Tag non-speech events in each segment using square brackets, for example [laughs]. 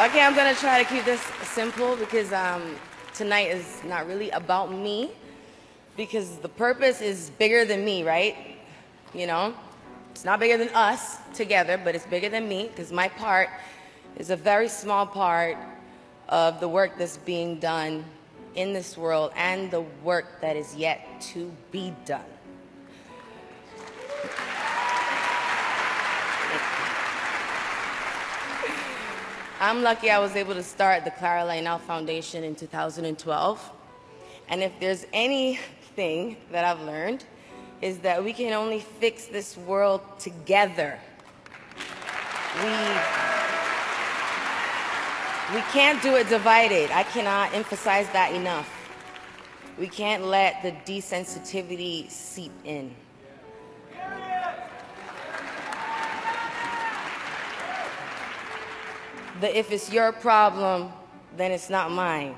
Okay, I'm gonna try to keep this simple because um, tonight is not really about me because the purpose is bigger than me, right? You know, it's not bigger than us together, but it's bigger than me because my part is a very small part of the work that's being done in this world and the work that is yet to be done. I'm lucky I was able to start the Clara Lionel Foundation in 2012. And if there's anything that I've learned, is that we can only fix this world together. We, we can't do it divided. I cannot emphasize that enough. We can't let the desensitivity seep in. The if it's your problem, then it's not mine.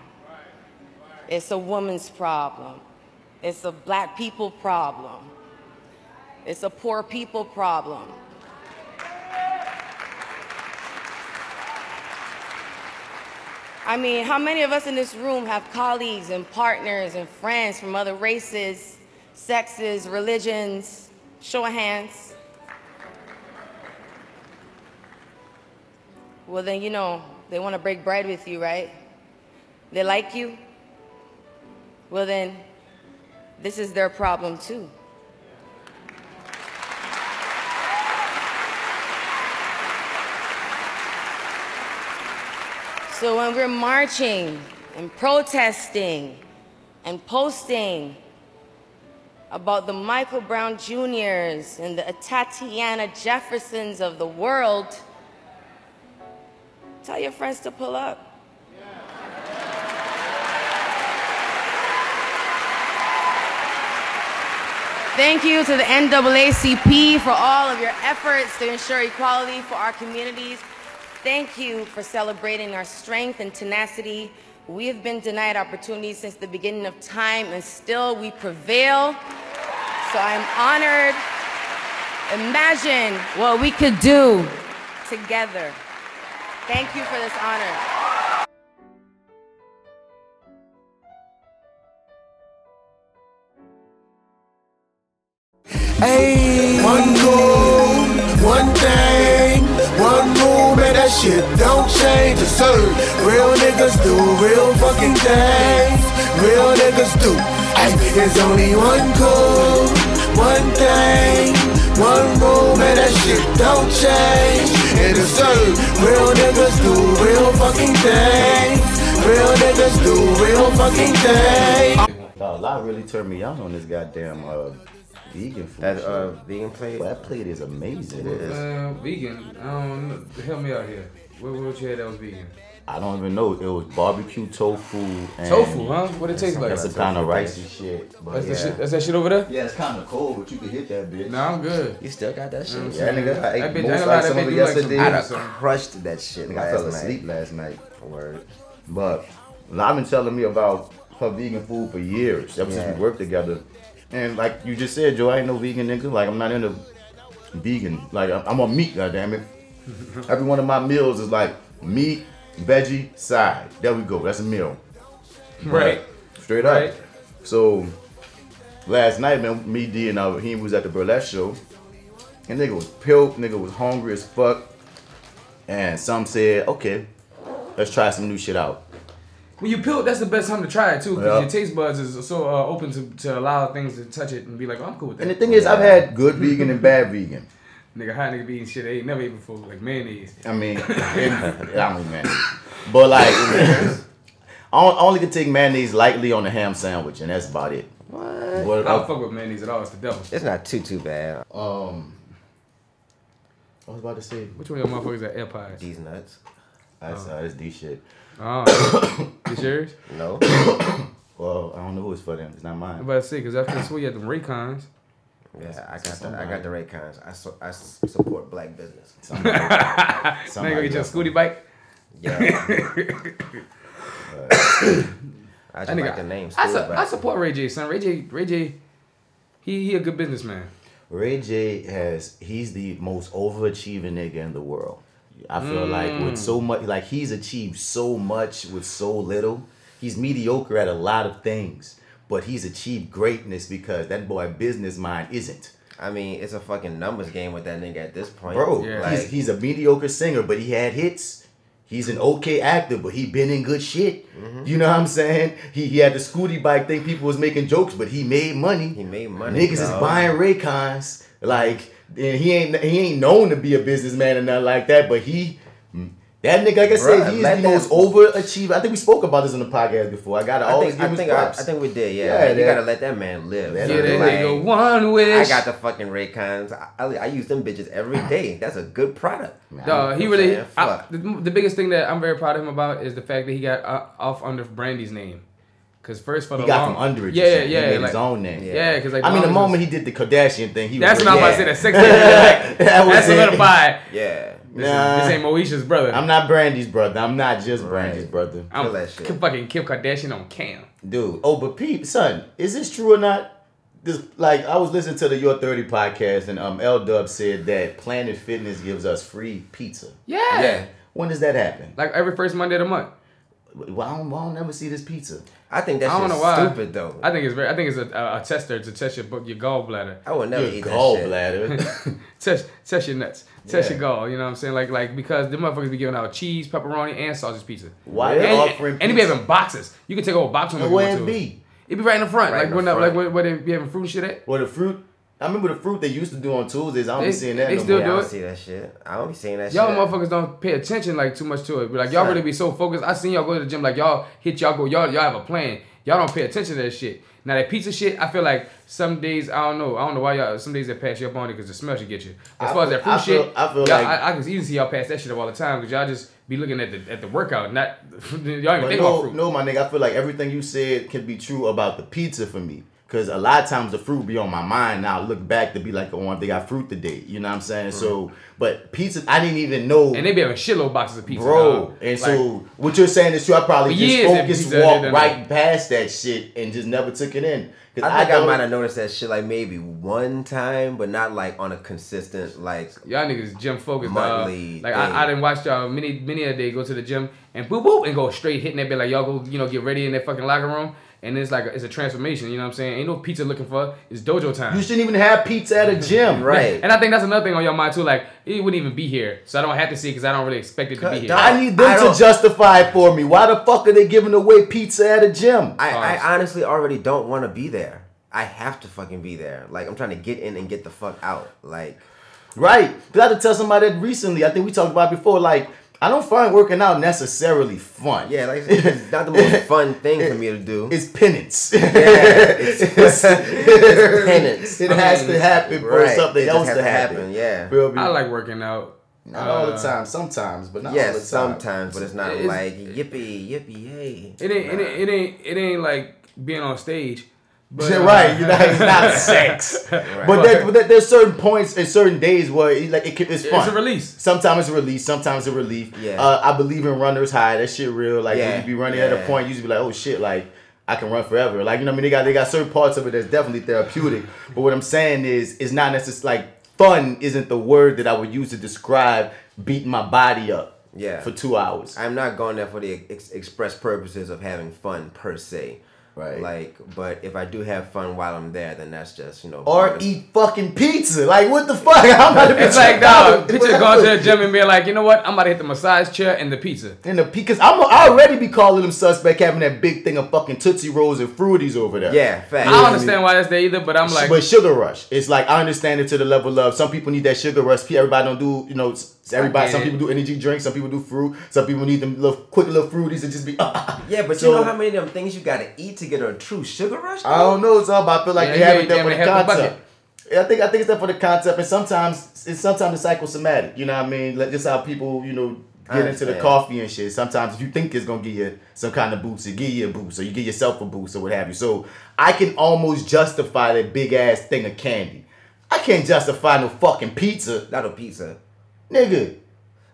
It's a woman's problem. It's a black people problem. It's a poor people problem. I mean, how many of us in this room have colleagues and partners and friends from other races, sexes, religions? Show of hands. Well, then, you know, they want to break bread with you, right? They like you? Well, then, this is their problem too. So when we're marching and protesting and posting about the Michael Brown Juniors and the Atatiana Jeffersons of the world, tell your friends to pull up. Thank you to the NAACP for all of your efforts to ensure equality for our communities. Thank you for celebrating our strength and tenacity. We have been denied opportunities since the beginning of time, and still we prevail. So I'm honored. Imagine what we could do together. Thank you for this honor. Hey, one goal, one thing, one rule, man, that shit don't change. It's serve. Real niggas do real fucking things. Real niggas do. Hey, there's only one goal, one thing, one rule, man, that shit don't change. And it's serve. Real niggas do real fucking things. Real niggas do real fucking things. A lot really turned me on on this goddamn uh, vegan food. That uh, vegan plate. Boy, that plate is amazing. It is. Uh, vegan. I. Help me out here. What, what you had that was vegan? I don't even know. It was barbecue tofu and Tofu, huh? What it tastes like? That's some kind of ricey shit. But That's, yeah. the shit, that's that shit over there? Yeah, it's kind of cold, but you can hit that bitch. Nah, I'm good. You still got that shit? Yeah, nigga, I That ate bitch- I most gonna lie, like that some of it do like some yesterday. I done crushed that shit Nigga, last I fell night. asleep last night. Word. But I've been telling me about her vegan food for years, ever since we worked together. And like you just said, Joe, I ain't no vegan nigga. Like I'm not into vegan. Like I'm, I'm on meat, goddammit. [laughs] Every one of my meals is like meat, veggie, side. There we go. That's a meal. Right. Straight up. Right. So last night, man, me D and uh, he was at the burlesque show, and nigga was pilled, nigga was hungry as fuck, and some said, okay, let's try some new shit out. When you peel, that's the best time to try it too, because Yeah. your taste buds is so uh, open to, to allow things to touch it and be like, oh, I'm cool with that. And the thing is, I've had good vegan and bad vegan. Nigga, hot nigga be eating shit they ain't never ate before, like mayonnaise. I mean, and, I mean, man, but like, [laughs] I only can take mayonnaise lightly on a ham sandwich, and that's about it. What? But, I don't fuck with mayonnaise at all. It's the devil. It's not too too bad. um, I was about to say, Which one of y'all motherfuckers at AirPods? These nuts. that's, uh, that's D shit. Oh, [coughs] it's yours? No. [coughs] Well, I don't know who it's for them. It's not mine. I'm mine. about to say, because after can swear you had them Raycons. Yeah, I got the I Somebody. got the Raycons. I su- I support black business. [laughs] Somebody, Now you somebody get your scooty bike? Yeah. [laughs] I just nigga- like the name. I, su- I support Ray J, son. Ray J, Ray J, he he a good businessman. Ray J has he's the most overachieving nigga in the world. I feel like with so mm. much, like he's achieved so much with so little. He's mediocre at a lot of things, but he's achieved greatness because that boy business mind isn't. I mean, it's a fucking numbers game with that nigga at this point. Bro, Yeah. he's, Like, he's a mediocre singer, but he had hits. He's an okay actor, but he been in good shit. Mm-hmm. You know what I'm saying? He, he had the scooty bike thing. People was making jokes, but he made money. He made money, Niggas is dog. buying Raycons. Like, he ain't he ain't known to be a businessman and nothing like that. But he, that nigga, like I said, Bruh, he's let the most overachiever. I think we spoke about this on the podcast before. I gotta I always think give I him think his I, props. I think we did. Yeah, Yeah, Like, you gotta let that man live. that Yeah, that Like- nigga one wish. I got the fucking Raycons. I, I, I use them bitches every day. That's a good product. Dog, he You know what really. I'm saying? I, the, the biggest thing that I'm very proud of him about is the fact that he got uh, off under Brandy's name. Cause first for the he got long, from under it. Yeah, yeah, yeah. He made like, his own name. Yeah, because like I mean, the moment as- he did the Kardashian thing, he was. That's what I'm about to say. [laughs] yeah. The sex like, That was that's it. solidified. [laughs] Yeah. This, Nah. is, this ain't Moesha's brother. I'm not Brandy's brother. I'm not just Right. Brandy's brother. I'm Kill that shit. Fucking Kim Kardashian on cam. Dude. Oh, but Pete, son, is this true or not? This like I was listening to the Your 30 podcast and um L Dub said that Planet Fitness gives us free pizza. Yeah. Yeah. When does that happen? Like every first Monday of the month. Well, I don't, I don't never see this pizza. I think that I don't shit's know why. stupid though. I think it's very. I think it's a, a, a tester to test your your gallbladder. I would never Your eat that shit. gallbladder. [laughs] test test your nuts. Test Yeah. your gall. You know what I'm saying? Like like because the motherfuckers be giving out cheese, pepperoni, and sausage pizza. Why And, they offering and they be having boxes. You can take a whole box home if And you want it to. be? It be right in the front, Right like in the when the, front. like where, where they be having fruit and shit at. Well, the fruit. I remember the fruit they used to do on Tuesdays. I don't They- be seeing that they no still more. Yeah, I do don't see that shit. I don't be seeing that shit. Y'all shit. motherfuckers don't pay attention like too much to it. But like y'all really be so focused. I seen y'all go to the gym like y'all hit y'all go y'all y'all have a plan. Y'all don't pay attention to that shit. Now that pizza shit, I feel like some days I don't know. I don't know why y'all some days they pass you up on it because the smell should get you. As I far as that fruit I feel- shit, I feel like- I, I can easily see y'all pass that shit up all the time because y'all just be looking at the at the workout, not [laughs] y'all even think about no, fruit. no, my nigga. I feel like everything you said can be true about the pizza for me. Cause a lot of times the fruit be on my mind now. I look back to be like, oh, they got fruit today. You know what I'm saying? So, but pizza, I didn't even know, And they be having shitload boxes of pizza, bro. dog. And Like, so what you're saying is true. I probably just years, focused, pizza walked didn't right past that shit, and just never took it in. Cause I think I, don't- might have noticed that shit like maybe one time, but not like on a consistent like. Y'all niggas gym focused, dog. Monthly Like thing. I, I didn't watch y'all many many a day go to the gym and boop boop and go straight hitting that bit like y'all go you know get ready in that fucking locker room and it's like a, it's a transformation. You know what I'm saying? Ain't no pizza looking for. It's dojo time. You shouldn't even have pizza at a gym, [laughs] Right. And I think that's another thing on your mind too. Like it wouldn't even be here, so I don't have to see because I don't really expect it to be here. I need them I to justify it for me. Why the fuck are they giving away pizza at a gym? I, I honestly already don't want to be there. I have to fucking be there. Like I'm trying to get in and get the fuck out. Like Right. Cause I had to tell somebody that recently. I think we talked about it before. Like, I don't find working out necessarily fun. yeah, like it's not the most fun [laughs] thing for me to do. It's penance. it's, [laughs] it's, it's penance. It has to happen for Right. something It else has to to happen. happen, yeah. Feel? I like working out. not all the Uh, time. Sometimes, but not all the Yes, time. sometimes, but it's not It's- like yippee, yippee, hey. It ain't, it ain't it ain't it ain't like being on stage. But, Yeah, uh, [laughs] right, you know, it's not sex, but, there, but there- there's certain points and certain days where it, like it, it's fun. It's a release. Sometimes it's a release, sometimes it's a relief. Yeah. Uh, I believe in runners high. That shit real. Like when Yeah, you be running at a point, you just be like, oh shit, like I can run forever. Like you know, what I mean, they got they got certain parts of it that's definitely therapeutic. [laughs] But what I'm saying is, it's not necessarily like fun. Isn't the word that I would use to describe beating my body up. Yeah. For two hours. I'm not going there for the ex- express purposes of having fun per se. Right. Like, but if I do have fun while I'm there, then that's just you know. or bonus. eat fucking pizza. Like what the fuck? [laughs] I'm about to be It's like tripped out. dog, picture [laughs] going to the gym and being like, you know what? I'm about to hit the massage chair and the pizza. And the because I'm I already be calling them suspect having that big thing of fucking Tootsie Rolls and Fruities over there. Yeah, fact. I don't understand why that's there either, but I'm like, but sugar rush. It's like I understand it to the level of some people need that sugar rush. Everybody don't do you know. S- Everybody. Some people do energy drinks. Some people do fruit. Some people need them little quick little fruities and just be. [laughs] Yeah, but So- you know how many of them things you gotta eat to get a true sugar rush? I don't know. It's all about. I feel like Yeah, they yeah, have it there yeah, for the concept. I think I think it's there for the concept, and sometimes it's sometimes it's psychosomatic. You know what I mean? Like just how people you know get into the coffee and shit. Sometimes if you think it's gonna give you some kind of boost, it give you a boost, or you give yourself a boost, or what have you. So I can almost justify that big ass thing of candy. I can't justify no fucking pizza, Not a pizza. Nigga.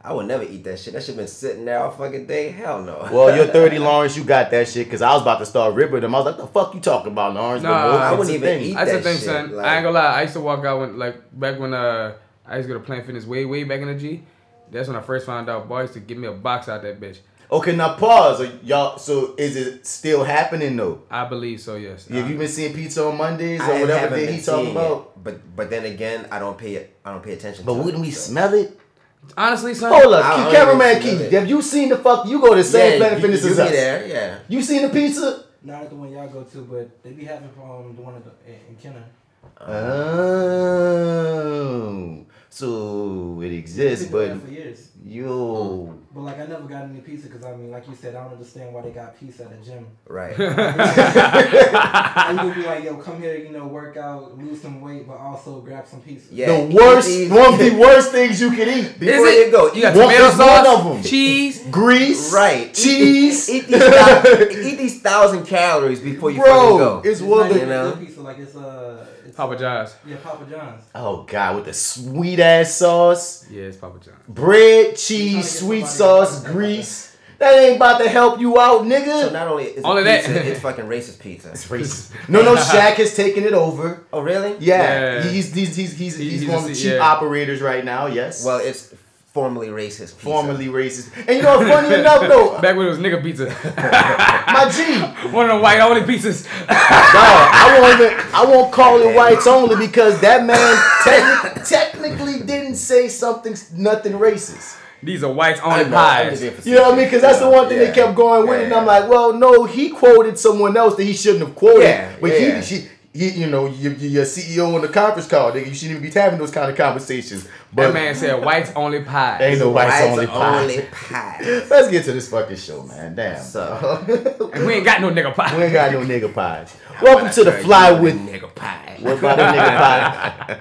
I would never eat that shit. That shit been sitting there all fucking day. Hell no. Well, you're [laughs] 30, Lawrence. You got that shit. Cause I was about to start ripping them. I was like, the fuck you talking about, Lawrence? But Nah, no, I it's wouldn't even thing. eat That's the that thing, shit, son. like- I ain't gonna lie. I used to walk out when, like, back when uh, I used to go to Planet Fitness way, way back in the G, That's when I first found out boys to give me a box out that bitch. Okay, now pause. Are Y'all, so is it still happening though? I believe so. Yes. Have you been seeing pizza on Mondays or I whatever haven't day been he talking about? it, but but then again, I don't pay it. I don't pay attention. But to wouldn't it, we so. smell it? Honestly, son. Hold I up, don't cameraman even Keith. it. Have you seen the fuck? You go to the same Yeah, Planet you, Fitness you as us. there, yeah. You seen the pizza? Not the one y'all go to, but they be having um the one in Kenner. Oh, so it exists, They've been but doing that for years. yo, But like I never got any pizza because I mean, like you said, I don't understand why they got pizza at the gym. Right. [laughs] And you could be like, yo, come here, you know, work out, lose some weight, but also grab some pizza. Yeah. the worst, these- one of the [laughs] worst things you can eat. Before it? you go, You got eat- One- tomato it's sauce, one of 'em. cheese. Grease, right. cheese. Eat, these, thou- eat these thousand calories before you Bro, fucking go. it's It's one of the. you know? pizza, like it's uh, it's, Papa John's. Yeah, Papa John's. Oh god, with the sweet ass sauce, Yeah, it's Papa John's. bread, You trying to cheese, sweet sauce, grease. That ain't about to help you out, nigga. So not only is Only it that- pizza, it's fucking racist pizza. It's racist. [laughs] No, no, Shaq has taken it over. Oh really? Yeah, Yeah. he's he's he's he's, He- he's he's one of a the C- chief yeah. operators right now. Yes, Well, it's formerly racist pizza. formerly racist. And you know, what's funny enough though, [laughs] Back when it was nigga pizza. [laughs] my G, One of the white only pizzas. dog, I won't even, I won't call it whites only because that man techni- technically didn't say something nothing racist. These are whites only pies. You know what I mean? Because that's the one thing Yeah. they kept going with, Yeah, and I'm like, well, no, he quoted someone else that he shouldn't have quoted. Yeah, but yeah. he, he, he, you know, you, you- your CEO on the conference call, nigga, you shouldn't even be having those kind of conversations. But That man said whites only pies. ain't no whites Whites only pie. only pie. [laughs] Let's get to this fucking show, man. Damn. So [laughs] And we ain't got no nigga pie. we ain't got no nigga pies. [laughs] Welcome to the Fly with. nigga pie. What about the nigga pie?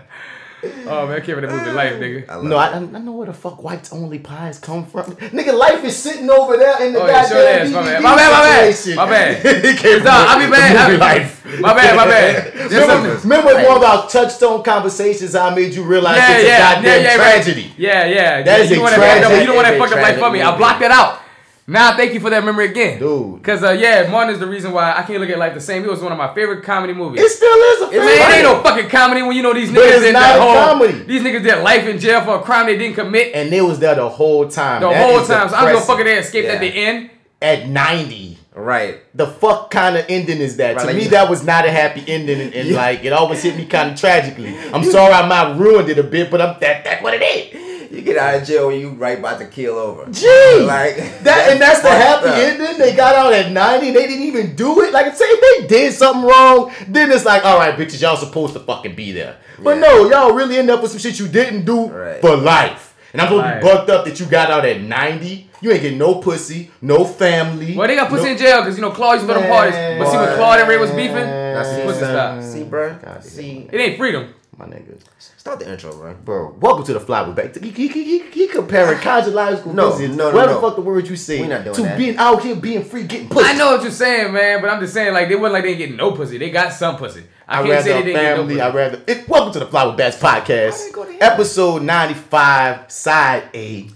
Oh man, I can't remember the movie Life, nigga. I No, I, I know where the fuck whites only pies come from. Nigga, life is sitting over there in the Oh yeah, show goddamn ass. My bad. DVD My bad. My bad. My bad. he [laughs] came Nah, from I'll be bad. the I'll movie be life. My bad. My bad. [laughs] There's Remember, something- remember one of our touchstone conversations I made you realize Yeah, it's yeah, yeah, goddamn yeah, right. tragedy. Yeah, yeah. That yeah. is you a want tragic- You don't want that that is a up life for me. I blocked that out. Now thank you for that memory again, Dude. Cause uh, yeah, Martin is the reason why I can't look at life the same. It was one of my favorite comedy movies. It still is a Man, favorite. it ain't no fucking comedy when you know these But niggas it's did that a whole comedy. These niggas did life in jail for a crime they didn't commit And they was there the whole time. the That whole is time. So I'm gonna fucking they escaped at the end. At 90. Right. The fuck kind of ending is that? Right, to like me, you- that was not a happy ending, and, and like it always hit me [laughs] kind of tragically. I'm sorry I might have ruined it a bit, but I'm that that's what it is. You get out of jail when you right about to kill over. Gee, Like that and that's the happy up. ending. They got out at 90. They didn't even do it. Like say if they did something wrong, then it's like, all right, bitches, y'all supposed to fucking be there. But Yeah. no, y'all really end up with some shit you didn't do Right. for life. And I'm supposed to be Right. bucked up that you got out at 90. You ain't getting no pussy, no family. Well, they got pussy no- in jail because you know Claude used to them parties. But see, when Claude and Ray was beefing, that's see, pussy stop. see, bro. God, See, It ain't freedom. my niggas. Start the intro, bro. Bro, welcome to the fly with back. He, he, he, he comparing [sighs] conjugal No, visits, no, no, whatever no. the fuck the word you say, We not doing to that. being out here, being free, getting pussy. I know what you're saying, man, but I'm just saying like they wasn't like they ain't getting no pussy. They got some pussy. I I can't rather say they a didn't family. get I no pussy. rather. It, welcome to the Fly with Bats podcast, go to him? episode ninety five, side A.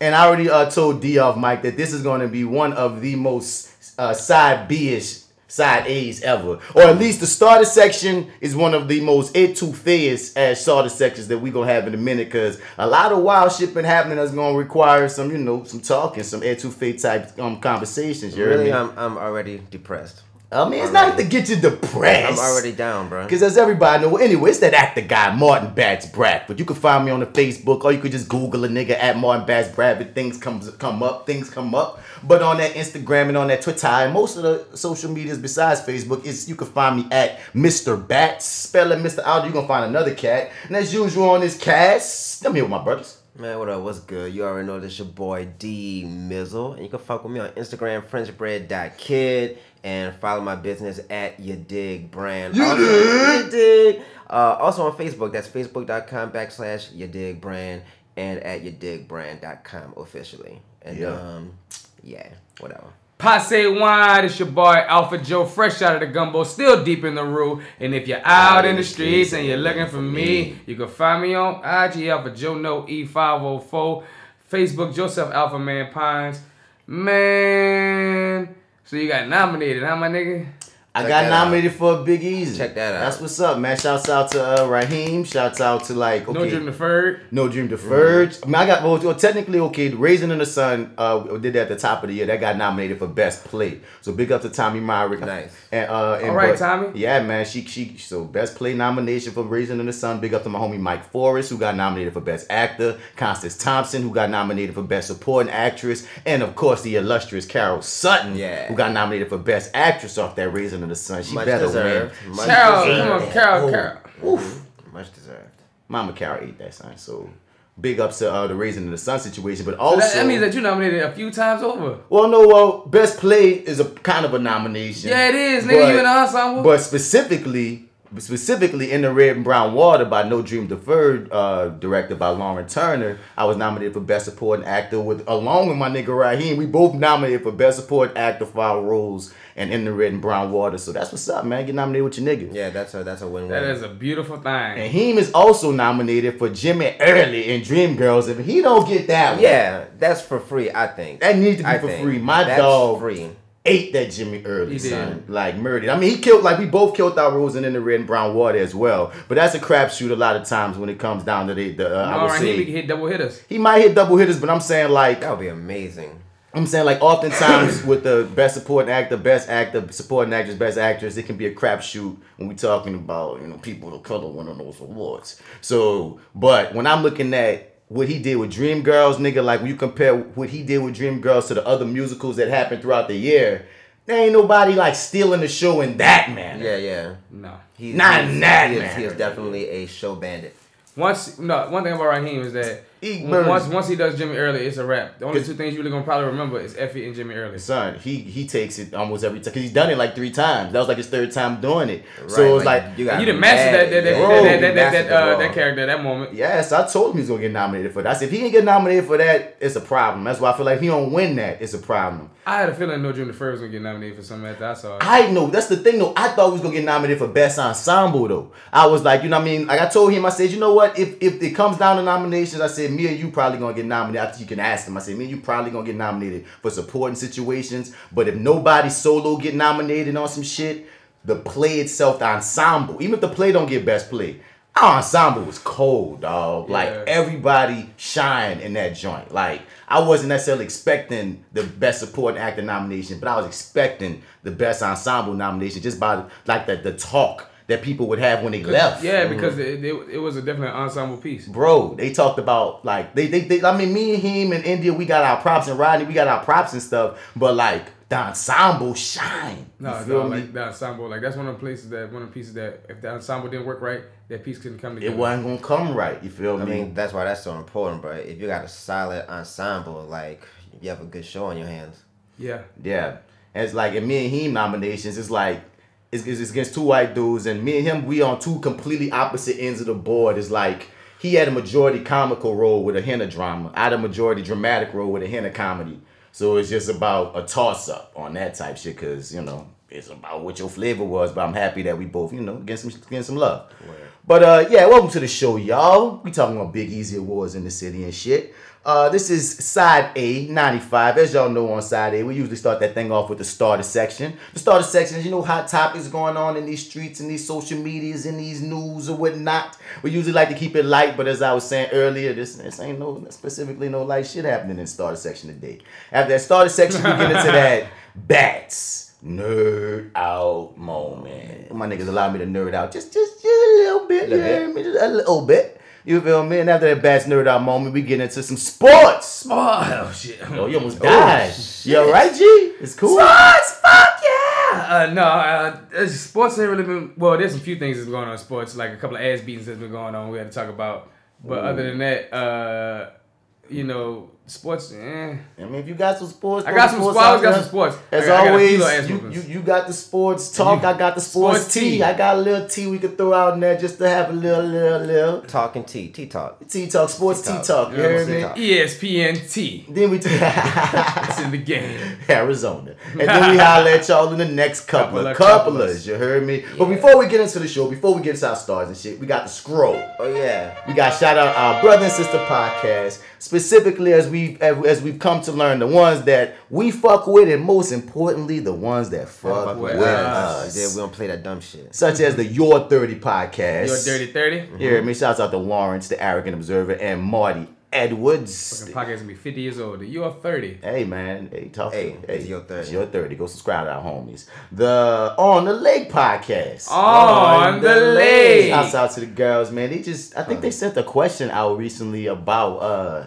And I already uh, told D off Mike that this is going to be one of the most uh, side B-ish side A's ever, or at least the starter section is one of the most etouffeest as starter sections that we gonna have in a minute, because a lot of wild shit been happening that's gonna require some, you know, some talking, some etouffee type um conversations. You Really? I'm I'm already depressed. I mean, it's not to get you depressed. I'm already down, bro. Because as everybody know, anyway, it's that actor guy, Martin Bats Bradford. You can find me on the Facebook, or you could just Google a nigga at Martin Bats Bradford. Things comes come up, things come up. But on that Instagram and on that Twitter and most of the social medias besides Facebook, is you can find me at Mr. Bats. Spelling Mr. Out, you're gonna find another cat. And as usual on this cast, I'm here with my brothers. Man, what up? What's good? You already know this your boy D Mizzle, and you can fuck with me on Instagram, FrenchBread.kid, and follow my business at Ya Dig Brand. You also, dig? Ya Dig. Uh, also on Facebook, that's facebook.com backslash Ya Dig Brand, and at YaDigBrand.com officially. And Yeah. um, yeah, whatever. Passe wine, it's your boy Alpha Joe, fresh out of the gumbo, still deep in the roux. And if you're out in the streets and you're looking for me, you can find me on IG Alpha Joe No E504, Facebook Joseph Alpha Man Pines. Man, so you got nominated, huh, my nigga? I Check got that out. nominated for a Big Easy. Check that out. That's what's up, man. Shouts out to uh, Raheem. Shouts out to like okay, No Dream Deferred. No Dream Deferred. I mean, I got well, well, technically okay. Raisin in the Sun uh, did that at the top of the year. That got nominated for Best Play. So big up to Tommy Myrick. Nice. And, uh, and All right, but- Tommy. Yeah, man. She she so Best Play nomination for Raisin in the Sun. Big up to my homie Mike Forrest who got nominated for Best Actor. Constance Thompson who got nominated for Best Supporting Actress, and of course the illustrious Carol Sutton Yeah. who got nominated for Best Actress off that Raisin in the Sun. She Much better deserved. win. Much Carol, deserved. come on, Carol, Carol. Oof. Much deserved. Mama Carol ate that son. So big ups to uh, the Raisin in the Sun situation, but So also that, that means that you nominated a few times over. well, no, well, best play is a kind of a nomination. Yeah, it is, nigga. you in the ensemble. But specifically, specifically in the Red and Brown Water by No Dream Deferred, uh, directed by Lauren Turner, I was nominated for Best Supporting Actor with along with my nigga Raheem. We both nominated for Best Supporting Actor for our roles and in the Red and Brown Water. So that's what's up, man. Get nominated with your nigga. Yeah, that's a that's a win-win. that is a beautiful thing. And Heem is also nominated for Jimmy Early in Dreamgirls. If he don't get that one, yeah, that's for free. I think that needs to be I for think. free. My That's dog free. Ate that Jimmy Early, He did. son. Like murdered. I mean, he killed like we both killed our rules and in the red and brown water as well. But that's a crapshoot a lot of times when it comes down to the. the uh, I would right, say he can hit double hitters. he might hit double hitters, but I'm saying like That would be amazing. I'm saying like oftentimes [coughs] with the best supporting actor, best actor, supporting actress, best actress, it can be a crapshoot when we talking about you know people of color winning those awards. So, but when I'm looking at what he did with Dreamgirls, nigga, like when you compare what he did with Dreamgirls to the other musicals that happened throughout the year, there ain't nobody like stealing the show in that manner. Yeah, yeah. No. He's, Not he's- in that he is, manner. he is definitely a show bandit. Once no, one thing about Raheem is that He w- murders. once once he does Jimmy Early, it's a wrap. The only two things you really gonna probably remember is Effie and Jimmy Early. Son, he he takes it almost every time because he's done it like three times. That was like his third time doing it. so it was like, you got You didn't master that that that, Bro, that, that, that, that, uh, that character at that moment. Yes, I told him he's gonna get nominated for that. I said if he didn't get nominated for that, it's a problem. That's why I feel like he don't win that, it's a problem. I had a feeling No Dream Deferred was gonna get nominated for something after I saw it. I know that's the thing though. I thought he was gonna get nominated for best ensemble though. I was like, you know what I mean? Like I told him, I said, you know what? If if it comes down to nominations, I said me and you probably gonna get nominated. After you can ask him, I said me and you probably gonna get nominated for supporting situations. But if nobody solo get nominated on some shit, the play itself, the ensemble, even if the play don't get best play. Our ensemble was cold, dog. Like everybody shine in that joint. Like I wasn't necessarily expecting the best supporting actor nomination, but I was expecting the best ensemble nomination just by like the, the talk that people would have when they left. Yeah, mm-hmm. because it, it, it was a definite ensemble piece. Bro, they talked about like they, they they I mean me and him and India we got our props and Rodney we got our props and stuff, but like the ensemble shine. No, you feel no, me? like the ensemble, like that's one of the places that one of the pieces that if the ensemble didn't work right, that piece couldn't come together. it wasn't gonna come right. You feel I me? mean, that's why that's so important, bro. If you got a solid ensemble, like you have a good show on your hands. Yeah, Yeah. And it's like, and me and him nominations, it's like, it's, it's it's against two white dudes, and me and him, we on two completely opposite ends of the board. It's like, he had a majority comical role with a hint of drama. I had a majority dramatic role with a hint of comedy. So it's just about a toss up on that type shit, because, you know, it's about what your flavor was, but I'm happy that we both, you know, getting some, getting some love. But uh, yeah, welcome to the show, y'all. We talking about Big Easy Awards in the city and shit. Uh, this is side A, 95. As y'all know on side A, we usually start that thing off with the starter section. The starter section is, you know, hot topics going on in these streets and these social medias and these news or whatnot. We usually like to keep it light, but as I was saying earlier, this, this ain't no specifically no light shit happening in the starter section today. After that starter section, we get into that [laughs] bats nerd out moment. My niggas allow me to nerd out just just, just a little bit. You Little bit. hear me? Just a little bit. You feel me? And after that bats nerd out moment, we get into some sports. Oh shit! Oh, you almost died. You alright, G? It's cool. Sports, fuck yeah! Uh, no, uh, uh, sports ain't really been. Well, there's a few things that's going on in sports, like a couple of ass beatings that's been going on. We had to talk about, but other than that, uh, you know, sports. Eh. I mean, if you got some sports, I got some sports sports. I always got some sports. As I got- I got always, you, you you got the sports talk. I got the sports, Sports tea. tea. I got a little tea we could throw out in there just to have a little little little Talking tea, T talk. tea talk, sports tea Tea talk. talk. You Yeah, hear tea me? ESPN T. Then we. talk. [laughs] It's in the game. [laughs] Arizona. And then we holler at y'all in the next [laughs] couple, Couple of of couplers. You heard me? But before we get into the show, before we get into our stars and shit, we got the scroll. Oh yeah. We got shout out our brother and sister podcast, specifically as we as, as we've come to learn, the ones that we fuck with, and most importantly, the ones that fuck, Fuck with with us. Uh, yeah, we don't play that dumb shit. Such as the Your 30 podcast. Your dirty 30. Here, me shouts out to Lawrence, the Arrogant Observer, and Marty Edwards. The podcast gonna be 50 years old. You're 30. Hey man, hey talk Hey, to it's your 30. It's your 30. Go subscribe to our homies. The On the Lake podcast. On the lake. Shouts out to the girls, man. They just I think they sent a question out recently about uh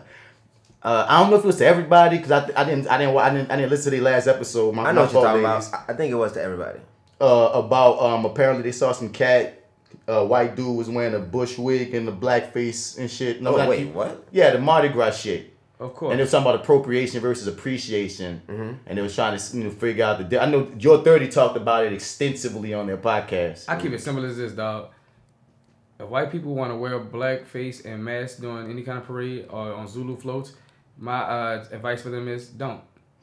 uh, I don't know if it was to everybody because I, I didn't I didn't I didn't I didn't listen to the last episode. My, I know what you're talking ladies. about. I I think it was to everybody. Uh, about um apparently they saw some cat uh, white dude was wearing a bush wig and the black face and shit. No, Oh, not wait, he- what? Yeah, the Mardi Gras shit. Of course. And they was talking about appropriation versus appreciation, Mm-hmm. and they was trying to you know, figure out the. di- I know Your Thirty talked about it extensively on their podcast. I keep it simple as this, dog. If white people want to wear black face and mask during any kind of parade or on Zulu floats, my uh, advice for them is don't.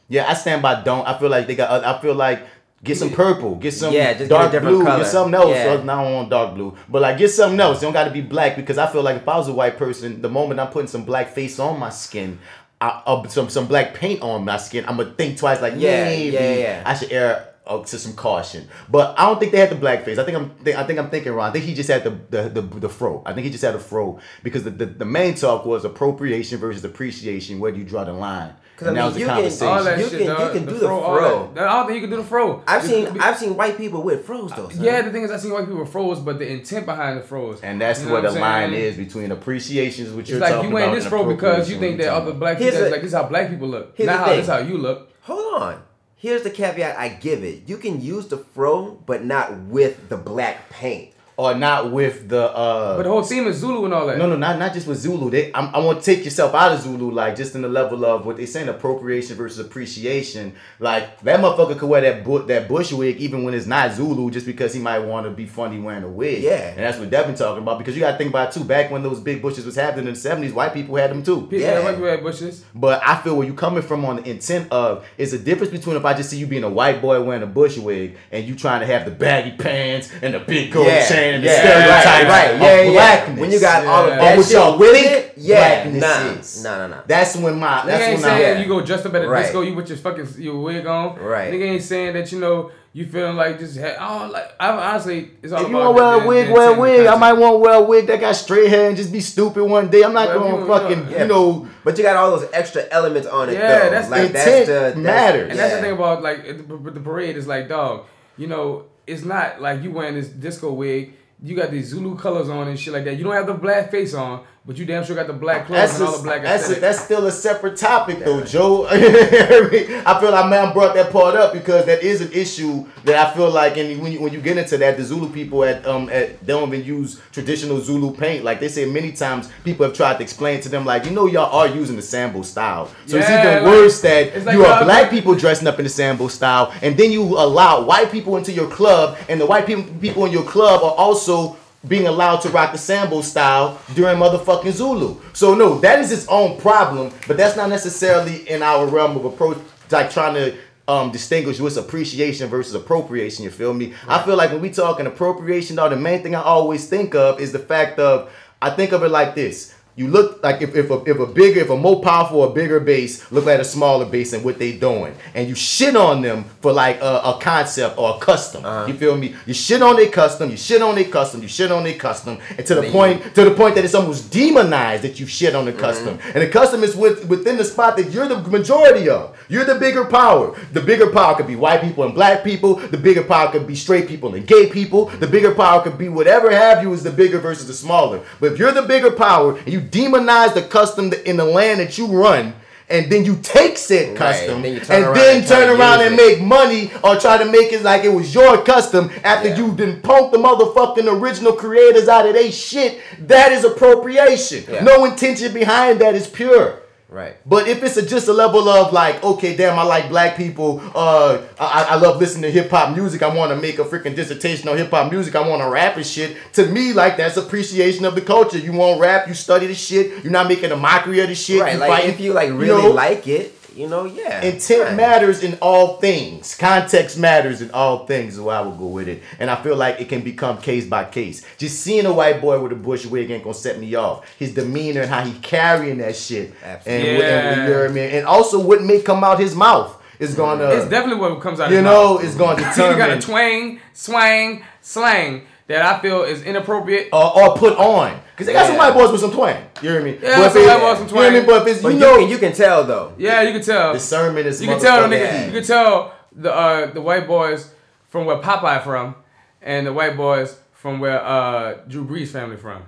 Yeah, I stand by. Don't I feel like they got? I feel like get some purple, get some Yeah, just get dark different blue, color. get something else. Yeah. So now I don't want dark blue, but like get something else. It don't got to be black because I feel like if I was a white person, the moment I'm putting some black face on my skin. I, uh, some some black paint on my skin. I'm gonna think twice. Like Yeah, maybe yeah, yeah. I should err uh, to some caution. But I don't think they had the blackface. I think I'm think, I think I'm thinking wrong. I think he just had the the, the, the fro. I think he just had a fro because the, the, the main talk was appropriation versus appreciation. Where do you draw the line? Because I that mean, was the you can- conversation. All that You shit, can- you dog. can do the all fro. that- I don't think you can do the fro. I've Just seen be- I've seen white people with fros though. Son. Yeah, the thing is, I've seen white people froze, but the intent behind the froze. And that's You know where the what I'm line is between appreciation, is what It's you're like talking you wearing this and fro because you think that other black people, like this is how black people look. Not how this is how you look. Hold on. Here's the caveat I give it. You can use the fro, but not with the black paint. Or not with the. uh But the whole theme is Zulu and all that. No, no, not not just with Zulu. They, I'm, I want to take yourself out of Zulu, like just in the level of what they saying appropriation versus appreciation. Like that motherfucker could wear that bu- that bush wig even when it's not Zulu, just because he might want to be funny wearing a wig. Yeah. and that's what Devin talking about. Because you got to think about it too. Back when those big bushes was happening in the '70s, white people had them too. People Yeah. white people had bushes. But I feel where you coming from on the intent of is a difference between if I just see you being a white boy wearing a bush wig and you trying to have the baggy pants and the big gold Yeah, chain and the yeah, stereotypes right, right, of yeah, yeah. blackness. When you got all of that Or what shit with think it, yeah, blackness nah, is. nah, nah, nah. That's when my Nigga ain't when saying I you go dressed up at a Right. disco, you put your fucking your wig on. Right. Nigga ain't saying that you know you feeling like just ha- I don't like. I honestly, it's all if you want to wear a wig, wear a wig. I might want to wear a wig that got straight hair and just be stupid one day. I'm not Well, going to fucking, Yeah, you know, But you got all those extra elements on it. Yeah, though. that's- like intent that's the that's, matters. And that's the thing about like the, the parade is like, dog, you know, it's not like you wearing this disco wig. You got these Zulu colors on and shit like that. You don't have the black face on, but you damn sure got the black clothes That's, and all the black that's, a- that's still a separate topic though, Joe. [laughs] I feel like man brought that part up because that is an issue that I feel like, and when you, when you get into that, the Zulu people at um at they don't even use traditional Zulu paint. Like they say many times, people have tried to explain to them like, you know, y'all are using the Sambo style, so it's even like- worse that like you are black people dressing up in the Sambo style, and then you allow white people into your club, and the white people people in your club are also being allowed to rock the Sambo style during motherfucking Zulu. So no, that is its own problem, but that's not necessarily in our realm of approach, like trying to um, distinguish what's appreciation versus appropriation. You feel me? I feel like when we talking appropriation, though, the main thing I always think of is the fact of I think of it like this. You look like if, if, a, if a bigger, if a more powerful or bigger base look like a smaller base and what they doing, and you shit on them for like a, a concept or a custom. Uh-huh. You feel me? You shit on their custom, you shit on their custom, you shit on their custom, and to the point to the point that it's almost demonized that you shit on the mm-hmm. custom, and the custom is with, within the spot that you're the majority of. You're the bigger power. The bigger power could be white people and black people. The bigger power could be straight people and gay people. The bigger power could be whatever have you is the bigger versus the smaller. But if you're the bigger power and you demonize the custom in the land that you run. And then you take said Right, custom then turn and then and turn to around and it. make money or try to make it like it was your custom after Yeah. you done punked the motherfucking original creators out of they shit. That is appropriation. Yeah. No intention behind that is pure. Right. But if it's a, just a level of like, okay, damn, I like black people. Uh, I, I love listening to hip hop music. I want to make a freaking dissertation on hip hop music. I want to rap and shit. To me, like that's appreciation of the culture. You want rap, you study the shit. You're not making a mockery of the shit. Right. You Like if you like you really know? like it, you know, yeah. Intent Right. matters in all things. Context matters in all things. Is why I would go with it, and I feel like it can become case by case. Just seeing a white boy with a bush wig ain't gonna set me off. His demeanor and how he carrying that shit, and, Absolutely. what- and Yeah. you know what I mean. And also, what may come out his mouth is mm. gonna. It's definitely what comes out. you his know, mouth. is gonna [laughs] you got a twang, swang, slang that I feel is inappropriate. or, or put on. Cause they got some white boys with some twang. You hear me? Yeah, But if some it- white boys with some You know what I twang. But if it's But you you, know, can, you can tell though. Yeah, you can tell. discernment is. You can tell the motherfucking niggas. You can tell the uh, the white boys from where Popeye from, and the white boys from where uh, Drew Brees family from.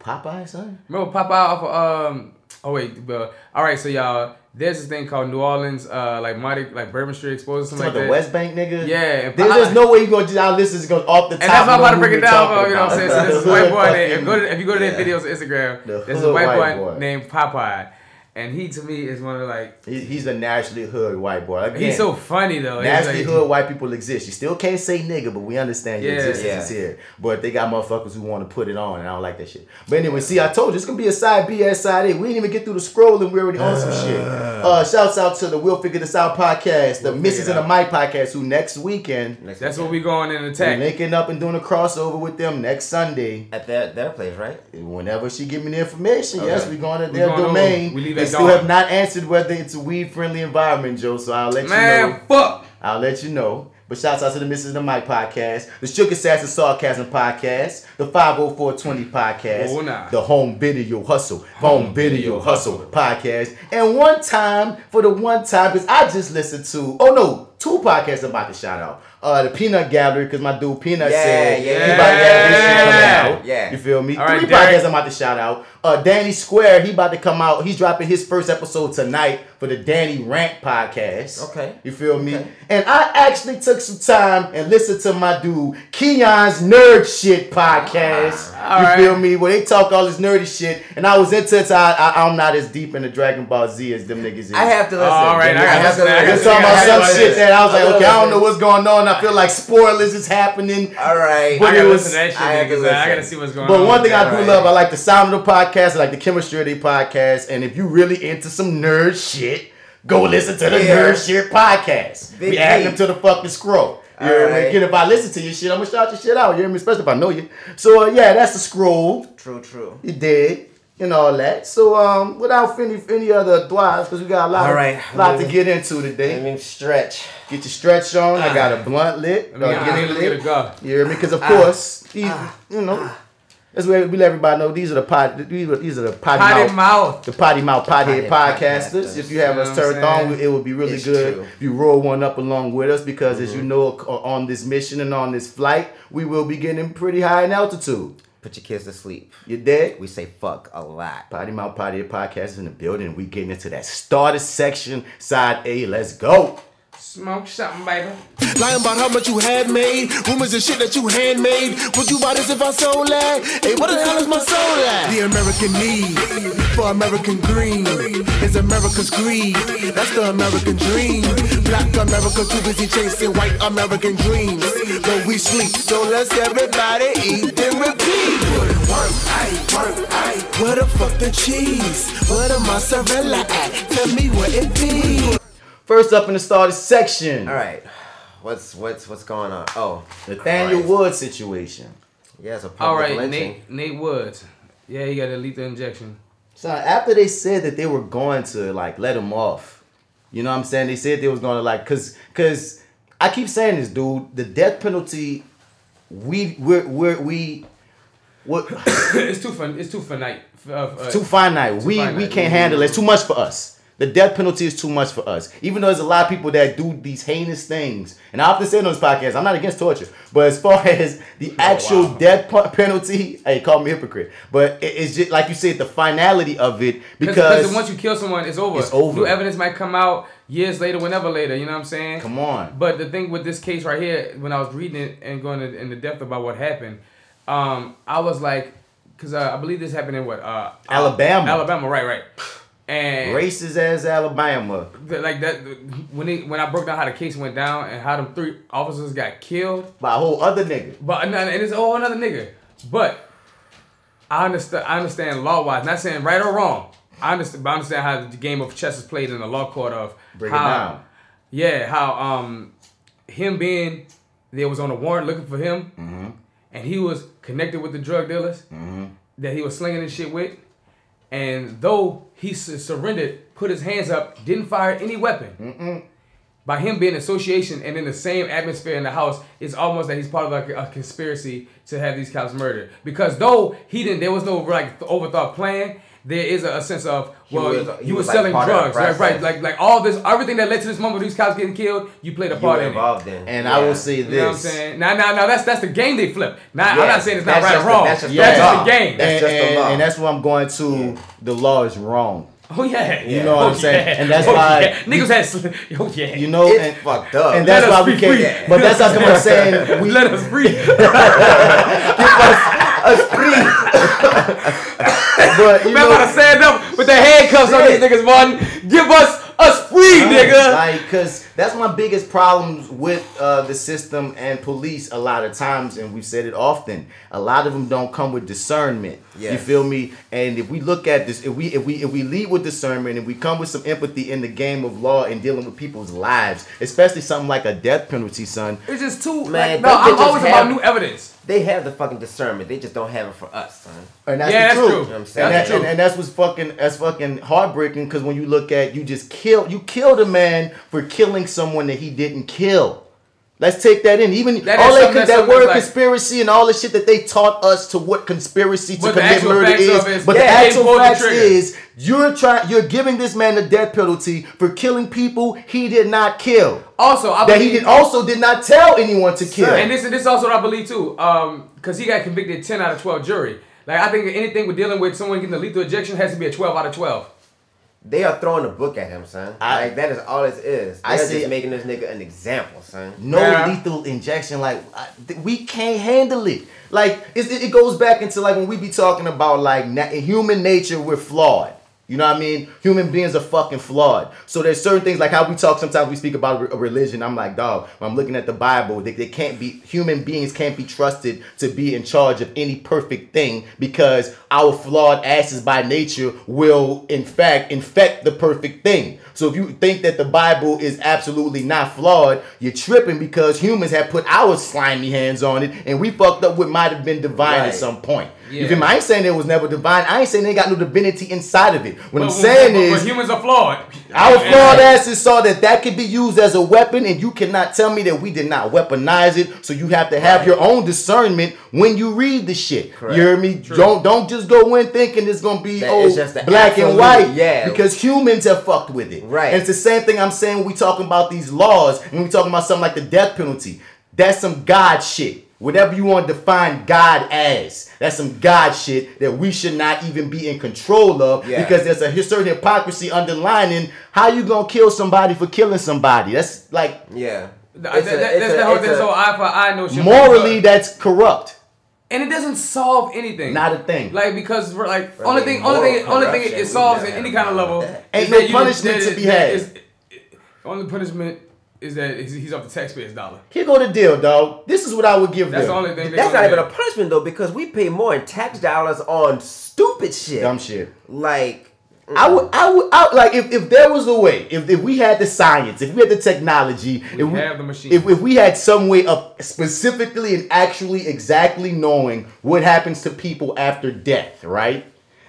Popeye, son. Remember Popeye off of um. Oh wait, but all right. So y'all, there's this thing called New Orleans, uh, like Marty, like Bourbon Street Exposure, something like about that. the West Bank nigga. Yeah, There's, there's no way you gonna just our listeners going off the top. And that's why I'm about to break it down. You know what I'm saying? So this The [laughs] white boy named, fucking- go to, if you go to their Yeah. videos on Instagram, The there's a white, white boy, boy. named Popeye. And he to me is one of like He- He's a naturally hood white boy. Again, he's so funny though. He's Naturally like- hood white people exist. You still can't say nigga, but we understand your Yeah. existence Yeah. is here. But they got motherfuckers who want to put it on, and I don't like that shit. But anyway, see, I told you it's gonna be a side B as side A. We didn't even get through the scroll, and we already on some shit. Uh, shouts out to the We'll Figure This Out podcast, the We'll Mrs. Figure and the Mike podcast, who next weekend Next That's what we going in we're attack. linking up and doing a crossover with them next Sunday. at their their place, right? Whenever she give me the information, Okay. yes, we're going to We their going over. domain. We leave they still have not answered whether it's a weed friendly environment, Joe. So I'll let you know. Man, fuck. I'll let you know. But shouts out to the Mrs. and the Mike podcast, the Shook Assassin Sarcasm podcast, the 50420 podcast, Oh, nah. the Home Video Hustle, Home, Video, Hustle podcast, and one time for the one time because I just listened to oh no two podcasts I'm about to shout out. Uh, the Peanut Gallery because my dude Peanut Yeah, said yeah, he yeah. about to have his shit coming out. Yeah. you feel me? All right, Three Derek. podcasts I'm about to shout out. Uh, Danny Square he about to come out. He's dropping his first episode tonight for the Danny Rant podcast. Okay. You feel me? Okay. And I actually took some time and listened to my dude Keon's Nerd Shit podcast. All you right. feel me? Where they talk all this nerdy shit, and I was into it. So I, I, I'm not as deep into Dragon Ball Z as them niggas is. I have to listen. All right, I I gotta have to listen, I They're gotta listen. talking about some shit that I was like, okay, I don't know what's going on. I feel like spoilers is happening. All right. But I gotta was- listen to that shit. I have to niggas. I gotta see what's going But on. But one thing I do Alright. love, I like the sound of the podcast, I like the chemistry of the podcast, and if you really into some nerd shit, go listen to the Yeah. nerd shit podcast. Big we add them to the fucking scroll. You hear me? Alright. Again, if I listen to your shit, I'm gonna shout your shit out. You hear me? Especially if I know you. So uh, yeah, that's the scroll. True, true. You did. And all that. So um, without any any other thoughts, because we got a lot, Alright. lot to get into today. Let me stretch. Get your stretch on. I got a blunt lit. Let me Uh, get, get it lit. go. You hear me? Because Ah. of course, these, you know, that's where we let everybody know these are the pot. These are these are the potty, Potty mouth, mouth. the potty mouth pothead Pothead podcasters. podcasters. If you have You us know turned on, it would be really It's good true. if you roll one up along with us. Because as you Mm-hmm. know, on this mission and on this flight, we will be getting pretty high in altitude. Put your kids to sleep. You dead? We say fuck a lot. Potty Mouth Pothead podcast is in the building. We getting into that starter section, side A. Let's go. Smoke something, baby. Lying about how much you had made. Rumors and shit that you handmade. Would you buy this if I sold that? Hey, what the hell is my soul at? The American need for American green is America's greed. That's the American dream. Black America too busy chasing white American dreams. But we sleep, so let's everybody eat and repeat. Put work, aye. Where the fuck the cheese? Where the mozzarella at? Tell me what it be. First up in the starter section, All right. What's what's what's going on? Oh, Nathaniel Christ. Wood situation. Yeah, it's a public All right, lynching. Nate. Nate Woods. Yeah, he got a lethal injection. So after they said that they were going to like let him off, you know what I'm saying? They said they was going to like cause cause I keep saying this, dude. The death penalty, we we're, we're we what [coughs] it's too fun. It's too finite. Uh, uh, too finite. we we finite. can't handle it. It's too much for us. The death penalty is too much for us. Even though there's a lot of people that do these heinous things, and I have often say on this podcast, I'm not against torture, but as far [laughs] as the actual wow. death penalty, hey, call me hypocrite. But it- it's just like you said, the finality of it Because because once you kill someone, it's over. It's over. New evidence might come out years later, whenever later. You know what I'm saying? come on. But the thing with this case right here, when I was reading it and going in- into depth about what happened, um, I was like, because uh, I believe this happened in what? Uh, Alabama. Alabama, right, right. And Racist as Alabama. like that when they when I broke down how the case went down and how them three officers got killed, By a whole other nigga. but and it's a whole another nigga. But I understand. I understand law wise. Not saying right or wrong. I understand, but I understand how the game of chess is played in the law court of Break it how, down. yeah, how um, him being there was on a warrant looking for him, Mm-hmm. and he was connected with the drug dealers mm-hmm. that he was slinging this shit with, and though he surrendered, put his hands up, didn't fire any weapon. By him being association and in the same atmosphere in the house, it's almost that he's part of like a conspiracy to have these cops murdered. Because though he didn't, there was no like overthought plan. There is a, a sense of well, was- you were was, like, selling part of the drugs, right? Right, like like all this, everything that led to this moment, these cops getting killed, you played a You part were in it. involved in. And I will say You know what I'm this. saying? Now, now, now, that's that's the game they flip. Now, I'm not saying it's not that's right just or the- wrong. that's just that's the just the game. That's and, just the law. and that's what I'm going to. The law is wrong. oh yeah, You know what Oh, I'm saying? yeah. And that's Oh, why- yeah. niggas had. sl- [laughs] Oh yeah. You know, It's and, fucked up. and that's why we can't. free. [laughs] But that's how come I'm saying [laughs] we, Let us free. But you Man, know, about to stand up with the handcuffs on these niggas, Martin. Give us us free, nigga. Like, cause that's my biggest problems with uh, the system and police. A lot of times, and we've said it often. A lot of them don't come with discernment. You feel me? And if we look at this, if we if we if we lead with discernment and we come with some empathy in the game of law and dealing with people's lives, especially something like a death penalty, son. It's just too. Man, like, no, I'm always have- about new evidence. They have the fucking discernment. They just don't have it for us, son. And that's Yeah, the that's truth. true. You know what I'm And, saying? that, That's and, true. and that's what's fucking that's fucking heartbreaking because when you look at you just killed you killed a man for killing someone that he didn't kill. Let's take that in. Even That all is that, that word like- conspiracy and all the shit that they taught us to what conspiracy to commit murder facts is. of it is- but yeah, the actual pulled facts is you're trying you're giving this man the death penalty for killing people he did not kill. Also, I That he did also did not tell anyone to kill. And this this is also what I believe too. Um, because he got convicted ten out of twelve jury. Like I think anything with dealing with someone getting a lethal injection has to be a twelve out of twelve. They are throwing a book at him, son. I- like that is all it is. I They're see- just making this nigga an example, son. no Yeah. lethal injection. Like I, th- we can't handle it. Like it, it it goes back into like when we be talking about like na- human nature, we're flawed. You know what I mean? Human beings are fucking flawed. So there's certain things like how we talk. Sometimes we speak about re- religion. I'm like, dog. I'm looking at the Bible, they, they can't be human beings can't be trusted to be in charge of any perfect thing because our flawed asses by nature will in fact infect the perfect thing. So if you think that the Bible is absolutely not flawed, you're tripping because humans have put our slimy hands on it and we fucked up what might have been divine Right. at some point. You feel me? I ain't saying it was never divine. I ain't saying they got no divinity inside of it. What I'm saying but- is but humans are flawed. our flawed asses saw that that could be used as a weapon, and you cannot tell me that we did not weaponize it. So you have to have Right. your own discernment when you read the shit. Correct. You hear me? Don't don't just go in thinking it's gonna be That oh it's just the black and white. yeah. Because humans have fucked with it. Right. And it's the same thing I'm saying when we talking about these laws and we talking about something like the death penalty. That's some God shit. Whatever you want to define God as, that's some God shit that we should not even be in control of Yeah. because there's a certain hypocrisy underlining how you gonna kill somebody for killing somebody. That's like Yeah. It's that- a- that- it's that's a- the whole it's that's a- whole eye for eye notion. morally that's corrupt. And it doesn't solve anything. Not a thing. Like because we're like Bro, only thing, only thing, only thing it, it solves we at any kind of level. of. Ain't no that you- punishment to be had. is- only punishment is that he's he's off the taxpayer's dollar. Here go the deal, dog. This is what I would give That's them. the only thing. That's gonna not even a punishment though, because we pay more in tax dollars on stupid shit. Dumb shit. Like I would, I would, I, like if, if there was a way, if, if we had the science, if we had the technology, We if we have the machine. if, if we had some way of specifically and actually exactly knowing what happens to people after death, right?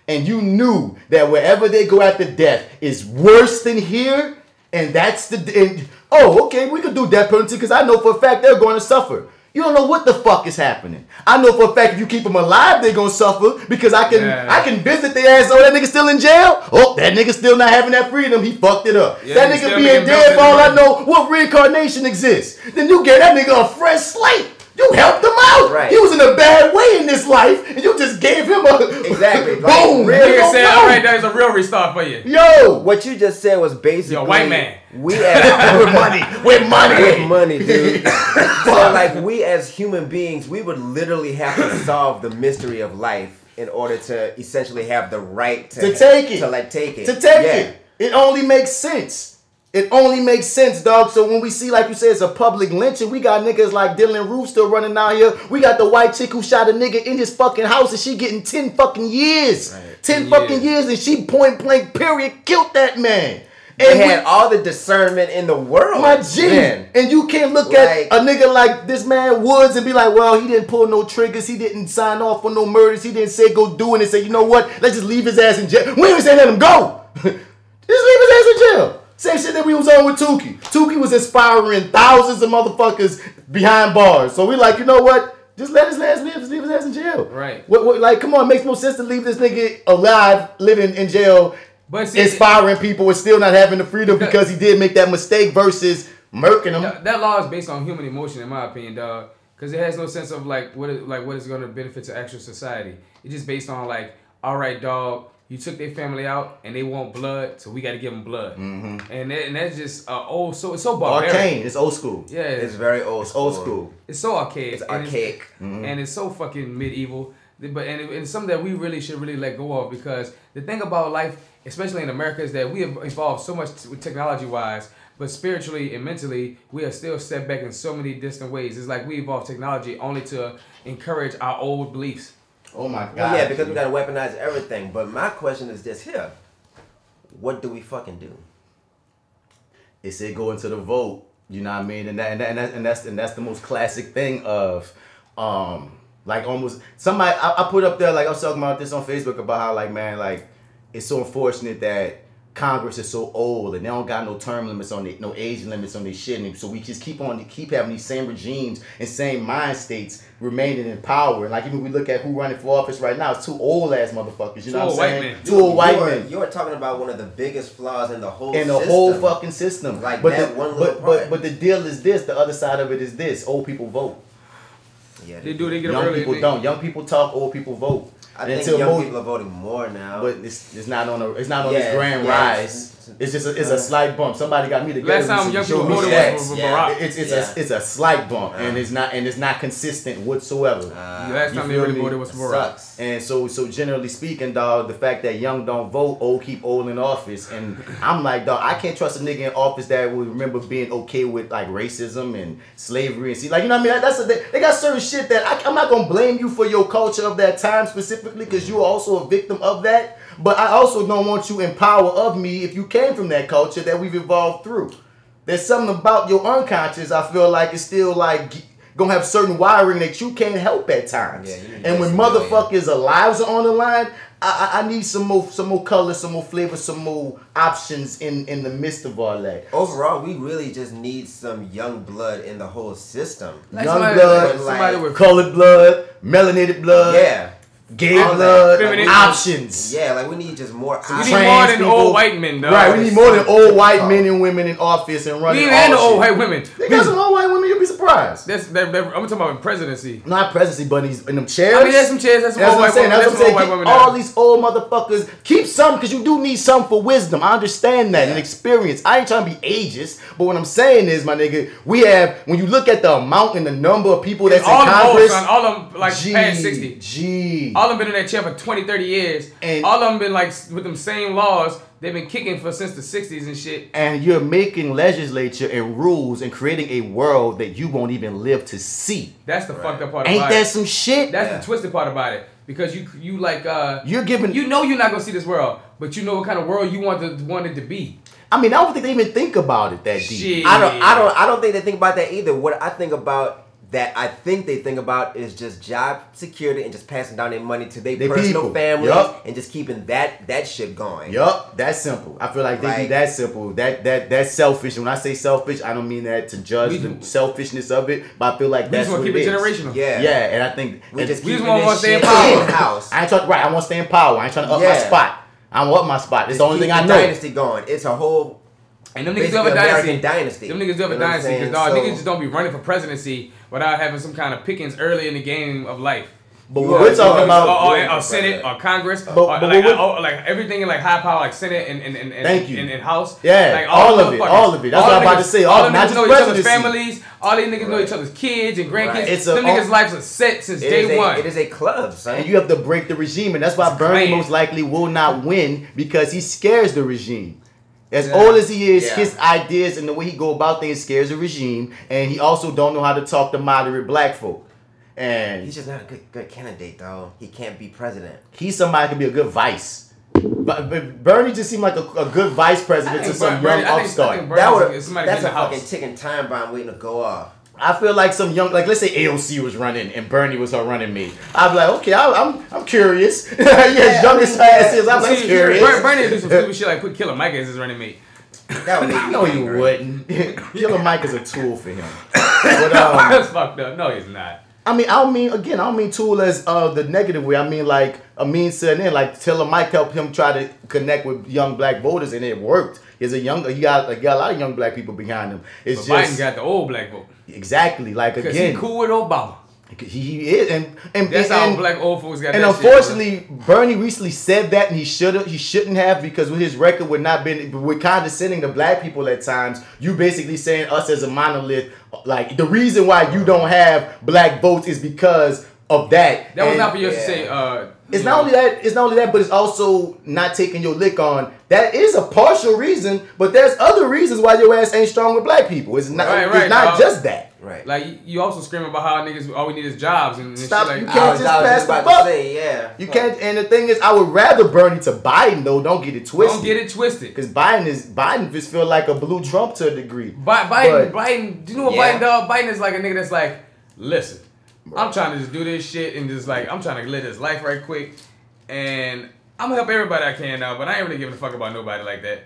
And you knew that wherever they go after death is worse than here, and that's the and, oh, okay, we could do death penalty because I know for a fact they're going to suffer. You don't know what the fuck is happening. I know for a fact if you keep them alive, they're gonna suffer because I can Yeah. I can visit their ass. Oh, that nigga still in jail. Oh, that nigga still not having that freedom. He fucked it up. Yeah, that nigga being dead for all I know. What reincarnation exists? Then you get that nigga a fresh slate. You helped him out. Right. He was in a bad way in this life, and you just gave him a Exactly. [laughs] boom. Like, There really you Nigga said, all right, there's a real restart for you. Yo, what you just said was basically You're white man. We as [laughs] with money, with money, with money, dude. [laughs] so like we as human beings, we would literally have to solve the mystery of life in order to essentially have the right to, To take it. To like take it. to take Yeah. it. It only makes sense. It only makes sense, dog. So when we see, like you said, it's a public lynching, we got niggas like Dylann Roof still running out here. We got the white chick who shot a nigga in his fucking house and she getting 10 fucking years. 10 10 fucking years. and she point blank period killed that man. They And we- had all the discernment in the world. my G. man. And you can't look Like- at a nigga like this man Woods and be like, well, he didn't pull no triggers, he didn't sign off on no murders, he didn't say go do it and say, you know what, let's just leave his ass in jail. We didn't say let him go. [laughs] just leave his ass in jail. Same shit that we was on with Tookie. Tookie was inspiring thousands of motherfuckers behind bars. So we like, you know what? Just let his ass live. Just leave his ass in jail. Right. What, what, like, come on, it makes no sense to leave this nigga alive, living in jail, But see, inspiring people and still not having the freedom Because- because he did make that mistake versus murking them. That, that law is based on human emotion, in my opinion, dog. Because it has no sense of like what it, like what is going to benefit to actual society. It's just based on like, all right, dog, you took their family out and they want blood, so we got to give them blood. And that, and that's just uh, old. So it's so barbaric. Arcane, it's old school. Yeah, It's very old It's old school. It's so archaic. It's and archaic. and it's so fucking medieval. But and, it- and it's something that we really should really let go of because the thing about life, especially in America, is that we have evolved so much technology wise, but spiritually and mentally, we are still set back in so many distant ways. It's like we evolved technology only to encourage our old beliefs. Oh my god. Well, yeah, because we gotta weaponize everything. But my question is this here: What do we fucking do? Is it said go into the vote. You know what I mean? And that, and, that, and, that, and that's and that's the most classic thing of um like almost somebody I, I put up there like I was talking about this on Facebook about how like man like it's so unfortunate that Congress is so old and they don't got no term limits on it, no age limits on their shit. And so we just keep on keep having these same regimes and same mind states remaining in power. And like even we look at who running for office right now, it's two old ass motherfuckers. You Two know what I'm saying? men. Two old white you're, men You're talking about one of the biggest flaws in the whole in the system. whole fucking system. Like but that the, one little but, but but the deal is this. The other side of it is this. Old people vote. Yeah, They do. They get up Young early. people they- don't. Young people talk. Old people vote. I And think until young most- people are voting more now. But it's, it's not on a it's not on Yeah, this grand yeah, rise. It's- It's just a, it's a slight bump. Somebody got me together. Last time and young showed people me voted stats. was for Yeah. Barack. It's it's Yeah. a it's a slight bump, and Uh. it's not and it's not consistent whatsoever. Uh, Last You time they feel really me? voted was Barack. sucks. And so, so generally speaking, dog, the fact that young don't vote, old keep old in office, and I'm like, dog, I can't trust a nigga in office that will remember being okay with like racism and slavery and see, like, you know what I mean? That- That's a, they, they got certain shit that I, I'm not gonna blame you for your culture of that time specifically because you are also a victim of that. But I also don't want you in power of me if you came from that culture that we've evolved through. There's something about your unconscious I feel like it's still like gonna have certain wiring that you can't help at times. Yeah, and when motherfuckers' lives are on the line, I, I, I need some more some more color, some more flavor, some more options in in the midst of all that. Overall, we really just need some young blood in the whole system. Like Young somebody, blood, like somebody like- with Colored blood, melanated blood, yeah, gay All blood, Feminine- options. yeah, like we need just more. We need Trans more than people. old white men, though. Right, we need more than old white Oh. men and women in office and We running. ain't had all old white women. They got some old white women. You'll be surprised. That's that, that, I'm talking about presidency. Not presidency, but he's in them chairs. I mean, there's some chairs. That's some That's old what I'm saying. women. That's That's what I'm saying. Keep all now. these old motherfuckers. Keep some because you do need some for wisdom. I understand that and experience. I ain't trying to be ageist, but what I'm saying is, my nigga, we have when you look at the amount and the number of people that's all in them old, Congress. son. All of them like G, past 60. G. All of them been in that chair for 20, 30 years. And- all of them been like with them same laws. They've been kicking for since the 60s and shit. and you're making legislature and rules and creating a world that you won't even live to see. That's the fucked up part Ain't about that some shit? That's Yeah. the twisted part about it. Because you you like uh You're giving. you know you're not gonna see this world, but you know what kind of world you want to want it to be. I mean, I don't think they even think about it that deep. Shit. I don't, I don't, I don't think they think about that either. What I think about that, I think they think about is just job security and just passing down their money to their They personal people. families Yup. and just keeping that that shit going. Yup, that's simple. I feel like they be Like- that simple. That that that's selfish. When I say selfish, I don't mean that to judge the selfishness of it, but I feel like We that's just want what to keep it it is. generational. Yeah, Yeah, and I think We just We just wanna stay in power. in house. I ain't trying right. I want to stay in power. I ain't trying to up my spot. I want up my spot. It's the only Keep thing I the know. Dynasty going. It's a whole And them niggas do have a American dynasty. dynasty. Them niggas do have a You know what I'm dynasty because saying? dog, So- niggas just don't be running for presidency without having some kind of pickings early in the game of life. But what we're talking about, or, or, Yeah. or Senate or Congress, But- or but like, what- or, like everything in like high power, like Senate and and and, and, Thank you. and, and House. Yeah, like all of it, all of it. That's what I'm about to say, All all- them not just know each other's families. All these niggas know each other's kids and grandkids. Right. It's a- them niggas' lives are set since It day a, one. It is a club, son. and you have to break the regime, and that's why It's Bernie clan. most likely will not win because he scares the regime. As Yeah. old as he is, Yeah. his ideas and the way he go about things scares the regime, and he also don't know how to talk to moderate black folk. And He's just not a good good candidate though. He can't be president. he's somebody who can be a good vice. But, but Bernie just seemed like a, a good vice president to some Bernie- young I think- upstart. That Bernie's would a- somebody that's get a in fucking ticking time bomb waiting to go off. I feel like some young, like let's say AOC was running and Bernie was her running mate. I'd be like, okay, I, I'm I'm curious. [laughs] yeah, young as ass is, I'm See, curious. Bernie, Bernie would do some stupid [laughs] shit like put Killer Mike as his running mate. That would [laughs] no, you wouldn't. Killer Mike is a tool for him. But um, That's fucked up. No, he's not. I mean, I don't mean again. I don't mean tool as uh, the negative way. I mean like a means to an end. Like Killer Mike helped him try to connect with young black voters, and it worked. He's a young. He got like, got a lot of young black people behind him. It's But just Biden got the old black vote. exactly like again. he cool with Obama. He, he is, and and That's and, how black old folks got And that shit, unfortunately, Bernie recently said that, and he should have, he shouldn't have, because with his record would not been, with condescending to black people at times. You basically saying us as a monolith, like the reason why you don't have black votes is because of that. That was And not for you to say. Uh, It's you not only that. It's not only that, but it's also not taking your lick on. That is a partial reason, but there's other reasons why your ass ain't strong with black people. It's not. Right, it's not dog. just that. Right. Like you also screaming about how niggas all we need is jobs and, and Stop, shit you can't I was, just I was pass just the about buck. to say, yeah. You can't. And the thing is, I would rather Bernie to Biden though. Don't get it twisted. Don't get it twisted. Because Biden is Biden just feel like a blue Trump to a degree. Bi- Biden, But- Biden, do you know what Yeah. Biden dog? Biden is like a nigga that's like, listen, I'm trying to just do this shit and just like I'm trying to live this life right quick, and I'm gonna help everybody I can now, but I ain't really giving a fuck about nobody like that.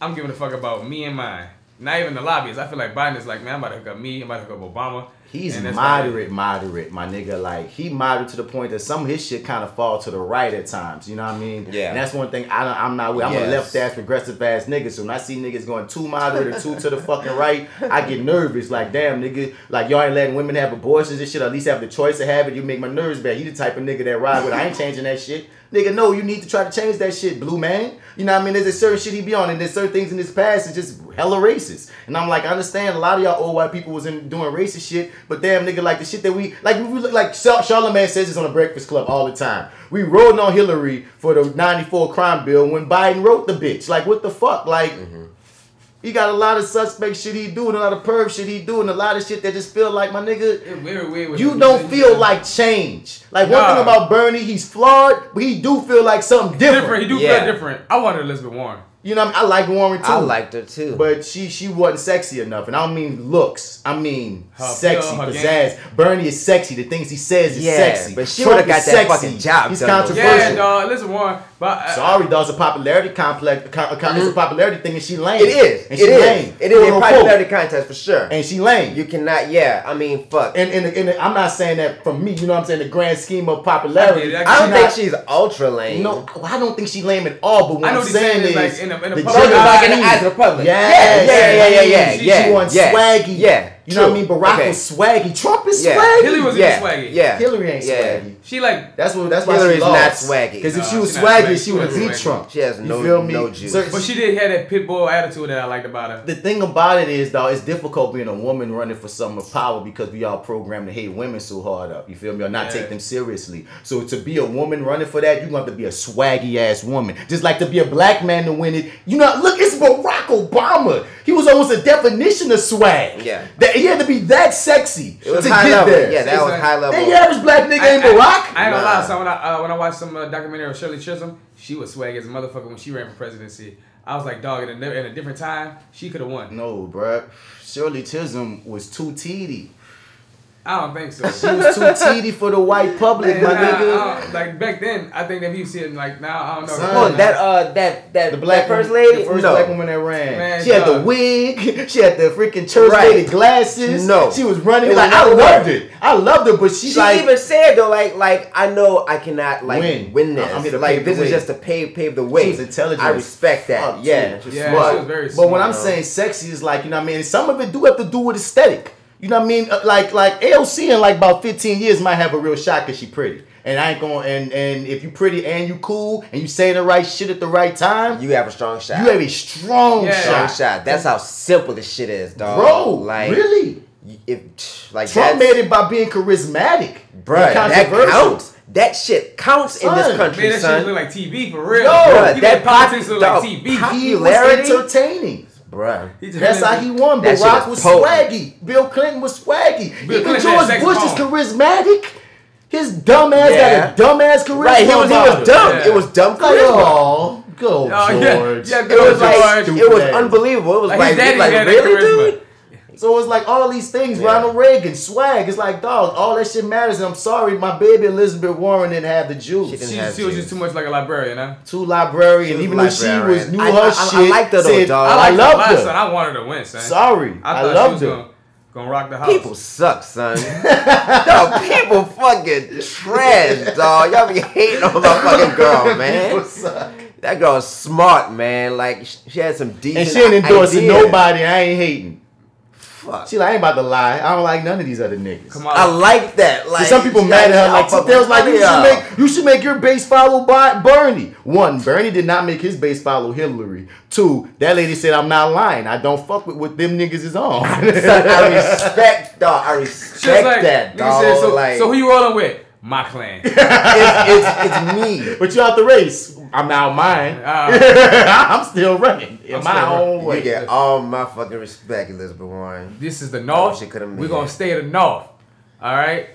I'm giving a fuck about me and mine. Not even the lobbyists. I feel like Biden is like, man, I'm about to hook up me. I'm about to hook up Obama. He's moderate, moderate, my nigga. Like he moderate to the point that some of his shit kind of fall to the right at times. You know what I mean? Yeah. And that's one thing I, I'm not with. I'm a left ass progressive ass nigga. So when I see niggas going too moderate or too to the fucking right, I get nervous. Like damn, nigga. Like y'all ain't letting women have abortions and shit. At least have the choice to have it. You make my nerves bad. You the type of nigga that ride with. I ain't changing that shit. Nigga, no, you need to try to change that shit, blue man. You know what I mean? There's a certain shit he be on, and there's certain things in his past that's just hella racist. And I'm like, I understand a lot of y'all old white people was in doing racist shit, but damn nigga, like the shit that we like, we look like Char- Charlamagne says this on the Breakfast Club all the time. We rode on Hillary for the '94 crime bill when Biden wrote the bitch. Like, what the fuck? Like. He got a lot of suspect shit he do, and a lot of perv shit he do, and a lot of shit that just feel like my nigga. It's very weird. with You him. don't feel like change. Like one thing about Bernie, he's flawed, but he do feel like something different. different. He do Yeah. feel different. I wanted Elizabeth Warren. You know, I, mean? I like Warren too. I liked her too. but she she wasn't sexy enough, and I don't mean looks. I mean Her sexy, appeal, her pizzazz. Bernie is sexy. The things he says is Yeah, sexy. but she would've got is that sexy. fucking job He's done controversial. Yeah, dog. Elizabeth Warren. But uh, Sorry, dog. It's a popularity complex. It's a popularity thing, and she lame. it is. And It she is. lame. It is Quote, a popularity contest for sure. And she lame. you cannot. Yeah. I mean, fuck. and, and, and I'm not saying that from me. You know what I'm saying? The grand scheme of popularity. I get I don't She think not- she's ultra lame. No, I don't think she lame at all. But what I know I'm what saying saying is, is, like, in a- in a the public eye- in the eyes of the public. Yeah, yeah, yeah, yeah, She, yeah, she wants yeah, swaggy. yeah, You know what I mean? Barack Okay. was swaggy. Trump is Yeah. swaggy. Hillary was yeah, swaggy. Yeah. Hillary ain't Yeah. swaggy. she like That's what. That's why Hillary's she not lost. swaggy. Because if she was she swaggy. swaggy, She she would have wasn't beat swaggy. Trump. She has You no- feel me? no juice. So- But she did have that pit bull attitude that I liked about her. the thing about it is, though, it's difficult being a woman running for some of power because we all programmed to hate women so hard up. You feel me? Or not Yeah. take them seriously. So to be a woman running for that, you're gonna have to be a swaggy ass woman. Just like to be a black man to win it. You know, look, it's Barack Obama. He was almost a definition of swag. Yeah. That he had to be that sexy It was to high get level. there. Yeah, that was It's high like- Then level. the average black nigga ain't I, Barack. I ain't gonna Nah. lie. So when I uh, when I watched some uh, documentary of Shirley Chisholm, she was swag as a motherfucker when she ran for presidency. I was like, dog, in a, in a different time, she could have won. no, bruh. Shirley Chisholm was too teedy. I don't think so. She was too teedy for the white public, Man, my nah, nigga. like back then, I think if you see it like now, I don't know. Son. That uh, that that The black that first lady. the first no. black woman that ran. Man, she had the wig. [laughs] She had the freaking church Right. lady glasses. No. she was running. Was like I loved her. it. I loved her, but she, She like even said though, like, like I know I cannot like Win. win, this. I'm here to like this way. is just to pave pave the way. She was intelligent I respect that. fuck, yeah, too. she's Yeah, smart. she was very But when I'm though. saying sexy is like you know what I mean. Some of it do have to do with aesthetic. You know what I mean? Uh, Like like AOC in like about 15 years might have a real shot because she pretty. And I ain't going and and if you pretty and you cool and you saying the right shit at the right time, you, You have a strong shot. You have a strong Yeah. strong shot. shot. That's how simple this shit is, dog. Bro, like really? If like Trump that's- made it by being charismatic. bro. that counts. That shit counts in this country, Man, that son. shit look like TV for real. Yo, He that made politics pop- look like dog, TV. pop- He was Popularity? entertaining. Bruh. That's how he won. That Barack is was potent. swaggy. Bill Clinton was swaggy. Bill Even Clinton George sex Bush is charismatic. His dumb ass Yeah. got a dumb ass charisma. Right, he was he was dumb. Yeah. It was dumb Like, charisma. oh, go Oh, yeah. George. Yeah, It go was like George. Stupid it was unbelievable. It was Like, like, his like really, charisma. dude. So it's like all these things, Yeah. Ronald Reagan, swag. It's like, dog, all that shit matters. And I'm sorry, my baby Elizabeth Warren didn't have the juice. She didn't She, have she was just too much like a librarian, huh? Two librarian, She was even though she was knew I- her I- I shit. liked her though, said, dog. I, I, liked her loved her. son. I wanted her to win, son. Sorry, I I, thought loved she her. was gonna, gonna rock the house. People suck, son. [laughs] dog, people fucking trash, dog. Y'all be hating on my fucking girl, [laughs] man. People suck. That girl's smart, man. Like she had some decent. And she ain't endorsing ideas. nobody. I ain't hating. Fuck. She like, I ain't about to lie. I don't like none of these other niggas. Come on. I like that. Like some people mad at her. Like fuck they was like, you should make you should make your base follow by Bernie. One, Bernie did not make his base follow Hillary. Two, that lady said, I'm not lying. I don't fuck with what them niggas is on. [laughs] I respect, dog. I respect like, that, dog. said, so, like, so who you rolling with? My clan. [laughs] it's, it's, it's me. but you out the race. I'm now mine. Uh, [laughs] I'm still running in I'm my still running. own You way. get all my fucking respect, Elizabeth Warren. this is the North. she We're gonna it. stay the North. All right?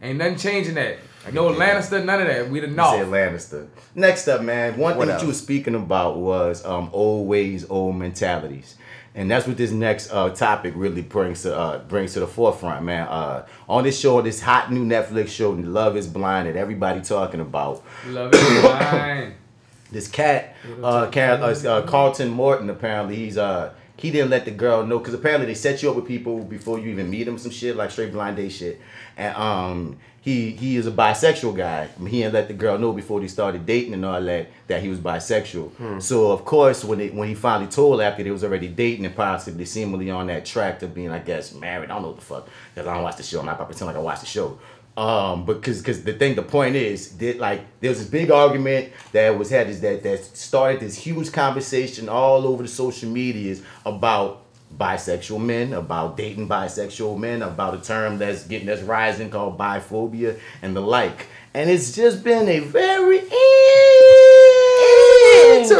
Ain't nothing changing that. No Lannister, none of that. We the Said North. Lannister. Next up, man. One What thing that else? you were speaking about was um, old ways, old mentalities, and that's what this next uh, topic really brings to uh, brings to the forefront, man. Uh, on this show, this hot new Netflix show, Love Is Blind, that everybody talking about. Love it. Fine. [coughs] This cat, uh, Car- uh, uh, Carlton Morton, apparently he's uh he didn't let the girl know because apparently they set you up with people before you even meet them, some shit like straight blind date shit, and um he he is a bisexual guy. He didn't let the girl know before they started dating and all that that he was bisexual. So of course when it when he finally told after they was already dating and possibly seemingly on that track to being I guess married, I don't know what the fuck because I don't watch the show. I'm not about to pretend like I watch the show. Um, because because the thing, the point is that like there was this big argument that was had is that that started this huge conversation all over the social medias about bisexual men, about dating bisexual men, about a term that's getting that's rising called biphobia and the like. And it's just been a very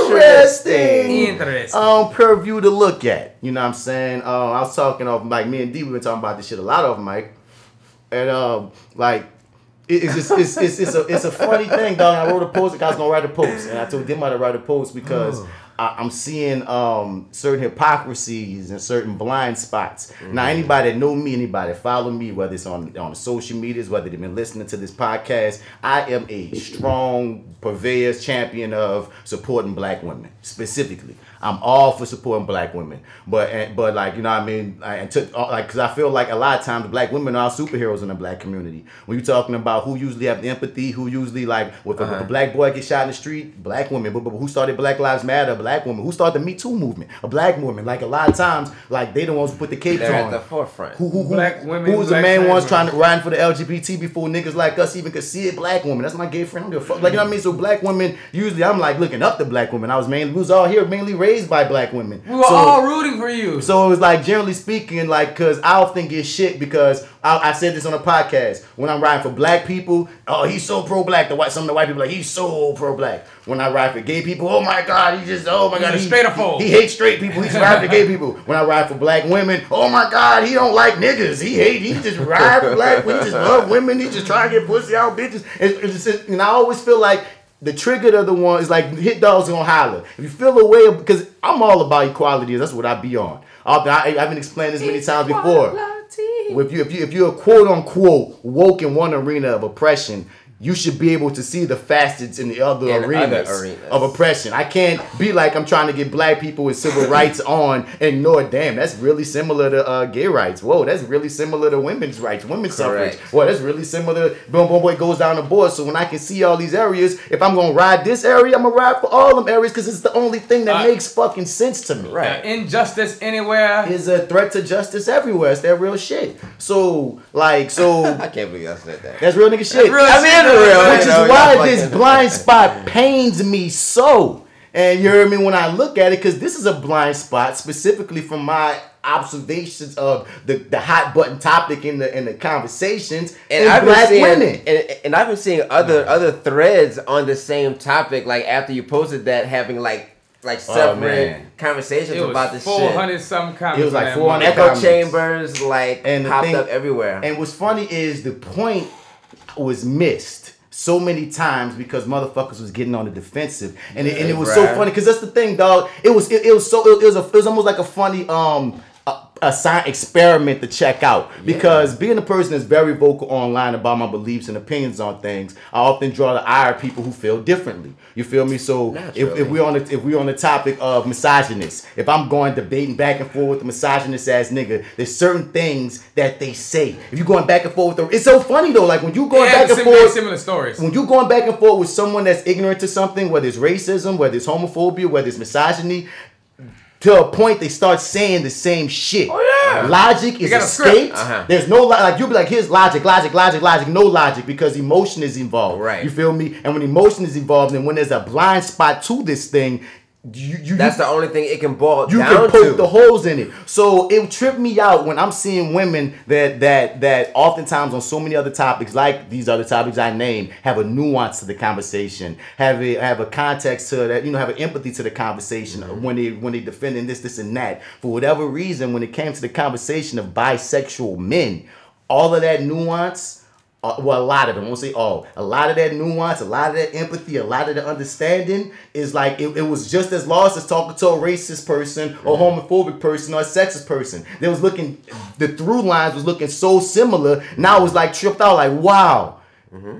interesting Interesting. um purview to look at. You know what I'm saying? Um, I was talking off like me and D. We've been talking about this shit a lot off mic, and um, like it- it's just it's, it's it's a it's a funny thing, dog. I wrote a post. I was gonna write a post, and I told them how to write a post because. I, I'm seeing um, certain hypocrisies and certain blind spots. Now, anybody that know me, anybody that follow me, whether it's on on social medias, whether they've been listening to this podcast, I am a strong purveyor, champion of supporting black women specifically. I'm all for supporting black women, but and, but like you know what I mean, and to, uh, like because I feel like a lot of times black women are superheroes in the black community. When you're talking about who usually have the empathy, who usually like with a, Uh-huh. if a black boy get shot in the street, black women. But, but who started Black Lives Matter? Black woman. Who started the Me Too movement? A black woman. Like a lot of times, like they the ones who put the capes They're on. at the forefront. Who, who, who, Black women, who was the black main ones trying to ride for the LGBT before niggas like us even could see it? Black woman. That's my gay friend. I don't give a fuck. Like you know what I mean? So black women. Usually, I'm like looking up to black women. I was mainly we was all here mainly raised by black women. We were So- all rooting for you. so it was like generally speaking, like because I often get shit because I, I said this on a podcast when I'm riding for black people. Oh, he's so pro black. The white some of the white people like he's so pro black. When I ride for gay people, oh my god, he just oh my god, He's a he. He, he hates straight people. He's ride for gay [laughs] people. When I ride for black women, oh my god, he don't like niggas. He hate. He just ride for black. He just love women. He just try to get pussy out bitches. And, it's just- and I always feel like. The trigger of the one is like hit dogs gonna holler. If you feel a way, because I'm all about equality. That's what I be on. I've been, I, I've been explaining this many times before. If you if you if you're a quote unquote woke in one arena of oppression, you should be able to see the facets in the other In other arenas, arenas. of oppression. I can't be like I'm trying to get black people with civil [laughs] rights on and ignore. Damn, that's really similar to uh, gay rights. Whoa, that's really similar to women's rights, women's Correct. suffrage. Well, that's really similar. Boom, boom, boy goes down the board. So when I can see all these areas, if I'm gonna ride this area, I'm gonna ride for all them areas because it's the only thing that Uh, makes fucking sense to me Right. Uh, injustice anywhere. is a threat to justice everywhere. It's that real shit. So, like, so [laughs] I can't believe I said that. that's real nigga shit. real I mean, shit, though, which is know, why y'all this fucking- blind spot pains me so. And you hear me when I look at it, because this is a blind spot, specifically from my observations of the, the hot button topic in the in the conversations And I've been black seeing, women. and, and I've been seeing other other threads on the same topic. Like after you posted that, having like like oh, separate Oh, man. conversations It was about this four shit. hundred some comments. It was like that 400. Echo comments. chambers like And the popped thing- up everywhere. And what's funny is the point was missed so many times because motherfuckers was getting on the defensive, and it, and it was so funny because that's the thing, dog. It was it, it was so it, was a, it was almost like a funny um. A, sign experiment to check out because being a person that's very vocal online about my beliefs and opinions on things, I often draw the ire of people who feel differently. You feel me? So if, Naturally. if we're on the if we're on the topic of misogynist, if I'm going debating back and forth with a misogynist ass nigga, there's certain things that they say. If you're going back and forth with them, it's so funny though. Like when you going Yeah, back and forth, similar stories. when you going back and forth with someone that's ignorant to something, whether it's racism, whether it's homophobia, whether it's misogyny, to a point they start saying the same shit. Oh, yeah. Logic is escaped. Uh-huh. There's no like you'll be like here's logic, logic, logic, logic, no logic because emotion is involved. Right. You feel me? And when emotion is involved, and when there's a blind spot to this thing, you you That's you, the only thing it can boil you down can poke to. the holes in it. So it tripped me out when I'm seeing women that that that oftentimes on so many other topics, like these other topics I named, have a nuance to the conversation, have a have a context to that, you know, have an empathy to the conversation Mm-hmm. when they when they defending this, this, and that. For whatever reason, when it came to the conversation of bisexual men, all of that nuance. Uh, well, a lot of them. I won't say all. A lot of that nuance, a lot of that empathy, a lot of the understanding is like it, it was just as lost as talking to a racist person or homophobic person or a sexist person. They was looking, the through lines was looking so similar. Now it was like tripped out. Like wow,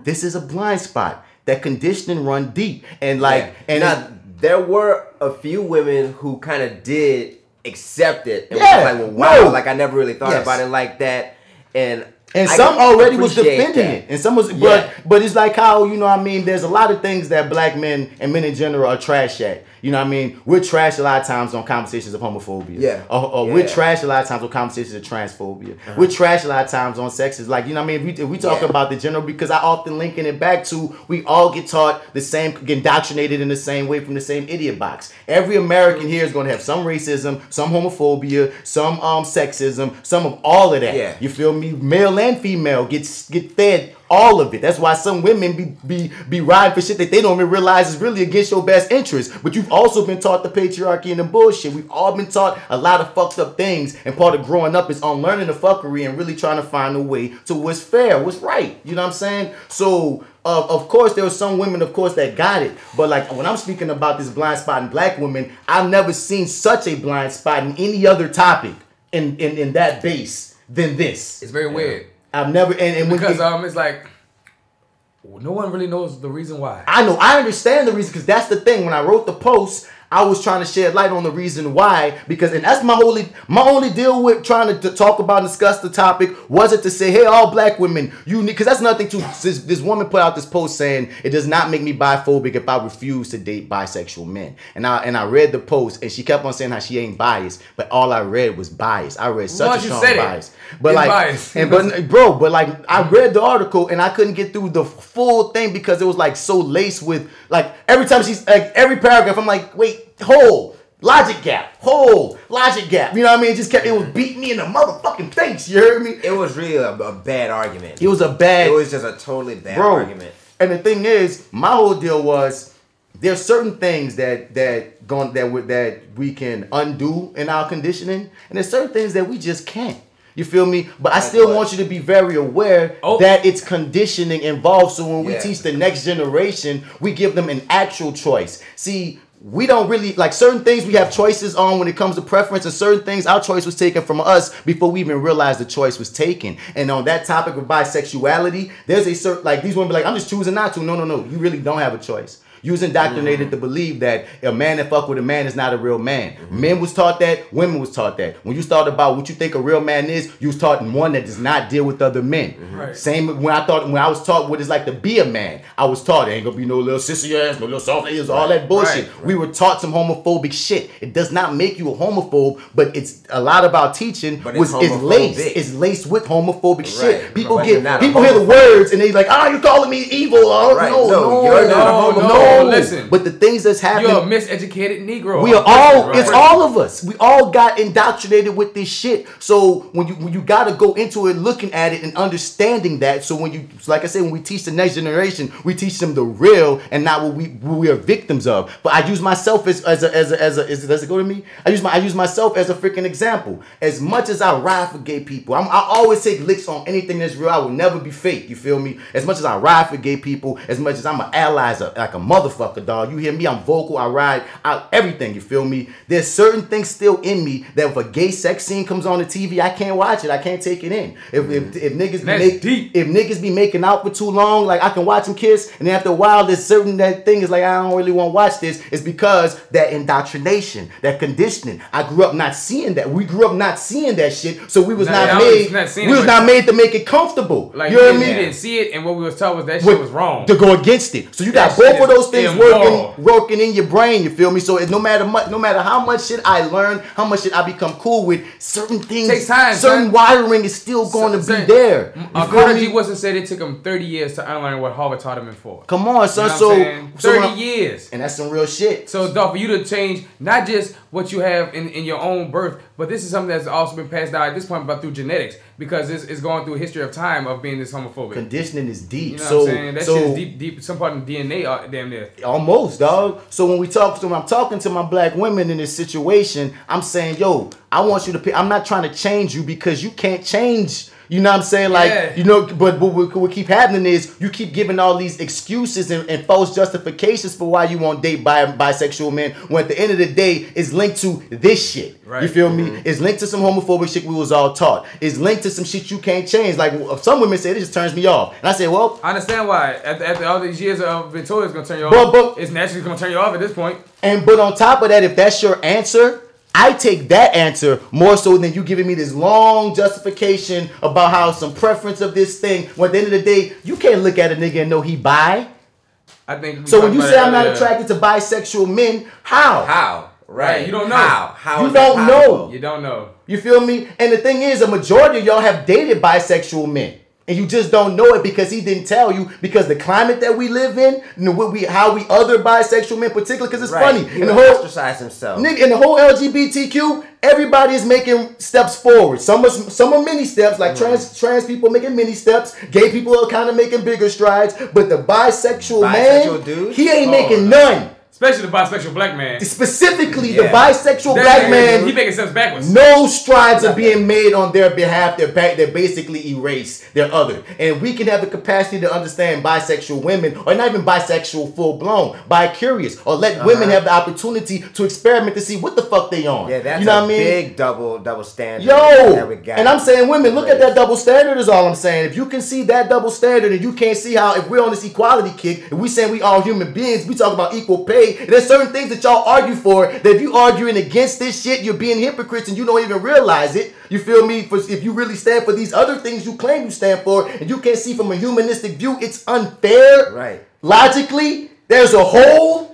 this is a blind spot. That conditioning run deep and like Yeah. and now, it- there were a few women who kind of did accept it and Yeah, was like, well, wow, no. like I never really thought Yes. about it like that. And And I some already was defending that. it. And some was Yeah. but but it's like how, you know what I mean, there's a lot of things that black men and men in general are trash at. You know what I mean? We're trash a lot of times on conversations of homophobia. Yeah. Or, or Yeah. we're trash a lot of times on conversations of transphobia. We're trash a lot of times on sex. It's like, you know what I mean? If we, if we talk Uh-huh. Yeah. about the general, because I often linking it back to we all get taught the same, get indoctrinated in the same way from the same idiot box. Every American here is going to have some racism, some homophobia, some um sexism, some of all of that. Yeah. You feel me? Male and female gets get fed all of it. That's why some women be be be riding for shit that they don't even realize is really against your best interest. But you've also been taught the patriarchy and the bullshit. We've all been taught a lot of fucked up things, and part of growing up is unlearning the fuckery and really trying to find a way to what's fair, what's right. You know what I'm saying? So. Uh, of course, there were some women, of course, that got it. But like when I'm speaking about this blind spot in black women, I've never seen such a blind spot in any other topic in in, in that base than this. It's very weird I've never and, and because it- um, it's like no one really knows the reason why. I know I understand the reason because that's the thing. When I wrote the post, I was trying to shed light on the reason why because and that's my only my only deal with trying to, to talk about and discuss the topic wasn't to say hey all black women you need because that's nothing to this, this woman put out this post saying it does not make me biphobic if I refuse to date bisexual men. And I and I read the post and she kept on saying how she ain't biased but all I read was bias. I read such Once a strong said it, bias. But like biased. and but bro but like I read the article and I couldn't get through the full thing because it was like so laced with like every time she's like every paragraph I'm like wait hold logic gap hold logic gap you know what I mean it just kept it was beating me in the motherfucking face you heard me it was really a, a bad argument. it was a bad It was just a totally bad bro. argument. And the thing is, my whole deal was there's certain things that that going that we, that we can undo in our conditioning, and there's certain things that we just can't. You feel me? But I still want you to be very aware Oh. that it's conditioning involved. So when we teach the next generation, we give them an actual choice. See, we don't really like certain things we have choices on when it comes to preference, and certain things our choice was taken from us before we even realized the choice was taken. And on that topic of bisexuality, there's a certain like these women be like, I'm just choosing not to. No, no, no. You really don't have a choice. You was indoctrinated mm. to believe that a man that fuck with a man is not a real man. Mm-hmm. Men was taught that, women was taught that. When you start about what you think a real man is, you was taught one that does not deal with other men. Mm-hmm. Right. Same when I thought when I was taught what it's like to be a man, I was taught there ain't gonna be no little sissy ass, no little soft ass, all that bullshit. Right, We were taught some homophobic shit. It does not make you a homophobe, but it's a lot about teaching But was it's is laced. homophobic. It's laced with homophobic Right, shit. People but get not people hear the words and they like, oh, you calling me evil? Oh, Right, no, no, no, you're no, not a no, homophobe. No, listen. But the things that's happening. You're a miseducated Negro. We are all. Right. It's all of us. We all got indoctrinated with this shit. So when you when you got to go into it, looking at it and understanding that. So when you, like I said, when we teach the next generation, we teach them the real and not what we what we are victims of. But I use myself as as a as a, as a is, does it go to me? I use my I use myself as a freaking example. As much as I ride for gay people, I'm, I always take licks on anything that's real. I will never be fake. You feel me? As much as I ride for gay people, as much as I'm an ally, as a, like a motherfucker, dog. You hear me? I'm vocal. I ride out everything. You feel me? There's certain things still in me that if a gay sex scene comes on the TV, I can't watch it. I can't take it in. If if, mm. if niggas be make, deep. if niggas be making out for too long, like I can watch them kiss, and then after a while, there's certain that thing is like I don't really want to watch this. It's because that indoctrination, that conditioning. I grew up not seeing that. We grew up not seeing that shit, so we was not was made. not we was not made to make it comfortable. Like you know what I mean? didn't see it, and what we was taught was that shit With- was wrong. to go against it. So you got both of those is things immoral. working working in your brain. You feel me? So it, no matter much, no matter how much shit I learn, how much shit I become cool with, certain things, time, certain son. wiring is still going to be Son, there. You Uh, feel Carter? G. Woodson said it took him 30 years to unlearn what Harvard taught him in four. Come on, son. You know so, saying? so 30 years. and that's some real shit. So, dog, for you to change not just what you have in, in your own birth, but this is something that's also been passed down at this point, but through genetics, because it's, it's going through a history of time of being this homophobic. Conditioning is deep. You know so, what I'm saying? That so shit is deep, deep. Some part of the DNA, uh, damn near. Almost, dog. So when we talk, to when I'm talking to my black women in this situation, I'm saying, yo, I want you to. I'm not trying to change you because you can't change. You know what I'm saying? Like, Yeah. you know, but, but what, what keep happening is you keep giving all these excuses and, and false justifications for why you won't date bi- bisexual men. When at the end of the day, it's linked to this shit. Right. You feel me? Mm-hmm. It's linked to some homophobic shit we was all taught. It's linked to some shit you can't change. Like some women say, it just turns me off. And I say, well, I understand why. After, after all these years of being told it's going to turn you off, But- but- it's naturally going to turn you off at this point. And but on top of that, if that's your answer, I take that answer more so than you giving me this long justification about how some preference of this thing. When at the end of the day, you can't look at a nigga and know he bi. I think. So when you say I'm not attracted to bisexual men, how? How? Right. you don't know. How? How You don't know. You don't know. You feel me? And the thing is, a majority of y'all have dated bisexual men. And you just don't know it because he didn't tell you because the climate that we live in, you know, what we how we other bisexual men, particularly because it's Right. funny. He And the whole ostracize himself. Nigga, in the whole LGBTQ, everybody is making steps forward. Some are some are mini steps, like trans trans people making mini steps. Gay people are kind of making bigger strides. But the bisexual, man, dude? he ain't Oh, making no. none. Especially the bisexual black man. Specifically, the bisexual That black nigga, man. He making steps backwards. No strides are being made on their behalf. They're back. They're basically erased. They're other, and we can have the capacity to understand bisexual women, or not even bisexual full blown, bi curious, or let women have the opportunity to experiment to see what the fuck they on. Uh-huh. Yeah, that's you know a what I mean? big double double standard. Yo, that we got. and I'm saying, women, look at that double standard. Is all I'm saying. If you can see that double standard, and you can't see how, if we're on this equality kick, and we saying we all human beings, we talk about equal pay. There's certain things that y'all argue for. That if you arguing against this shit, you're being hypocrites, and you don't even realize it. You feel me? For if you really stand for these other things you claim you stand for, and you can't see from a humanistic view, it's unfair. Right. Logically, there's a hole.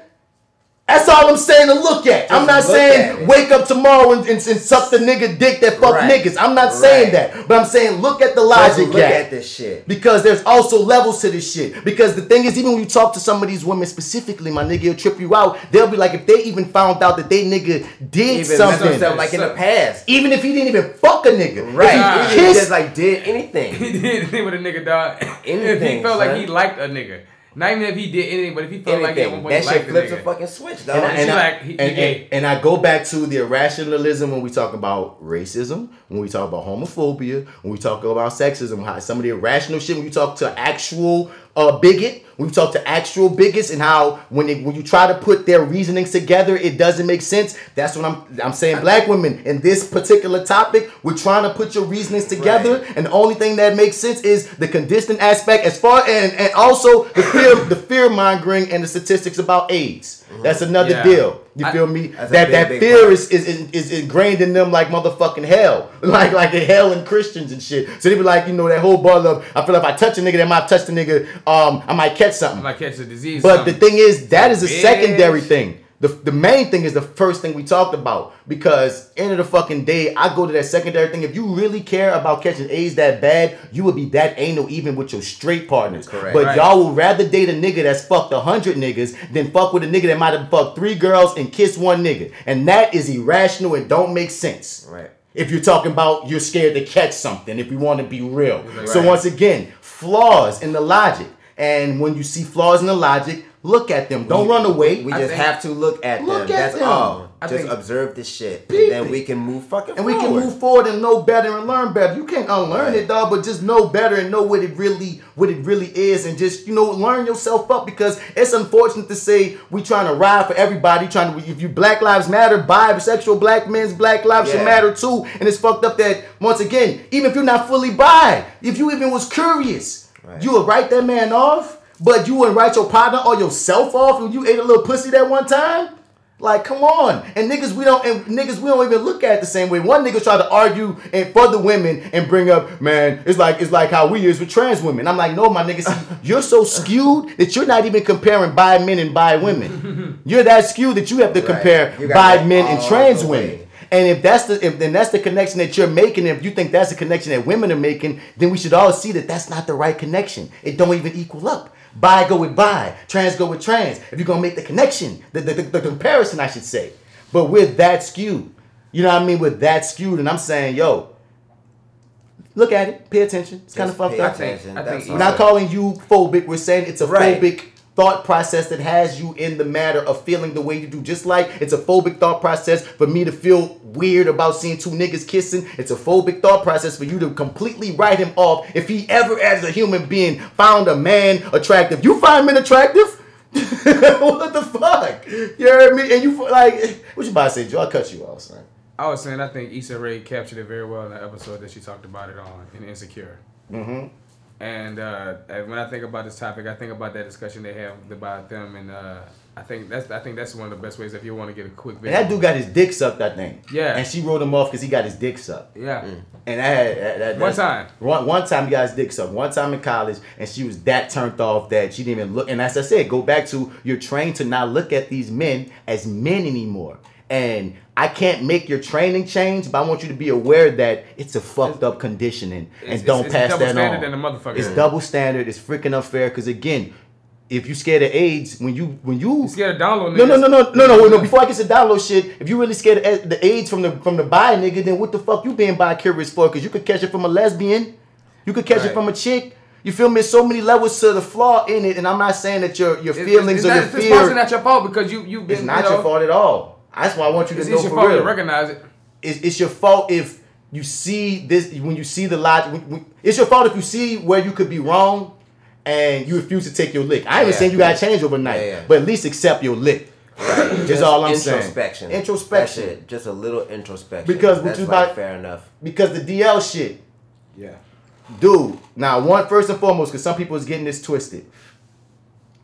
That's all I'm saying to look at. I'm not saying wake up tomorrow and, and, and suck the nigga dick that fuck Right. niggas. I'm not saying Right. that. But I'm saying look at the logic look gap. at this shit. Because there's also levels to this shit. Because the thing is, even when you talk to some of these women specifically, my nigga, it'll trip you out. They'll be like, if they even found out that they nigga did Even something, himself like in the past. even if he didn't even fuck a nigga, Right. If He he just like did anything. [laughs] He did anything with a nigga, dog. if he Anything, felt like he liked a nigga. Not even if he did anything, but if he felt like at one anything. point That he shit liked the flips a fucking switch, dog. And, I- And and, I, like, he- he and, gay. and, and I go back to the irrationalism when we talk about racism, when we talk about homophobia, when we talk about sexism, how some of the irrational shit when you talk to actual uh, bigot, when you talk to actual bigots, and how when they, when you try to put their reasonings together, it doesn't make sense. That's what I'm I'm saying. Black women in this particular topic, we're trying to put your reasonings together, Right. and the only thing that makes sense is the conditioning aspect, as far and and also the fear the fear mongering and the statistics about AIDS. That's another Yeah. deal. You I- feel me? That big, that big fear part. is, is is ingrained in them like motherfucking hell, [laughs] like like the hell in Christians and shit. So they be like, you know, that whole ball of I feel like if I touch a nigga, that might touch the nigga, um, I might catch something. I might catch a disease. But the thing is, that is a Bitch. secondary thing. The, the main thing is the first thing we talked about because end of the fucking day, I go to that secondary thing. If you really care about catching AIDS that bad, you would be that anal even with your straight partners. Correct. But Right. y'all would rather date a nigga that's fucked a hundred niggas than fuck with a nigga that might have fucked three girls and kissed one nigga. And that is irrational and don't make sense. Right. If you're talking about you're scared to catch something, if we want to be real. So once again, flaws in the logic. And when you see flaws in the logic, look at them. Don't run away. We I just have to look at Look them. at That's them. all. I just observe this shit, Peep and then it. we can move fucking and we can forward. move forward and know better and learn better. You can't unlearn Right. it, dog, but just know better and know what it really, what it really is, and just you know learn yourself up because it's unfortunate to say we trying to ride for everybody. Trying to if you Black Lives Matter, bisexual black men's Black lives should matter too. And it's fucked up that once again, even if you're not fully bi, if you even was curious, Right. you would write that man off, but you wouldn't write your partner or yourself off when you ate a little pussy that one time. Like, come on. And niggas, we don't and niggas we don't even look at it the same way. One nigga try to argue and for the women and bring up, man, it's like it's like how we is with trans women. I'm like, no, my nigga, see, [laughs] you're so skewed that you're not even comparing bi men and bi women. [laughs] You're that skewed that you have to Right. compare bi men and trans women. And if that's the if then that's the connection that you're making, if you think that's the connection that women are making, then we should all see that that's not the right connection. It don't even equal up. Bi go with bi, trans go with trans. If you're gonna make the connection, the, the, the, the comparison, I should say. But we're that skewed. You know what I mean? We're that skewed, and I'm saying, yo, look at it, pay attention. It's kind of Just fucked pay up. attention. I think- That's We're We're not calling you phobic. We're saying it's a Right. phobic thought process that has you in the matter of feeling the way you do. Just like it's a phobic thought process for me to feel weird about seeing two niggas kissing. It's a phobic thought process for you to completely write him off if he ever, as a human being, found a man attractive. You find men attractive? [laughs] what the fuck? You heard me? And you like, what you about to say, Joe? I cut you off, son. I was saying I think Issa Rae captured it very well in the episode that she talked about it on in Insecure. Mm-hmm. And, uh, when I think about this topic, I think about that discussion they have about them, and uh, I think that's I think that's one of the best ways if you want to get a quick And that dude got his dick sucked, I think. Yeah. And she wrote him off because he got his dick sucked. yeah. And I had that, that, One time. One, one time, you guys dick sucked. One time in college, and she was that turned off that she didn't even look. And as I said, go back to you're trained to not look at these men as men anymore. And I can't make your training change, but I want you to be aware that it's a fucked up conditioning, and It's- don't it's- it's pass double that standard on. than a motherfucker. It's double standard. It's freaking unfair. Because again, if you scared of AIDS, when you when you You scared of downloading no, no, niggas? no, no, no, no, no. Before I get to download shit, if you really scared of the AIDS from the from the bi nigga, then what the fuck you being bi curious for? Because you could catch it from a lesbian, you could catch it from a chick. You feel me? There's so many levels to the flaw in it, and I'm not saying that your your It's- feelings it's, or not, your it's fear. not your fault because you you've been It's not you know, your fault at all. That's why I want you to It's, know it's your for fault real. to recognize it. It's, it's your fault if you see this when you see the logic. when- when- It's your fault if you see where you could be wrong, and you refuse to take your lick. I ain't Yeah. saying you gotta change overnight, Yeah, yeah. but at least accept your lick. Right. [laughs] Just all I'm saying. introspection. Introspection. Just a little introspection. Because what That's you like fair enough. Because the DL shit, Yeah. dude. Now, one first and foremost, because some people is getting this twisted.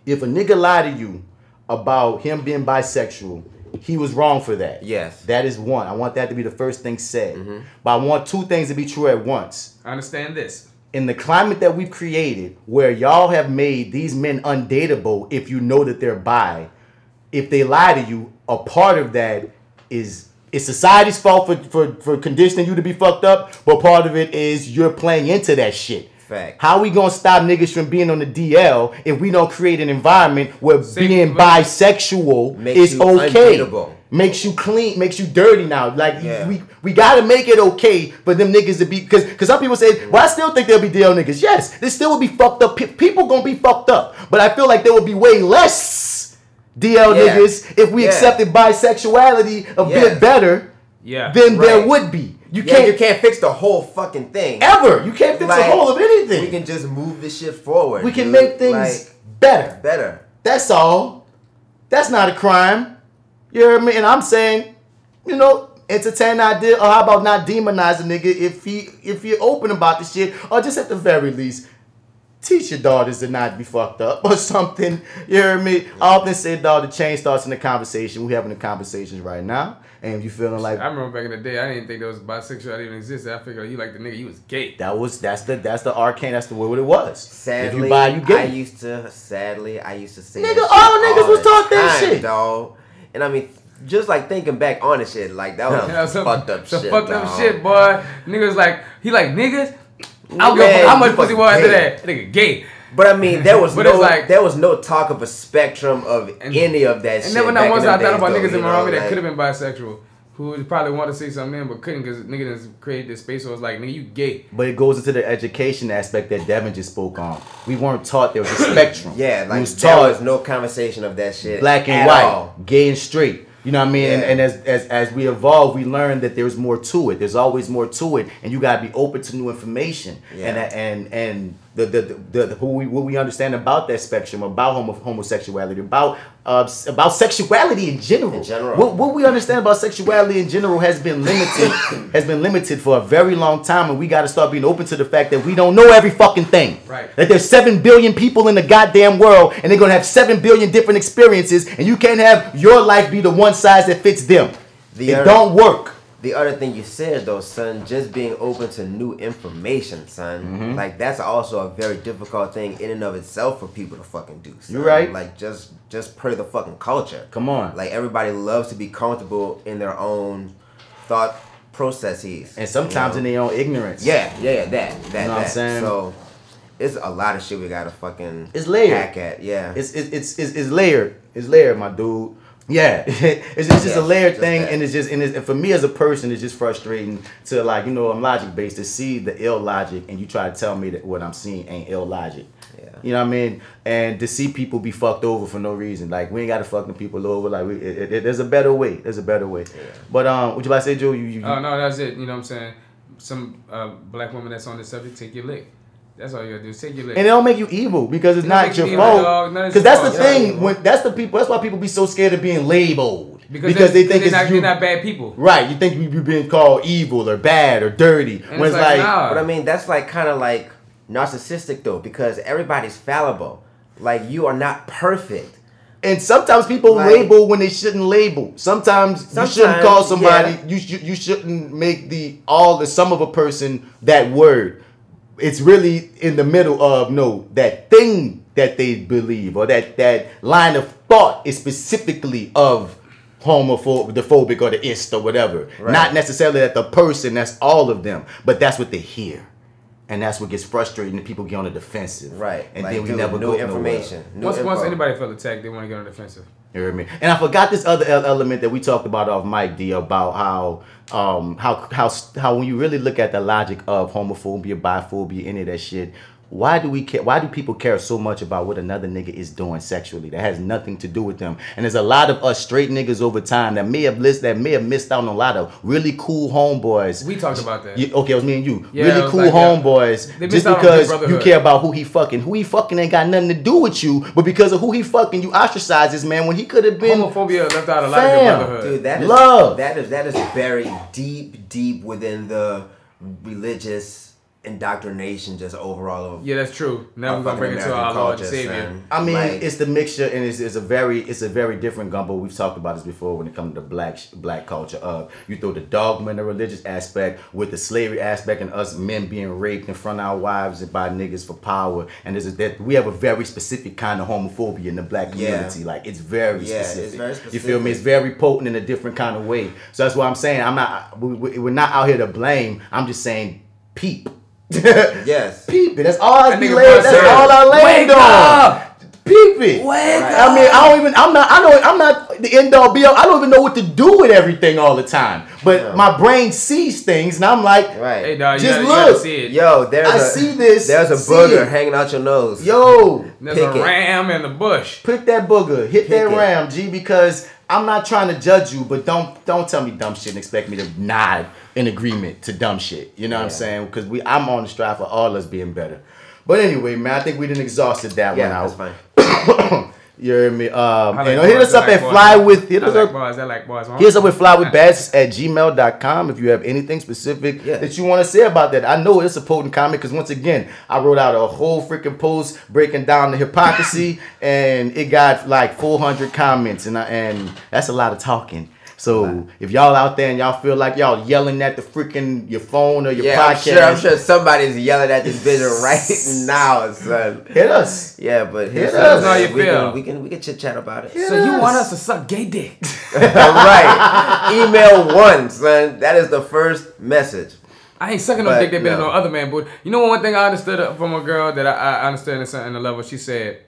If a nigga lie to you about him being bisexual, he was wrong for that. Yes. That is one. I want that to be the first thing said. Mm-hmm. But I want two things to be true at once. I understand this. In the climate that we've created, where y'all have made these men undateable if you know that they're bi, if they lie to you, a part of that is it's society's fault for, for, for conditioning you to be fucked up, but part of it is you're playing into that shit. Fact. How we gonna stop niggas from being on the DL if we don't create an environment where Safe- being bisexual is okay? undateable. Makes you clean, makes you dirty now. Like Yeah. we we gotta make it okay for them niggas to be because because some people say, well, I still think there'll be DL niggas. Yes, there still will be fucked up. pe- People gonna be fucked up, but I feel like there will be way less DL Yeah. niggas if we Yeah. accepted bisexuality a bit better Yeah. than there would be. You Yeah, can't you can't fix the whole fucking thing. ever. You can't fix Like, the whole of anything. We can just move this shit forward. We can dude. make things Like, better. better. That's all. That's not a crime. You hear me? And I'm saying, you know, entertain the idea, or how about not demonize a nigga if he if you're open about the shit, or just at the very least, teach your daughters to not be fucked up or something. You hear me? I often say, dog, the change starts in the conversation. We having the conversations right now, and if you feeling like I remember back in the day, I didn't think there was bisexuality even existed. I figured you like the nigga, you was gay. that was that's the that's the arcane, that's the way what it was. Sadly, if you buy, you gay. I used to. Sadly, I used to say Nigga, that shit all niggas was the taught that time, shit. dog. And I mean, just like thinking back on the shit, like that [laughs] was Yeah, some, fucked up some shit. fucked up dog. shit, boy. Niggas like he like niggas. I'll go for how much pussy was after that? Nigga gay. But I mean, there was [laughs] no like- there was no talk of a spectrum of And- any of that And shit. never not once in I thought about though, niggas in Miami that like- could have been bisexual. Who probably want to say something then, but couldn't because niggas created this space. So it's like, nigga, you gay. But it goes into the education aspect that Devin just spoke on. We weren't taught there was a spectrum. Yeah, we like there taught was no conversation of that shit. black and white, all. gay and straight. You know what I mean? And, and as, as as we evolve, we learn that there's more to it. There's always more to it, and you gotta be open to new information. Yeah. And and and the the, the, the who we what we understand about that spectrum, about homo, homosexuality, about uh, about sexuality in general. In general. What, what we understand about sexuality in general has been limited [coughs] has been limited for a very long time, and we got to start being open to the fact that we don't know every fucking thing. Right. That there's seven billion people in the goddamn world, and they're gonna have seven billion different experiences, and you can't have your life be the one size that fits them. The it other- don't work. The other thing you said though, son, just being open to new information, son. Mm-hmm. Like that's also a very difficult thing in and of itself for people to fucking do. Son. You're right. Like just just per the fucking culture. Come on. Like everybody loves to be comfortable in their own thought processes. And sometimes you in their own ignorance. Yeah, yeah, yeah, that, that, know what I'm that. saying? So it's a lot of shit we gotta fucking It's layered. hack at. Yeah. It's it's it's it's, it's layered. It's layered, my dude. Yeah, [laughs] it's, it's just a layered just thing, that. and it's just and, it's, and for me as a person, it's just frustrating to like you know I'm logic based to see the ill logic, and you try to tell me that what I'm seeing ain't ill logic. Yeah. You know what I mean? And to see people be fucked over for no reason, like we ain't got to fuck them people over. Like we, it, it, it- there's a better way. There's a better way. Yeah. But um, what you about to say, Joe? You, you, you Oh no, that's it. You know what I'm saying? Some uh, black woman that's on this subject, take your lick. That's all you gotta do. is Take your lick. and it don't make you evil because it's It don't your fault. dog. None of Because that's your the thing. Yeah. When that's the people. That's why people be so scared of being labeled because, because they think they're it's not, you. they're not bad people. Right, you think you you being called evil or bad or dirty. And when it's it's like, like, nah. But I mean, that's like kind of like narcissistic though, because everybody's fallible. Like you are not perfect. and sometimes people Like- label when they shouldn't label. Sometimes, you shouldn't call somebody. yeah. You sh- you shouldn't make the all the sum of a person that word. It's really in the middle of no that thing that they believe or that that line of thought is specifically of homophobic, the phobic or the ist or whatever. Right. Not necessarily that the person. That's all of them, but that's what they hear. And that's what gets frustrating and people get on the defensive. Right. And like, then we dude, never new go information. New Once, once anybody felt attacked, they want to get on the defensive. You heard me? And I forgot this other element that we talked about off mic, D, about how um how how how when you really look at the logic of homophobia, biphobia, any of that shit, why do we care? Why do people care so much about what another nigga is doing sexually? That has nothing to do with them. And there's a lot of us straight niggas over time that may have list that may have missed out on a lot of really cool homeboys. We talked about that. You- okay, it was me and you. Yeah, really cool like homeboys. They Just missed out on because Big you Brotherhood. care about who he fucking. Who he fucking ain't got nothing to do with you, but because of who he fucking, you ostracize this man when he could have been. Homophobia left out a lot of Fam. brotherhood. Dude, that is Love. that is that is buried deep, deep within the religious indoctrination, just overall of yeah, that's true. Now we're of gonna bring it to American our Lord and Savior. I mean, Like, it's the mixture, and it's, it's a very, it's a very different gumbo. We've talked about this before when it comes to black black culture. Of you throw the dogma and the religious aspect with the slavery aspect, and us men being raped in front of our wives and by niggas for power. And there's a, that we have a very specific kind of homophobia in the black Yeah. community. Like it's very Yeah, it's specific. You feel me? It's very potent in a different kind of way. So that's why I'm saying I'm not. We, we- we're not out here to blame. I'm just saying peep. [laughs] yes. Peep it. That's all I That be nigga laying. Buzz That's said, all I land "Wake on. up! Peep it. Wake I mean, I don't even. I'm not. I know. I'm not the end all be all. I don't even know what to do with everything all the time. But Yeah. my brain sees things, and I'm like, Right. Hey, dog, Just gotta, look. see it. Yo, there's I a see this, There's a see booger it. hanging out your nose. yo, There's pick a it. ram in the bush. pick that booger, hit Pick that it. ram, G, because I'm not trying to judge you, but don't don't tell me dumb shit and expect me to nod in agreement to dumb shit. You know what I'm saying? Because we, I'm on the strive for all us being better. But anyway, man, I think we didn't exhausted that Yeah, one out. that's fine. [coughs] You hear me? Um, I like and hit us up like at boys. fly with hit I us like up boys. I like boys. huh? hit us up with flywithbats at gmail.com if you have anything specific Yeah. that you want to say about that. I know it's a potent comment because once again, I wrote out a whole freaking post breaking down the hypocrisy [laughs] and it got like 400 comments and I, and that's a lot of talking. So if y'all out there and y'all feel like y'all yelling at the freaking your phone or your Yeah, I'm sure, I'm sure somebody's yelling at this [laughs] video right now, son. hit us. Yeah, but hit us. Let us how you we feel. Can, we can we can chit chat about it. So you want us to suck gay dick? All [laughs] [laughs] right, email one, son. That is the first message. I ain't sucking no But dick that been in no. no other man booty. You know one thing I understood from a girl that I, I understood in a certain level. She said,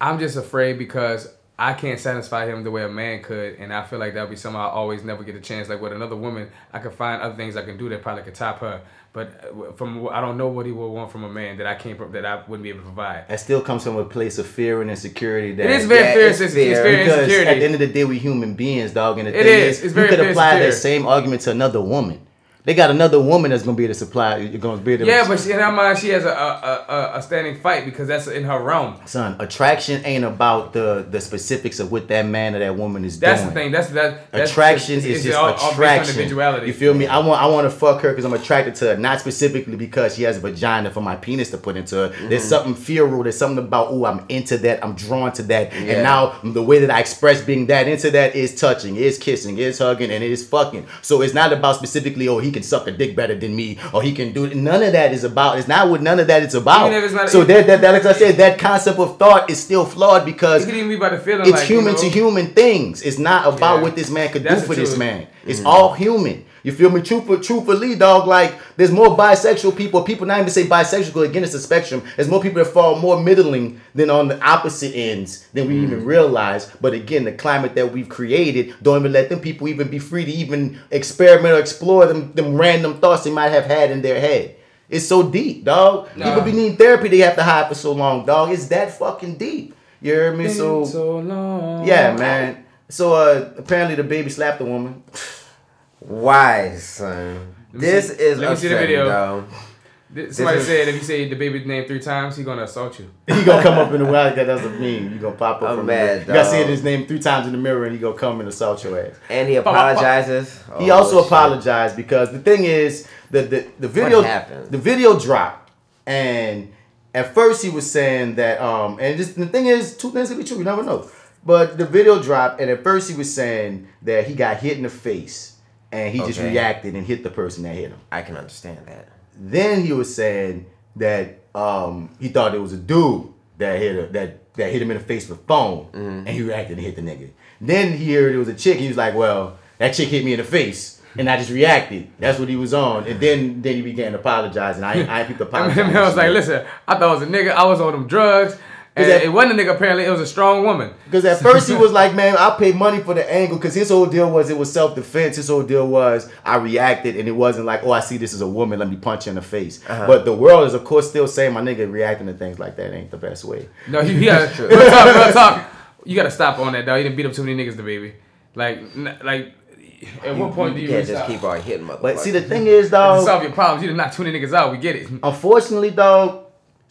"I'm just afraid because I can't satisfy him the way a man could, and I feel like that'd be something I always never get a chance. Like with another woman, I could find other things I can do that probably could top her. But uh, from I don't know what he would want from a man that I can't that I wouldn't be able to provide. That still comes from a place of fear and insecurity. That It is very Yeah, fierce. it's It's, it's fear. because insecurity. at the end of the day, we human beings, dog. And the It thing is. is, It's you could apply that same argument to another woman. They got another woman that's gonna be the to supply. You're gonna be able to. yeah, but she, in her mind, she has a, a, a, a standing fight because that's in her realm. son, attraction ain't about the the specifics of what that man or that woman is That's doing. That's the thing. That's that. That's, attraction it's- is just all- all based on attraction. individuality. You feel me? I want I want to fuck her because I'm attracted to her, not specifically because she has a vagina for my penis to put into her. Mm-hmm. There's something feral. There's something about oh I'm into that. I'm drawn to that. Yeah. And now the way that I express being that into that is touching, is kissing, is hugging, and it is fucking. So it's not about specifically oh he can suck a dick better than me or he can do it. None of that is about. It's not what none of that is about. It's not- so that, that that like I said that concept of thought is still flawed because It could even be about the feeling. it's like, you human know, to human things. It's not about Yeah. what this man could That's do for this man. It's mm-hmm. all human. You feel me? Truthful, truthfully, dog. Like there's more bisexual people. People not even say bisexual. Again, it's a spectrum. There's more people that fall more middling than on the opposite ends than we even realize. But again, the climate that we've created don't even let them people even be free to even experiment or explore them them random thoughts they might have had in their head. It's so deep, dog. Nah. People be needing therapy. They have to hide for so long, dog. It's that fucking deep. You hear me? So so long. yeah, man. So uh apparently DaBaby slapped the woman. [laughs] Why, son? This see- is let me see the video. dog. Th- Somebody is- said if you say DaBaby's name three times, he's gonna assault you. [laughs] He gonna come up in the wild because that's a meme. You gonna pop up I'm from mad, the You gotta say his name three times in the mirror and he gonna come and assault your ass. And he apologizes. He Oh, also shit. apologized because the thing is the the, the video the video dropped and at first he was saying that um and just the thing is two things can be true you never know but the video dropped and at first he was saying that he got hit in the face and he just reacted and hit the person that hit him. I can understand that. Then he was saying that um, he thought it was a dude that hit a, that that hit him in the face with a phone, and he reacted and hit the nigga. Then he heard it was a chick. He was like, "Well, that chick hit me in the face." And I just reacted. That's what he was on. And then then he began apologizing. I I And apologizing. [laughs] I was like, listen, I thought it was a nigga. I was on them drugs. And that- it wasn't a nigga, apparently. It was a strong woman. Because at first he was like, man, I'll pay money for the angle. Because his whole deal was it was self defense. His whole deal was I reacted and it wasn't like, oh, I see this is a woman. Let me punch her in the face. Uh-huh. But the world is, of course, still saying my nigga reacting to things like that ain't the best way. No, you, you gotta, real talk, real talk. You gotta stop on that, dog. You didn't beat up too many niggas, DaBaby. Like, n- like, at what point do you you can't just stop? keep on hitting motherfuckers? But see, the thing is, to dog, solve your problems, you did not knock too many niggas out. We get it. unfortunately, dog,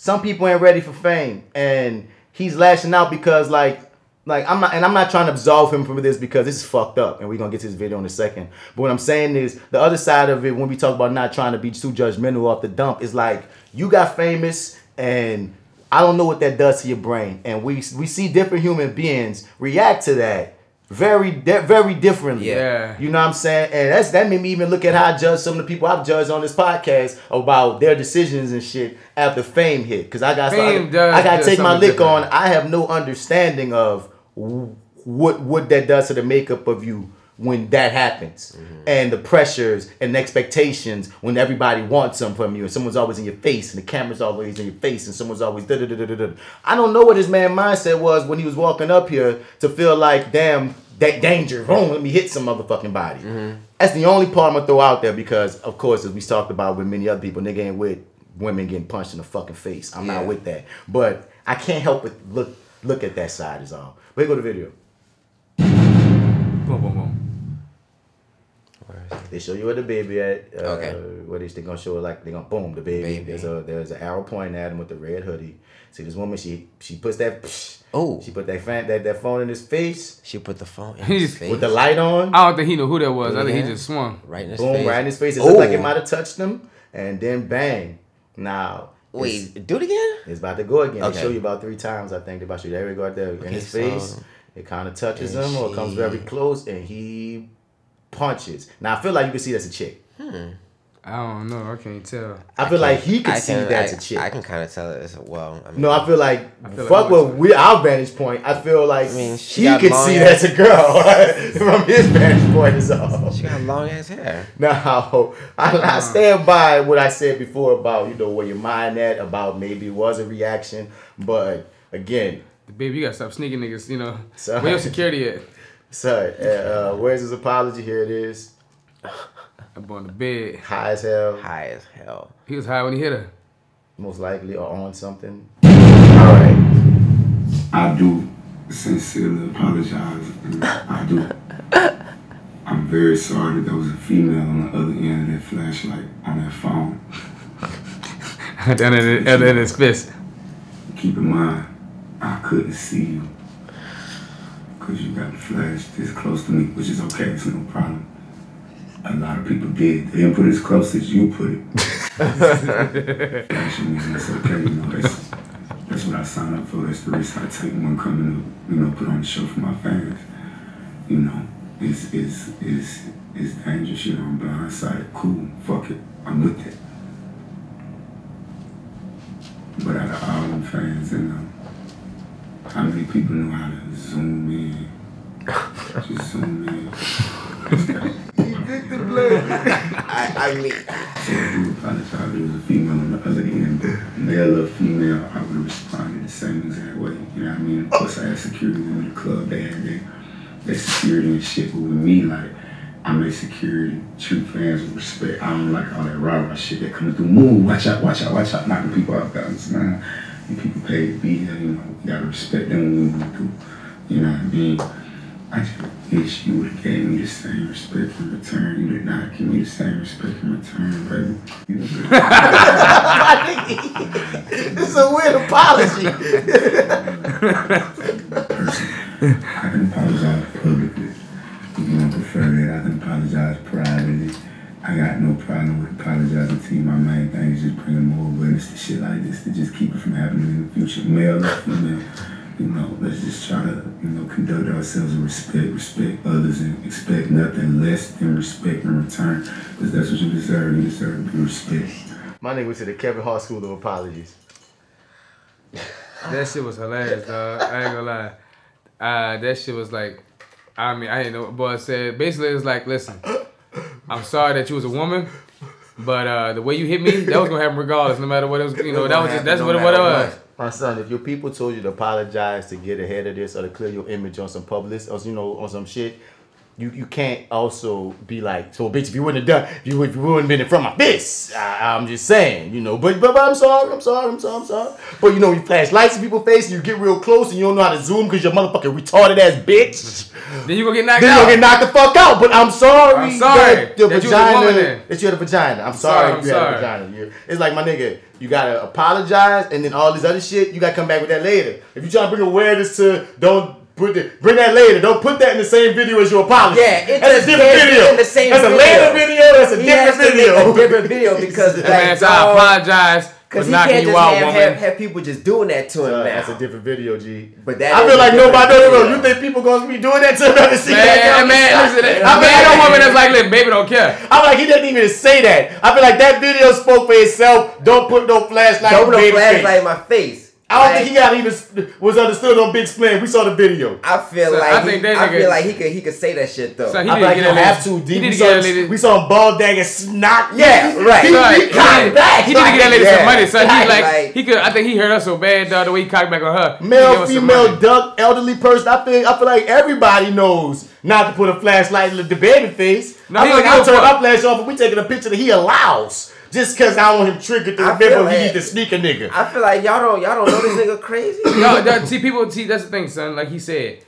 some people ain't ready for fame, and he's lashing out because like. Like I'm not, and I'm not trying to absolve him from this because this is fucked up, and we're gonna get to this video in a second. But what I'm saying is, the other side of it, when we talk about not trying to be too judgmental off the dump, is like you got famous, and I don't know what that does to your brain, and we we see different human beings react to that very di- very differently. Yeah. You know what I'm saying? And that's that made me even look at how I judge some of the people I've judged on this podcast about their decisions and shit after fame hit. Cause I got Fame I, does I gotta take my lick on. I have no understanding of what what that does to the makeup of you when that happens. Mm-hmm. And the pressures and expectations when everybody wants something from you and someone's always in your face and the camera's always in your face and someone's always da da da da da. I don't know what his man mindset was when he was walking up here to feel like damn that danger. Boom, let me hit some motherfucking body. Mm-hmm. That's the only part I'm gonna throw out there because, of course, as we talked about with many other people, nigga ain't with women getting punched in the fucking face. I'm not with that. But I can't help but look look at that side is all. But here go the video. Boom, boom, boom. They show you where DaBaby at. Uh, Okay. Where they they gonna show like they gonna boom DaBaby. Baby. There's a there's an arrow pointing at him with the red hoodie. See this woman she she puts that Oh. she put that fan that, that phone in his face She put the phone in [laughs] his face. with the light on. I don't think he knew who that was. I think he just swung. right in his boom face. right in his face. It looked like it Oh. might have touched him, and then bang. Now it's- Wait, do it again? It's about to go again. Okay. They show you about three times, I think. They about to show you. There we go, right there. in his so- face. it kind of touches And him or comes very close, and he punches. Now I feel like you can see that's a chick. Hmm. I don't know. I can't tell. I feel like he can I see that's I, a chick. I can kind of tell it as well. I mean, no, I feel like feel fuck like with we our vantage point. I feel like I mean, she he got can see ass- that's a girl [laughs] from his vantage point is all. she got long ass hair. Now, I, I stand by what I said before about you know where your mind at about maybe it was a reaction, but again, Baby, you gotta stop sneaking niggas. You know, Sorry. where your security at? Sir, uh, uh, where's his apology? Here it is, I'm on the bed. high as hell, High as hell. He was high when he hit her. most likely or on something. All right, I do sincerely apologize. and I do. I'm very sorry that there was a female on the other end of that flashlight on that phone. [laughs] Down in, the, in his fist. Keep in mind, I couldn't see you because you got the flash this close to me, which is okay. It's no problem. A lot of people did. They didn't put it as close as you put it. That's okay. You know, that's, what I signed up for. That's the risk I take when coming to, you know, put on the show for my fans. You know, it's, it's, it's, it's dangerous. Know, I'm blindsided. Cool. Fuck it. I'm with it. But out of all them fans, you know, how many people know how to zoom in? Just zoom in. he did the blur. I, I mean, So I do apologize. There was a female on the other end. Male or female, I would have responded the same exact way. You know what I mean? Of course, I had security in the club. They had their, their security and shit. But with me, like, I'm a security, treat fans with respect. I don't like all that rah rah shit that coming through. Move, watch out, watch out, watch out, knocking people out. Guys, man. People pay to be here, you know. You gotta respect them when we through. You know what I mean? I just wish you would have gave me the same respect in return. You did not give me the same respect in return, baby. You is [laughs] a weird apology. I can apologize I got no problem with apologizing to you. My main thing is just bringing more awareness to shit like this to just keep it from happening in the future. Male or female, you know, let's just try to, you know, conduct ourselves with respect, respect others, and expect nothing less than respect in return. Because that's what you deserve. You deserve to be respected. My nigga went to the Kevin Hart School of Apologies. That shit was hilarious, dog. I ain't gonna lie. Uh, that shit was like, I mean, I didn't know what boy said. Basically, it's like, listen, I'm sorry that you was a woman, but uh, the way you hit me, that was gonna happen regardless, no matter what it was. You know, that was just that's what it, what it was. My son, if your people told you to apologize to get ahead of this or to clear your image on some public or you know on some shit, you, you can't also be like, so bitch, if you wouldn't have done, if you, if you wouldn't have been in front of my fist, I, I'm just saying, you know. But, but but I'm sorry, I'm sorry, I'm sorry, I'm sorry. But you know, you flash lights in people's face and you get real close and you don't know how to zoom because you're motherfucking retarded ass bitch. Then you gonna get knocked Then out. you'll get knocked the fuck out. But I'm sorry. I'm sorry that your that you vagina. then. that you had a vagina. I'm, sorry, sorry, I'm you had sorry. a vagina. You- It's like my nigga. You gotta apologize and then all this other shit. You gotta come back with that later. If you trying to bring awareness to, don't. Put the, bring that later. Don't put that in the same video as your apology. Yeah, it that's a different video. in the same that's a later video. That's a he has different to make video. a different video [laughs] because That man like, said, I apologize Cause he can't you just out, have, have, have people just doing that to him Uh, now. that's a different video, G. But that I feel like nobody. No, no, no. You think people gonna be doing that to another [laughs] see Man, that? man, listen, I I feel ain't no like- [laughs] woman that's like, look, baby, don't care. I'm like, he didn't even say that. I feel like that video spoke for itself. Don't put no flashlight Don't on no flashlight in my face. I don't Like, think he got even was understood on Big Splin. We saw the video. I feel So, like I he, think that I feel like he could he could say that shit though. So he I need feel like to you get don't a have to. D. He We saw, get a lady. we saw him ball dagger snock. Yeah, He- right. He, Son, he cocked back. He need to get that lady Yeah. some money, So He like, like- he could. I think he hurt her so bad, dog. The way he cocked back on her. Male, gave her some female, duck, elderly person. I feel, I feel like everybody knows not to put a flashlight in DaBaby face. No, I he feel like I'll give a turn my flash off and we taking a picture that he allows. Just cause I want him triggered to I remember feel he like- need to sneak a nigga. I feel like y'all don't y'all don't know this nigga crazy. [laughs] no, no, see, people see that's the thing, son. Like he said,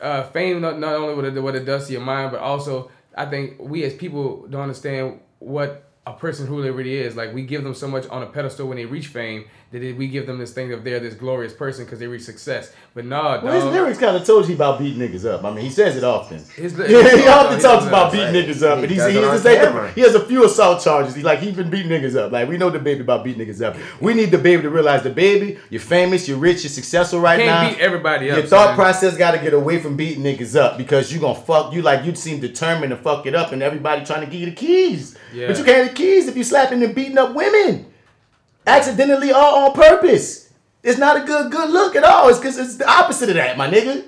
uh, fame not, not only what it, what it does to your mind, but also I think we as people don't understand what a person who they really is. Like we give them so much on a pedestal when they reach fame that we give them this thing of they're this glorious person because they reach success. But no, Well, his lyrics kind of told you about beating niggas up. I mean, he says it often. His- yeah, he [laughs] often he talks does about beating right. niggas up, He and he's, does he, it on just ain't- camera. he has a few assault charges. He's like he's been beating niggas up. Like we know DaBaby about beating niggas up. We need DaBaby to realize DaBaby, you're famous, you're rich, you're successful right Can't now. beat everybody up, Your thought son. process got to get away from beating niggas up because you're gonna fuck. You like you seem determined to fuck it up, and everybody trying to give you the keys. Yeah. But you can't have the keys if you slapping and beating up women, accidentally or on purpose. It's not a good good look at all. It's because it's the opposite of that, my nigga.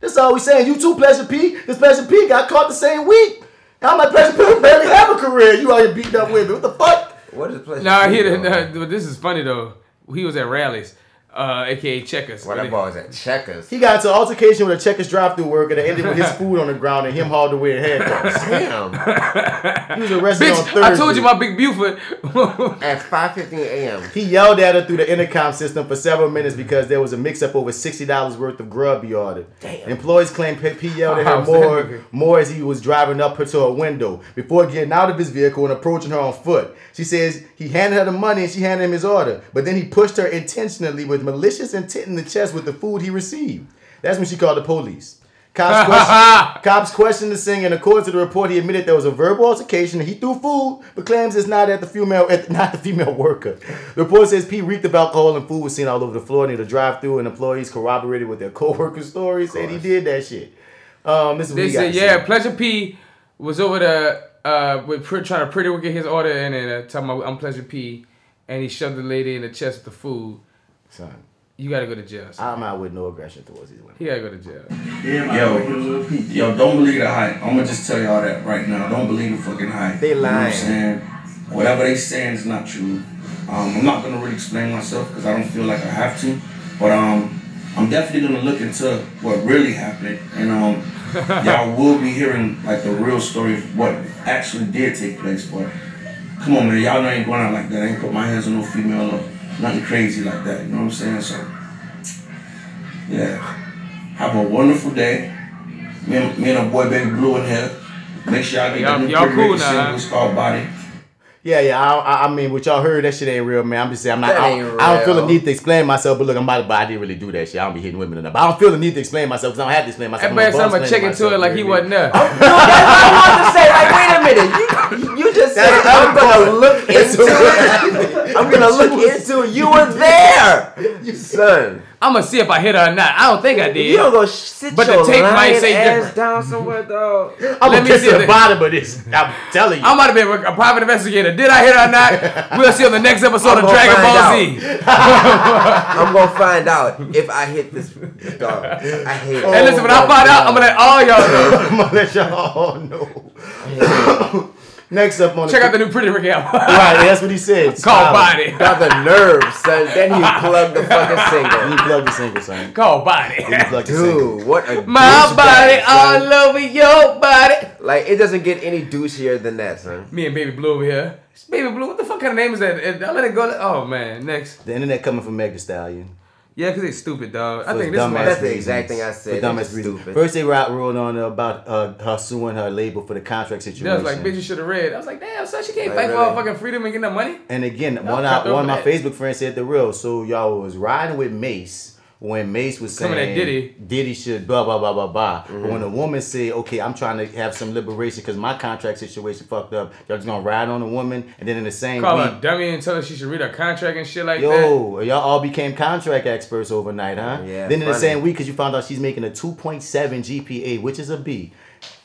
That's all we saying. You too, Pleasure P. This Pleasure P got caught the same week. I'm Pleasure P barely have a career. You out here beating up women. What the fuck? What is pleasure? Nah, P he doing? didn't. Nah, this is funny though. He was at rallies, uh, aka checkers. What that boy was at Checkers. He got into an altercation with a Checkers drive-through worker that ended with his [laughs] food on the ground and him hauled away in handcuffs. Damn. He was arrested on Bitch, Thursday. I told you my big Buford. [laughs] At 5:15 a.m. He yelled at her through the intercom system for several minutes because there was a mix-up over sixty dollars worth of grub he ordered. Damn. Employees claim P P yelled at her more, more as he was driving up her to a window before getting out of his vehicle and approaching her on foot. She says he handed her the money and she handed him his order, but then he pushed her intentionally with malicious intent in the chest with the food he received. That's when she called the police. Cops [laughs] questioned, cops questioned the singer, and according to the report, he admitted there was a verbal altercation and he threw food, but claims it's not at the female, at, not the female worker. The report says P reeked of alcohol and food was seen all over the floor near the drive-through, and employees corroborated with their co-workers' stories, and he did that shit. Um, this is They said, yeah, say. Pleasure P was over there uh, with trying to pretty well get his order in and uh, talking about I'm Pleasure P, and he shoved the lady in the chest with the food. Son, You gotta go to jail. Son. I'm out with no aggression towards these women. He gotta go to jail. Yo, yo, don't believe the hype. I'm gonna just tell y'all that right now. Don't believe the fucking hype. They lie. You know what I'm saying? Whatever they saying is not true. Um, I'm not gonna really explain myself because I don't feel like I have to. But um, I'm definitely gonna look into what really happened, and um, [laughs] y'all will be hearing like the real story of what actually did take place. But come on, man, y'all know I ain't going out like that. I ain't put my hands on no female or nothing crazy like that. You know what I'm saying? So, yeah. Have a wonderful day. Me and, me and a boy baby blue in here. Make sure y'all get Y'all- the new y'all Pretty cool Ricky now, single. It's called Body. Yeah, yeah. I, I, I mean, what y'all heard, that shit ain't real, man. I'm just saying, I'm not. That I, ain't I don't feel the need to explain myself, but look, I'm about to, but I didn't really do that shit. I don't be hitting women enough. I don't feel the need to explain myself because I don't have to explain myself. That man said I'm gonna above check into it like he wasn't there. [laughs] No, that's what I wanted to say. Like, wait a minute. You, you just said That's I'm gonna look into it. I'm gonna [laughs] look into it. You were there, [laughs] you son. I'm gonna see if I hit her or not. I don't think I did. You don't go sit But the your tape might lying say ass different. down somewhere, though. I'm Let gonna me get see to the bottom of this. I'm telling you. I might have been a private investigator. Did I hit her or not? [laughs] We'll see on the next episode I'm of Dragon find Ball Z. I'm gonna find out if I hit this dog. I hate it. And listen, when I Oh, find out, I'm gonna let all y'all know. I'm gonna let y'all all know. Next up on Check the out the new Pretty Ricky album. right, that's what he said. [laughs] Call Body. [laughs] Got the nerves. son. Then he [laughs] plugged the fucking single. He plugged the single, son. Call Body. He plugged the single. Dude, what a My body son. all over your body. Like it doesn't get any douchier than that, son. Me and Baby Blue over here. Baby Blue, what the fuck kind of name is that? And I let it go. Oh man, next. The internet coming from Meg Thee Stallion. Yeah, because they stupid, dog. I think this is. That's the exact thing I said. For just reasons. stupid. First, they wrote ruled on her about uh, her suing her label for the contract situation. That was like, bitch, you should have read. I was like, damn, so she can't Like, fight for her fucking freedom and get that money. And again, Y'all one, of, one of my that. Facebook friends said the real. So y'all was riding with Mase when Mase was saying Coming at Diddy. Diddy should blah blah blah blah blah. Mm-hmm. But when a woman say, "Okay, I'm trying to have some liberation because my contract situation fucked up," y'all just gonna ride on a woman, and then in the same Call her week, a dummy and tell her she should read her contract and shit like that. Yo, y'all all became contract experts overnight, huh? Yeah, then in the same week, because you found out she's making a 2.7 GPA, which is a B,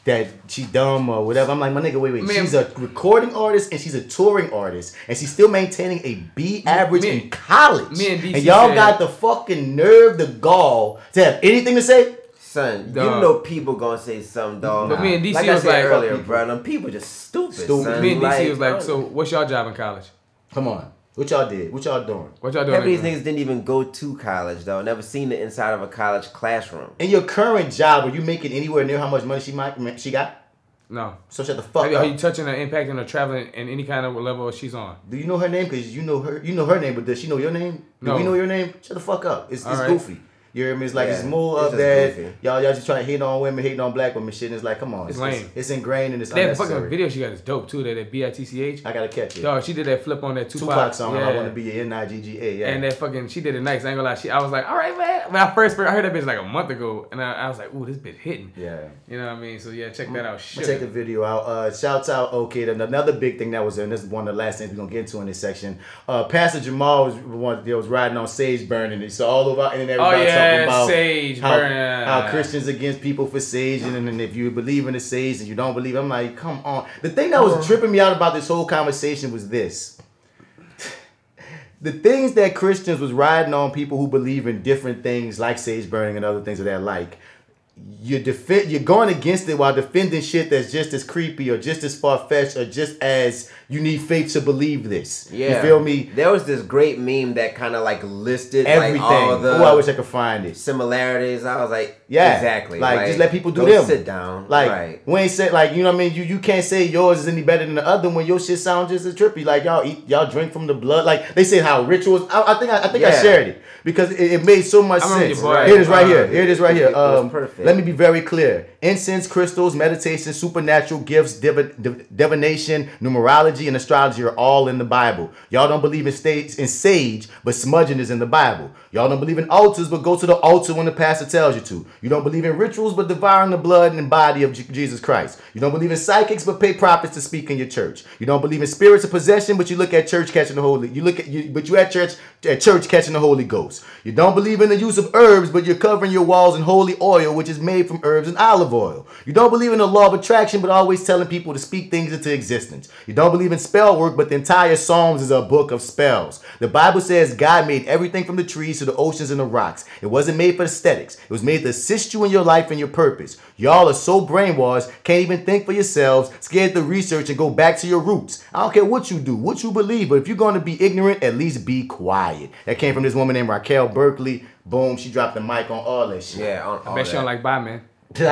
that she's dumb or whatever. I'm like, my nigga, wait, wait. Man. She's a recording artist and she's a touring artist, and she's still maintaining a B average me- in college. me and DC And y'all said- got the fucking nerve, the gall to have anything to say. Son, Dog. you know people gonna say something, dog. But me and DC like I was said like- earlier, bro. Them people just stupid. Stupid. Son. Me and DC Like, was like, so what's y'all job in college? Come on, what y'all did? What y'all doing? What y'all doing? Half of these niggas didn't even go to college though. Never seen the inside of a college classroom. In your current job, are you making anywhere near how much money she might she got? No. So shut the fuck Are you, are you touching her, impacting her, traveling in any kind of level she's on? Do you know her name? Cause you know her. You know her name, but does she know your name? Do No. we know your name? Shut the fuck up. It's, All it's right. goofy. You hear me? It's like Yeah, it's more it's of that. goofy. Y'all, y'all just trying to hate on women, hating on black women. Shit, and it's like, come on, It's it's, lame. it's ingrained and it's That fucking video she got is dope too. That that B I T C H. I gotta catch it. Dog, she did that flip on that Tupac, Tupac song. Yeah. I want to be an N I G G A. Yeah. And that fucking, she did it nice. I ain't gonna lie. She, I was like, all right, man. When I first heard, I heard that bitch like a month ago, and I, I was like, ooh, this bitch hitting. yeah. You know what I mean? So yeah, check that out. I'm Shit. take the video out. Uh, shouts out, okay. Then another big thing that was in this is one of the last things we're gonna get into in this section. Uh, Pastor Jamal was one that was riding on sage burning. He saw all over our internet. Oh, everybody yeah, talking about sage how, burning. how Christians against people for sage, and, and if you believe in the sage and you don't believe, I'm like, come on. The thing that was tripping me out about this whole conversation was this. The things that Christians was riding on people who believe in different things like sage burning and other things of that like you're defend you're going against it while defending shit that's just as creepy or just as far fetched or just as you need faith to believe this. Yeah. You feel me? There was this great meme that kind of like listed Everything. like all the oh, I wish I could find it. similarities. I was like, Yeah, exactly. Like, just let people do go them. Sit down. Like right. we ain't say like you know what I mean. You you can't say yours is any better than the other when your shit sounds just as trippy. Like y'all eat y'all drink from the blood. Like they said how rituals. I, I think I, I think I shared it because it, it made so much I sense. your boy, Here it is right uh, here. Here it is right here. it was Um, perfect. let me be very clear. Incense, crystals, meditation, supernatural gifts, div- div- divination, numerology, and astrology are all in the Bible. Y'all don't believe in states in sage, but smudging is in the Bible. Y'all don't believe in altars, but go to the altar when the pastor tells you to. You don't believe in rituals, but devouring the blood and body of J- Jesus Christ. You don't believe in psychics, but pay prophets to speak in your church. You don't believe in spirits of possession, but you look at church catching the holy. You look at you, but you at church at church catching the Holy Ghost. You don't believe in the use of herbs, but you're covering your walls in holy oil, which is made from herbs and olive oil. You don't believe in the law of attraction, but always telling people to speak things into existence. You don't believe in spell work, but the entire Psalms is a book of spells. The Bible says God made everything from the trees to the oceans and the rocks. It wasn't made for aesthetics. It was made to assist you in your life and your purpose. Y'all are so brainwashed, can't even think for yourselves, scared to research and go back to your roots. I don't care what you do, what you believe, but if you're going to be ignorant, at least be quiet. That came from this woman named Raquel Berkeley. Boom, she dropped the mic on all that shit. Yeah. On, I all bet she that. don't like bye, man. [laughs] One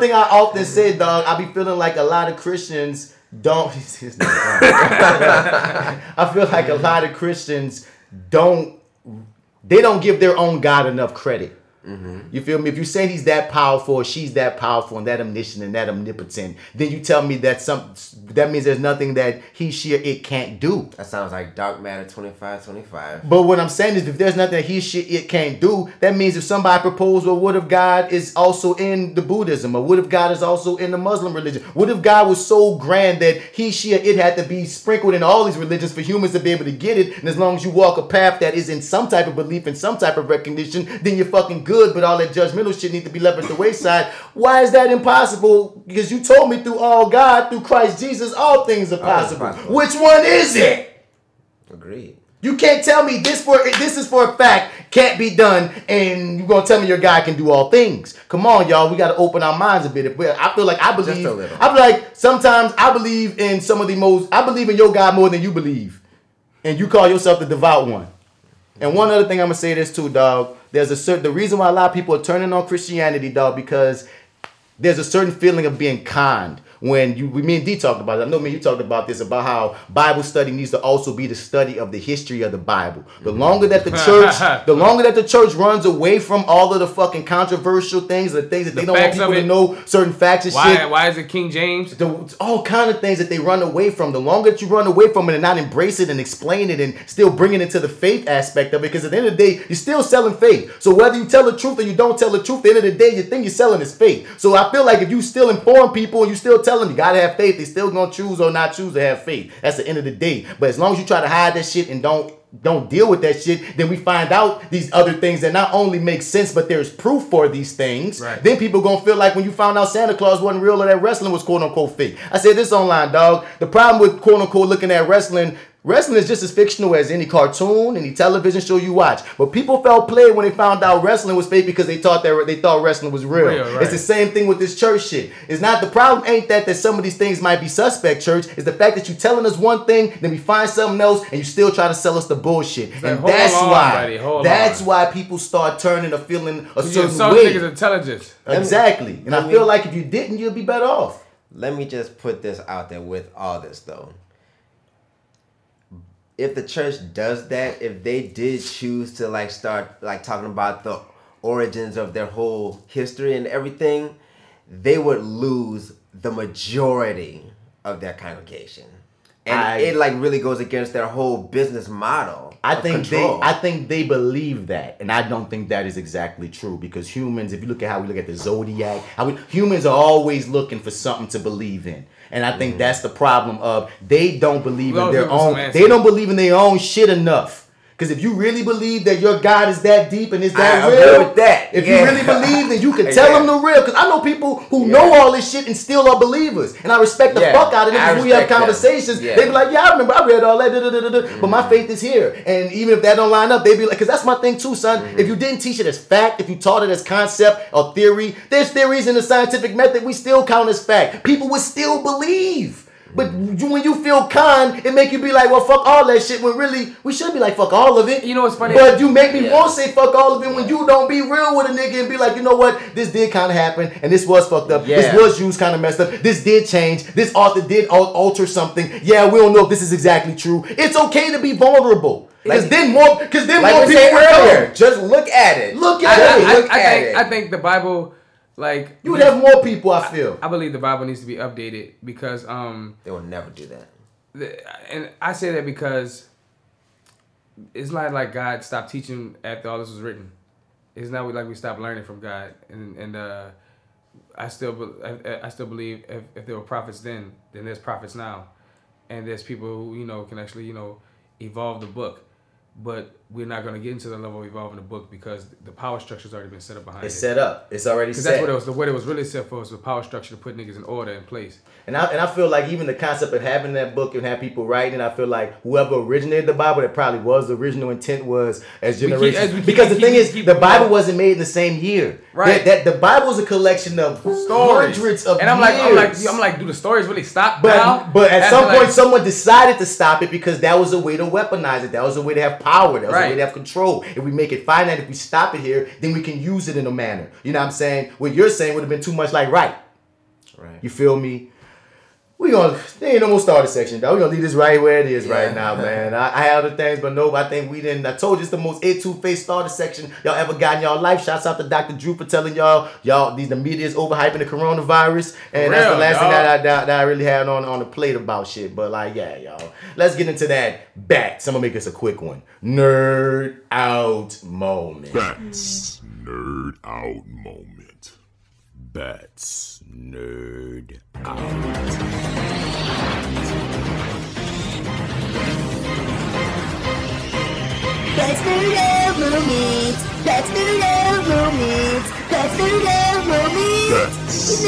thing I often say, dog, I be feeling like a lot of Christians don't. [laughs] [laughs] I feel like a lot of Christians don't. They don't give their own God enough credit. Mm-hmm. You feel me? If you say he's that powerful, or she's that powerful and that omniscient and that omnipotent, then you tell me that some that means there's nothing that he, she, or it can't do. That sounds like Dark Matter 25, 25. But what I'm saying is, if there's nothing that he, she, it can't do, that means if somebody proposed, well, what if God is also in the Buddhism, or what if God is also in the Muslim religion? What if God was so grand that he, she, or it had to be sprinkled in all these religions for humans to be able to get it? And as long as you walk a path that is in some type of belief and some type of recognition, then you're fucking good. But all that judgmental shit need to be left at the wayside. Why is that impossible? Because you told me through all God, through Christ Jesus, all things are possible. possible. Which one is it? Agreed. You can't tell me this for this is for a fact can't be done, and you're gonna tell me your guy can do all things. Come on, y'all, we gotta open our minds a bit. I feel like I believe. a little. I feel like sometimes I believe in some of the most. I believe in your God more than you believe, and you call yourself the devout one. And one other thing I'm gonna say this too, dog. There's a certain the reason why a lot of people are turning on Christianity, dog, because there's a certain feeling of being conned when you we me and D talked about it. I know me and you talked about this about how Bible study needs to also be the study of the history of the Bible. The mm-hmm. longer that the [laughs] church, the longer that the church runs away from all of the fucking controversial things, the things that they The don't want people to know, certain facts and Why? shit. Why is it King James? The, all kind of things that they run away from. The longer that you run away from it and not embrace it and explain it and still bring it into the faith aspect of it, because at the end of the day, you're still selling faith. So whether you tell the truth or you don't tell the truth, at the end of the day, you think you're selling is faith. So I feel like if you still inform people and you still tell them you gotta have faith, they still gonna choose or not choose to have faith. That's the end of the day. But as long as you try to hide that shit and don't don't deal with that shit, then we find out these other things that not only make sense, but there's proof for these things. Right. Then people gonna feel like when you found out Santa Claus wasn't real or that wrestling was quote unquote fake. I said this online, dog. The problem with quote unquote looking at wrestling. Wrestling is just as fictional as any cartoon, any television show you watch. But people felt played when they found out wrestling was fake because they thought that they thought wrestling was real. Real, right. It's the same thing with this church shit. It's not the problem ain't that that some of these things might be suspect church. It's the fact that you telling us one thing, then we find something else, and you still try to sell us the bullshit. like, and that's on, why. buddy, that's on. why people start turning or feeling a You certain insult way. niggas' intelligence. Exactly. And I let feel me- like if you didn't, you'd be better off. Let me just put this out there with all this though. If the church does that, if they did choose to like start like talking about the origins of their whole history and everything, they would lose the majority of their congregation. And I- it like really goes against their whole business model. I think control. they I think they believe that, and I don't think that is exactly true because humans, if you look at how we look at the zodiac, how we, humans are always looking for something to believe in, and I think that's the problem of they don't believe We in their looking for some own. They don't believe in their own shit enough. Because if you really believe that your God is that deep and is that I real, with that. if Yeah. you really believe, then you can [laughs] tell Yeah. them the real. Because I know people who know all this shit and still are believers, and I respect the Yeah. fuck out of them. Because we have conversations. Yeah. They be like, "Yeah, I remember. I read all that, da, da, da, da, but my mm-hmm. faith is here." And even if that don't line up, they be like, "Because that's my thing too, son. Mm-hmm. If you didn't teach it as fact, if you taught it as concept or theory, there's theories in the scientific method we still count as fact. People would still believe." But you- when you feel kind, it make you be like, well, fuck all that shit. When really, we should be like, fuck all of it. You know what's funny? But you make me Yeah. want to say fuck all of it when you don't be real with a nigga and be like, you know what, this did kind of happen and this was fucked up. This was used kind of messed up. This did change. This author did alter something. Yeah, we don't know if this is exactly true. It's okay to be vulnerable. Because Like- then more, because then more like we people earlier, just look at it. Look at I, it. I, Look I at think it. I think the Bible, like you would have more people. I feel. I believe the Bible needs to be updated because um They will never do that. the- and I say that because it's not like God stopped teaching after all this was written. It's not like we stopped learning from God, and and uh, I still I, I still believe if, if there were prophets then, then there's prophets now, and there's people who you know can actually you know evolve the book, but we're not going to get into the level of evolving the book because the power structure's already been set up behind It's it. It's set up. It's already Because set. that's what it was. The what it was really set for was the power structure to put niggas in order in place. And I, and I feel like even the concept of having that book and have people writing, it, I feel like whoever originated the Bible, that probably was the original intent was as We keep- generations. as we keep- because the keep- thing is, the Bible wasn't made in the same year. Right. That, that the Bible is a collection of Stories. hundreds of and I'm like, I'm like. I'm like, do the stories really stop But, now? but at some like- point, someone decided to stop it because that was a way to weaponize it. That was a way to have power. That was Right. way to have control. If we make it finite, if we stop it here, then we can use it in a manner. You know what I'm saying? What you're saying would have been too much like right. Right. You feel me? We gonna there ain't no more starter section, dog. We gonna leave this right where it is right now, man. I, I have other things, but no, I think we didn't. I told you it's the most A two face starter section y'all ever got in y'all life. Shouts out to Dr. Drew for telling y'all y'all these the media is overhyping the coronavirus, and that's the Real, last thing that I that, that I really had on on the plate about shit. But like, yeah, y'all, let's get into that bats. I'm gonna make this a quick one. Nerd out moment. Bats nerd out moment. Bats nerd out. That's the love moment. That's the love moment. That's the love moment. Bats.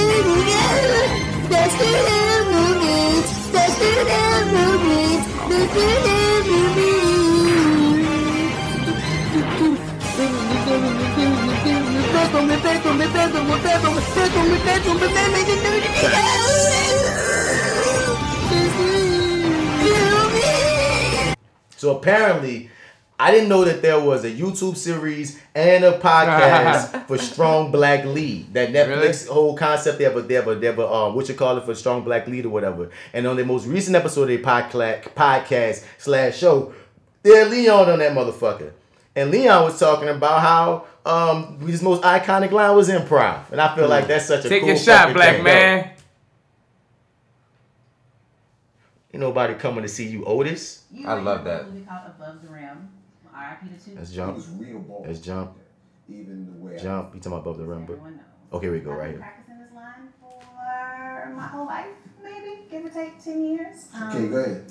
That's the love moment. That's the love moment. That's the love moment. So apparently, I didn't know that there was a YouTube series and a podcast [laughs] for Strong Black Lead. That Netflix whole concept they have a they have a they have a um, what you call it for Strong Black Lead or whatever. And on the most recent episode of their podcast podcast slash show, they had Leon on that motherfucker. And Leon was talking about how um his most iconic line was improv. And I feel like that's such a Take cool your shot, black thing. man. Ain't nobody coming to see you, Otis. I love that. Movie called Above the Rim. R.I.P. to two. Let's It jump. was real ball. Let's jump. Even the way I- Jump. You talking about above the rim, bro? Everyone knows. Okay, we go I've right been here. practicing this line for my whole life, maybe give or take ten years. Okay, go ahead.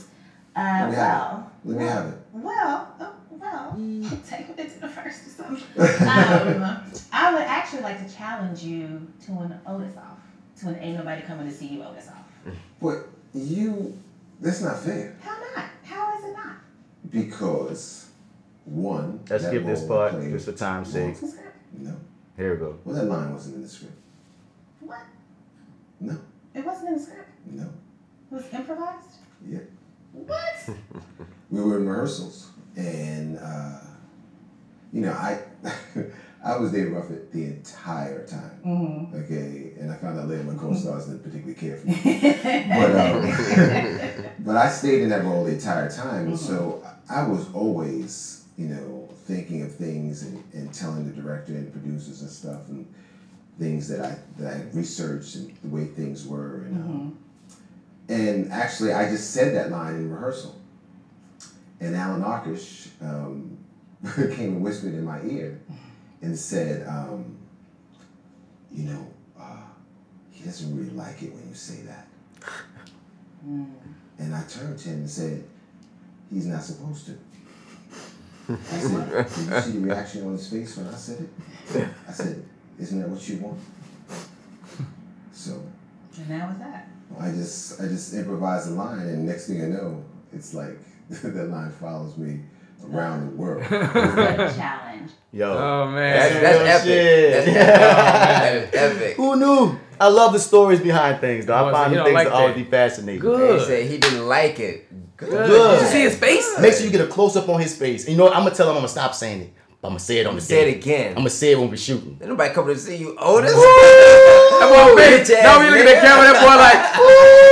Uh, Let me have it. Let me have it. well, oh, well, [laughs] take it to the first or something. [laughs] um, [laughs] I would actually like to challenge you to an Otis off, to an ain't nobody coming to see you Otis off. But you, that's not fair. How not? How is it not? Because, one. Let's skip this part just for time's sake. It's a script. No. Here we go. Well, that line wasn't in the script. What? No. It wasn't in the script. No. It was improvised. Yeah. What? We were in rehearsals, and uh, you know, I [laughs] I was Dave Ruffin the entire time. Mm-hmm. Okay, and I found out later my co-stars didn't particularly care for me. [laughs] but um, [laughs] but I stayed in that role the entire time, and so I was always, you know, thinking of things and, and telling the director and producers and stuff and things that I that I researched and the way things were, and um, and actually I just said that line in rehearsal, and Allan Arkush um, [laughs] came and whispered in my ear, and said, um, you know, uh, he doesn't really like it when you say that. And I turned to him and said, he's not supposed to. I said, did you see the reaction on his face when I said it? I said, isn't that what you want? So And that was that. I just I just improvised a line and next thing I know, it's like [laughs] that line follows me around the world. [laughs] That challenge. Yo. Oh man. That's, that's Real epic. shit. That's, that is epic. Who knew? I love the stories behind things, though. I Oh, so find you them things like to always be fascinating. Good. He said he didn't like it. Good. Good. Did you see his face? Make sure you get a close up on his face. And you know what? I'm gonna tell him I'm gonna stop saying it. But I'm gonna say it on the Say it again. I'm gonna say it when we're shooting. Ain't nobody coming to see you, Otis. That boy face. Bitch ass Now we look at the camera. That boy like,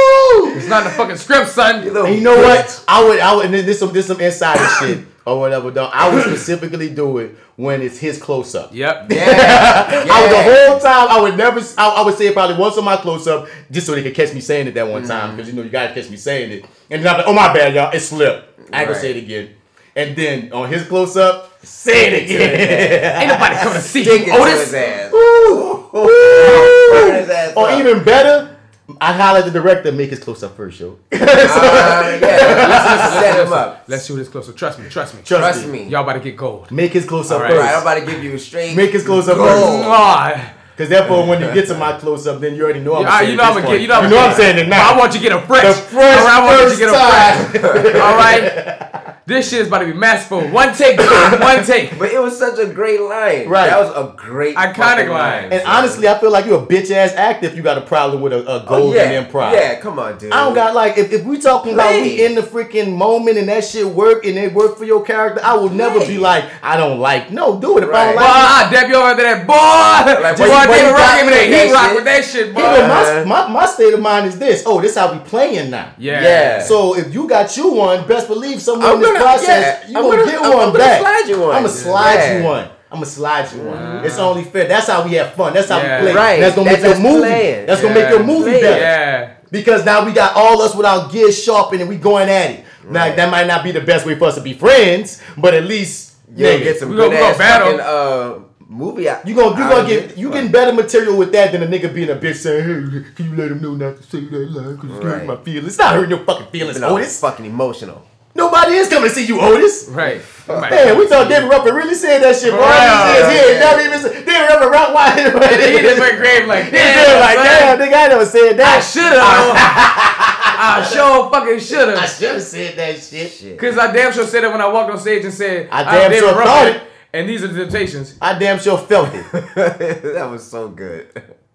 [laughs] it's not in the fucking script, son. And you know what? I would, I would, and this some, this some insider [coughs] shit or whatever. Though I would specifically do it when it's his close up. Yep. Yeah. [laughs] I would the whole time. I would never. I, I would say it probably once on my close up, just so they could catch me saying it that one time, mm-hmm. because you know you gotta catch me saying it. And then I'm like, oh my bad, y'all, it slipped. I ain't gonna say it again. And then on his close up, say it again. [laughs] Ain't nobody coming to see Stick you, it to Otis. his ass. Ooh, Burn his ass or up. even better, I holler at the director, make his close up first, yo. [laughs] Uh, yeah, let's just set him up. Let's shoot this closer. Trust me. Trust me. Trust me. Y'all about to get gold. Make his close up All right. first. Right, I'm about to give you a straight. Make his close up Gold. first. Because therefore, when you get to my close up, then you already know I'm Yeah, you know it I'm this gonna get. You know I'm, you know I'm saying it now. I want you to get a fresh. The fresh All right, I want you to get a first fresh. All right. [laughs] This shit is about to be masterful. One take, [laughs] one take. But it was such a great line. Right. That was a great Iconic line. And honestly, I feel like you're a bitch ass actor if you got a problem with a, a Oh, golden yeah. improv. Yeah, come on, dude. I don't got like if, if we talking about we in the freaking moment and that shit work and it work for your character, I will never Play. be like I don't like. No, do it if I don't Right. Boy, like. I dab you over there, boy. Like, boy, boy, you- boy, David you Rock got gave me me that heat rock with that shit, boy. Even my, my my state of mind is this. Oh, this how we playing now. Yeah. Yeah. So if you got you one, best believe somewhere I'm gonna- process yeah, you I'm gonna, gonna- get I'm- one I'm gonna back. slide you one. I'm gonna slide Yeah. you one. I'm gonna slide you one. It's only fair. That's how we have fun. That's how Yeah. we play. Right. That's gonna That's make your movie. playing. That's gonna make your movie Play. better. Yeah. Because now we got all us with our gears sharpened and we going at it. Now that might not be the best way for us to be friends, but at least Yeah, nigga, get some We good gonna- we ass gonna battle. fucking uh movie. out- you gonna you out gonna of get it. you getting better material with that than a nigga being a bitch saying, "Hey, can you let him know not to say that line because it's hurting my feelings." It's not hurting your fucking feelings, You know, Otis. fucking emotional. Nobody is coming to see you, Otis. Right. Man, we thought David Ruffin really said that shit, bro. Wow. He said, he ain't never even said, David Ruffin rock why he He just went grave like, He damn, did like, son. damn, nigga, I never said that. I shoulda. [laughs] I sure fucking shoulda. I should have said that shit. Shit. Cause I damn sure said it when I walked on stage and said, I damn David sure Ruffin, thought it. And these are the temptations. I damn sure felt it. [laughs] that was so good.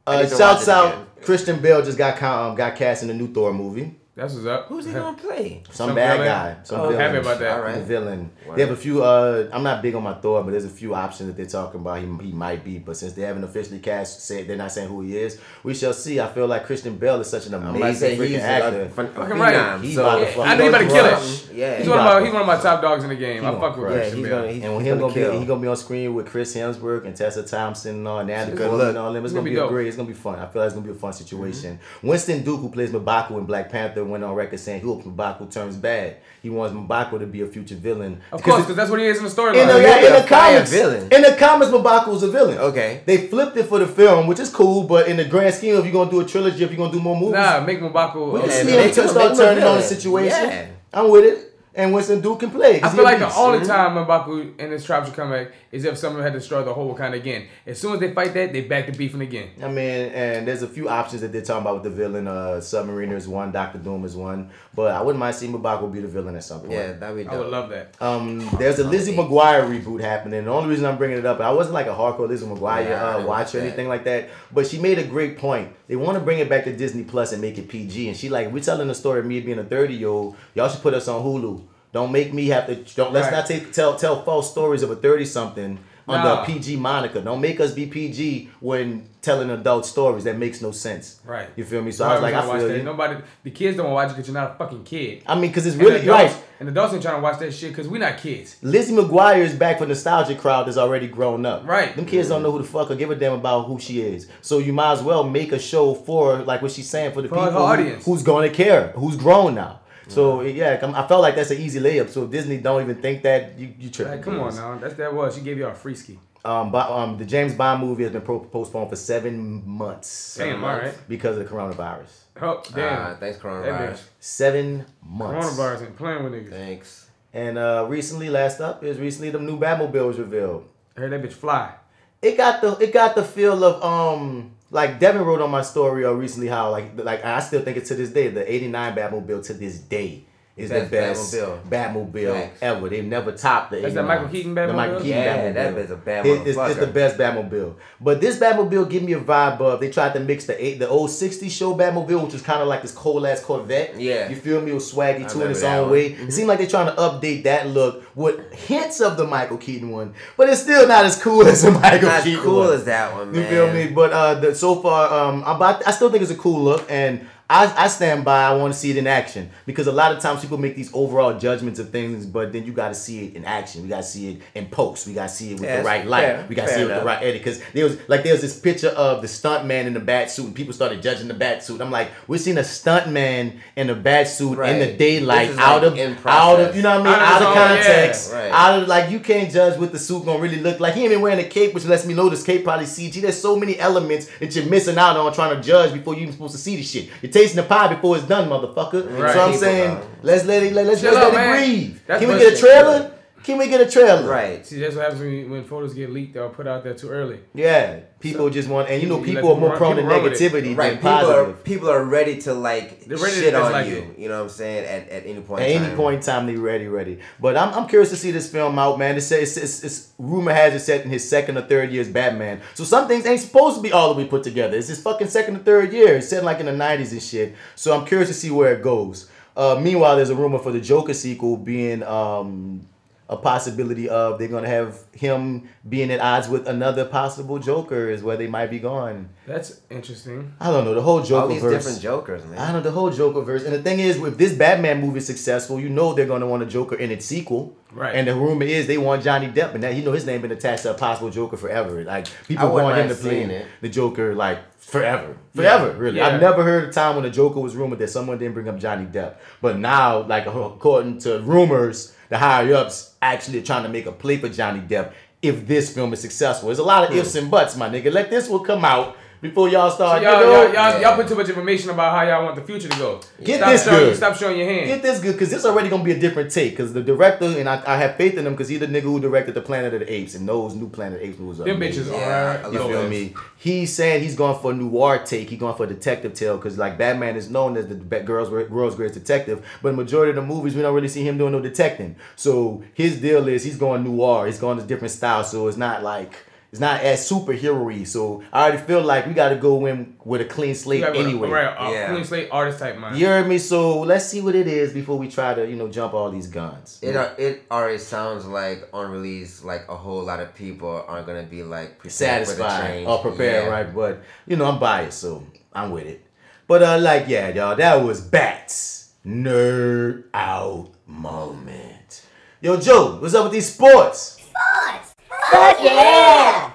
I Uh, shouts watch it again. out, Christian Bale just got um, got cast in the new Thor movie. That's what's up. Who's he [laughs] gonna play? Some, Some bad villain. guy. Some Oh, villain. happy about that. All right. Villain. Wow. They have a few. Uh, I'm not big on my Thor, but there's a few options that they're talking about. He, he might be, but since they haven't officially cast, said they're not saying who he is. We shall see. I feel like Christian Bale is such an I'm about to say amazing he's freaking a, actor. a, phen- a Fucking right. He's so about to Yeah, fucking I know he about to kill it. Yeah, He's He one of my he's one of my top dogs in the game. He I fuck with crush. Yeah, Christian he's gonna, he's And when gonna gonna be, he gonna be on screen with Chris Hemsworth and Tessa Thompson and all Natalie Good Portman luck. all them. It's It's gonna gonna be be a great. It's gonna be fun. I feel like it's gonna be a fun situation. Winston Duke, who plays M'Baku in Black Panther, went on record saying he hopes M'Baku turns bad. He wants M'Baku to be a future villain. Of Because course, because that's what he is in the in storyline. the, he'll in the fire comics, villain. in the comics, M'Baku was a villain. Okay. They flipped it for the film, which is cool, but in the grand scheme, if you're gonna do a trilogy, if you're gonna do more movies, Nah, make M'Baku. we can see and him make start make him a turning on the situation. Yeah. I'm with it. And Winston Duke can play. I feel a like the beast. only time M'Baku and his tribes should come back is if someone had to destroyed the whole Wakanda again. As soon as they fight that, they back to beefing again. I mean, and there's a few options that they're talking about with the villain. Uh, Submariner is one, Doctor Doom is one, but I wouldn't mind seeing M'Baku be the villain at some point. Yeah, that'd be dope. I would love that. Um, there's a Lizzie McGuire reboot happening. The only reason I'm bringing it up, I wasn't like a hardcore Lizzie McGuire Yeah, uh, didn't watcher or watch anything like that, but she made a great point. They want to bring it back to Disney Plus and make it PG. And she like, we're telling the story of me being a 30 year old. Y'all should put us on Hulu. Don't make me have to. Don't let's Right. not take tell tell false stories of a 30 something. Under Nah. a PG moniker. Don't make us be PG when telling adult stories. That makes no sense. Right. You feel me? So I was like, I feel you. Nobody, the kids don't want to watch it because you're not a fucking kid. I mean, because it's And really adults, right. And adults ain't trying to watch that shit because we're not kids. Lizzie McGuire is back for nostalgia crowd that's already grown up. Right. Them kids don't know who the fuck or give a damn about who she is. So you might as well make a show for like what she's saying for the For people who- audience. who's going to care, who's grown now. So yeah, I felt like that's an easy layup. So Disney don't even think that you you tripping. Like, come on now. That's that was. She gave you a free ski. Um, but, um, the James Bond movie has been pro- postponed for seven months. Damn, all right. Because of the coronavirus. Oh, damn. Ah, thanks, That coronavirus. Seven months. Coronavirus ain't playing with niggas. Thanks. And uh, recently, last up is recently the new Batmobile was revealed. I heard that bitch fly. It got the it got the feel of um like Devin wrote on my story uh, recently how like like I still think it to this day the '89 Batmobile to this day is Best the best Batmobile. Batmobile, Facts. ever. They've never topped the. That's that Michael Keaton The Michael Batmobile? Keaton Yeah, Batmobile. that bit's a bad It- it's, it's the best Batmobile. But this Batmobile give me a vibe of they tried to mix the eight the old '60s show Batmobile, which was kind of like this cold ass Corvette. Yeah. you feel me? It was swaggy I too in its own one. way. It seemed like they're trying to update that look with hints of the Michael Keaton one, but it's still not as cool as the Michael Not as Keaton cool one. as that one, You feel me? But uh, the, so far, um, I'm about, I still think it's a cool look, and I, I stand by. I want to see it in action because a lot of times people make these overall judgments of things, but then you got to see it in action. We got to see it in post. We got to see it with Yeah, the right fair, light. we got to fair see it with the right edit. Because there was like there was this picture of the stunt man in the bat suit, and people started judging the bat suit. I'm like, we're seeing a stunt man in a bat suit in the daylight, out like, of out of you know what I mean, Out of out of own- yeah, context, right. out of like you can't judge what the suit gonna really look like. He ain't even wearing a cape, which lets me know this cape probably CG. There's so many elements that you're missing out on trying to judge before you even supposed to see the shit. Tasting the pie before it's done, motherfucker. Right. So I'm saying, let's let it let, let's Chill just let it man. breathe. That's Can we get a trailer? Can we get a trailer? Right. See, that's what happens when, when photos get leaked or put out there too early. Yeah. People just want, and you know, You people are more run- prone to people run with it. negativity Right. than People are positive. people are ready to like They're ready to shit on dislike you. it. You know what I'm saying? At, at any point. At in any time. point in time, they ready, ready. But I'm, I'm curious to see this film out, man. It says it's, it's, it's rumor has it set in his second or third year as Batman. So some things ain't supposed to be all the way put together. It's his fucking second or third year. It's set like in the 90s and shit. So I'm curious to see where it goes. Uh, meanwhile, there's a rumor for the Joker sequel being um, a possibility of they're gonna have him being at odds with another possible Joker is where they might be going. That's interesting. I don't know the whole Joker All these verse. different Jokers, man. I don't know the whole Joker verse. And the thing is, if this Batman movie is successful, you know they're gonna want a Joker in its sequel. Right. And the rumor is they want Johnny Depp, and that you know his name been attached to a possible Joker forever. Like people want him to play the Joker like forever, forever. Yeah. Really, Yeah. I've never heard a time when a Joker was rumored that someone didn't bring up Johnny Depp. But now, like according to rumors, the higher ups actually trying to make a play for Johnny Depp. If this film is successful, there's a lot Hmm. of ifs and buts, my nigga. Let this one come out before y'all So start. y'all, you know, y'all, y'all, y'all put too much information about how y'all want the future to go. Get stop this showing, good. Stop showing your hand. Get this good because this already gonna be a different take. Because the director and I, I have faith in him because he's the nigga who directed the Planet of the Apes and those new Planet of the Apes movies. are Them amazing. bitches Yeah, are. I You feel those. me? He's saying he's going for a noir take. He's going for a detective tale because like Batman is known as the be- girl's world's greatest detective, but majority of the movies we don't really see him doing no detecting. So his deal is he's going noir. He's going to different style. So it's not like. It's not as superhero-y, so I already feel like we got to go in with a clean slate You got anyway. Right, a Yeah. clean slate artist type mind. You heard me? So let's see what it is before we try to, you know, jump all these guns. It uh, it already sounds like on release, like a whole lot of people aren't gonna be like prepared for the satisfied change. or prepared, Yeah. right? But you know, I'm biased, so I'm with it. But uh, like, yeah, y'all, that was Bats nerd out moment. Yo, Joe, what's up with these sports? sports? Fuck yeah!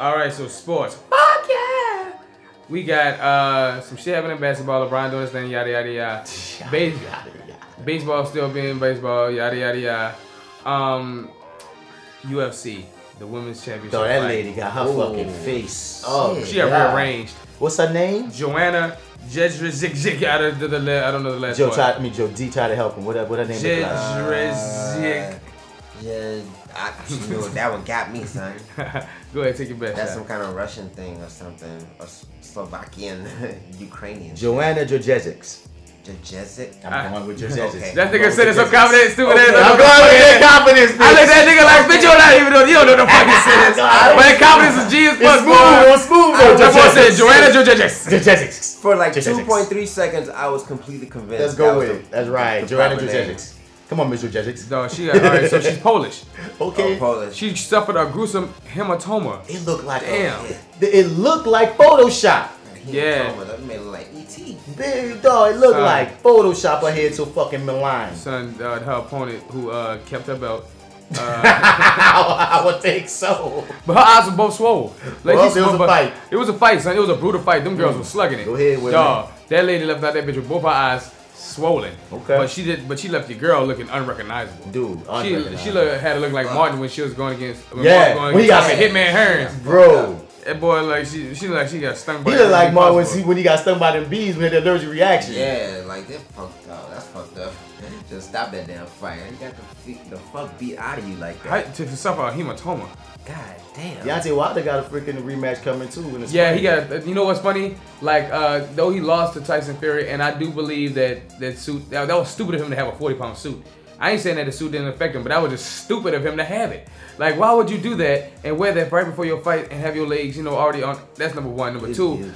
All right, so sports. Fuck yeah. We got uh some shit happening in basketball. LeBron doing his thing. Yada yada yada. [laughs] Base- baseball still being baseball. Yada yada yada. Um, UFC, the women's championship. Yo, that fight. lady got her Ooh. fucking face. Oh, She got God. rearranged. What's her name? Joanna Jedrzejczyk. I don't know the la- I don't know the last Joe part. tried. I mean, Joe D tried to help him. What, what her name? look like? Jedrzejczyk. Yeah, I, you know, that one got me, son. [laughs] Go ahead, take your best That's shot. some kind of Russian thing or something, or Slovakian, [laughs] Ukrainian. Joanna Jojezic. Jajezic. I'm going with [laughs] Okay. That nigga said it so confident, stupid Okay. ass. I'm going with that confidence. I look at that nigga like, bitch, you don't even know, you don't know the fucking sentence. But that confidence is G as fuck, smooth, boy. it's smooth. That though, boy said Joanna Jojezic. Jojezic. For like 2.3 seconds, I was completely convinced. Let's go with it. That's right. Joanna proper name. Jojezic. Come on, Mr. Jezix. Dog, she got, all right, so she's Polish. [laughs] Okay. Oh, Polish. She suffered a gruesome hematoma. It looked like Damn. A, it looked like Photoshop. Yeah. That made it like ET. Big dog, it looked Son. like Photoshop her head so fucking malign. Son, uh, her opponent who uh, kept her belt. Uh, [laughs] I would think so. but her eyes were both swole. Like Well, it was a fight. It was a fight, son. It was a brutal fight. Them girls were slugging it. Go ahead with Dog, that lady left out that bitch with both her eyes swollen. Okay. But she did. But she left your girl looking unrecognizable. Dude, She, unrecognizable. she look, had to look like uh, Martin when she was going against. When Yeah, Martin going when he got- against Hitman Hearns. Bro. That boy like she she like she got stung by. He looked like Martin when he, when he got stung by them bees when he had the allergic reaction. Yeah, like that fucked up. That's fucked up. [laughs] Just stop that damn fight. You got the, the fuck beat out of you like that. to, to suffer a hematoma. God damn. Deontay Wilder got a freaking rematch coming too. In Yeah, spring. he got. You know what's funny? Like, uh, though he lost to Tyson Fury, and I do believe that that suit that, that was stupid of him to have a forty pound suit. I ain't saying that the suit didn't affect him, but that was just stupid of him to have it. Like, why would you do that and wear that right before your fight and have your legs, you know, already on? That's number one. Number He- two,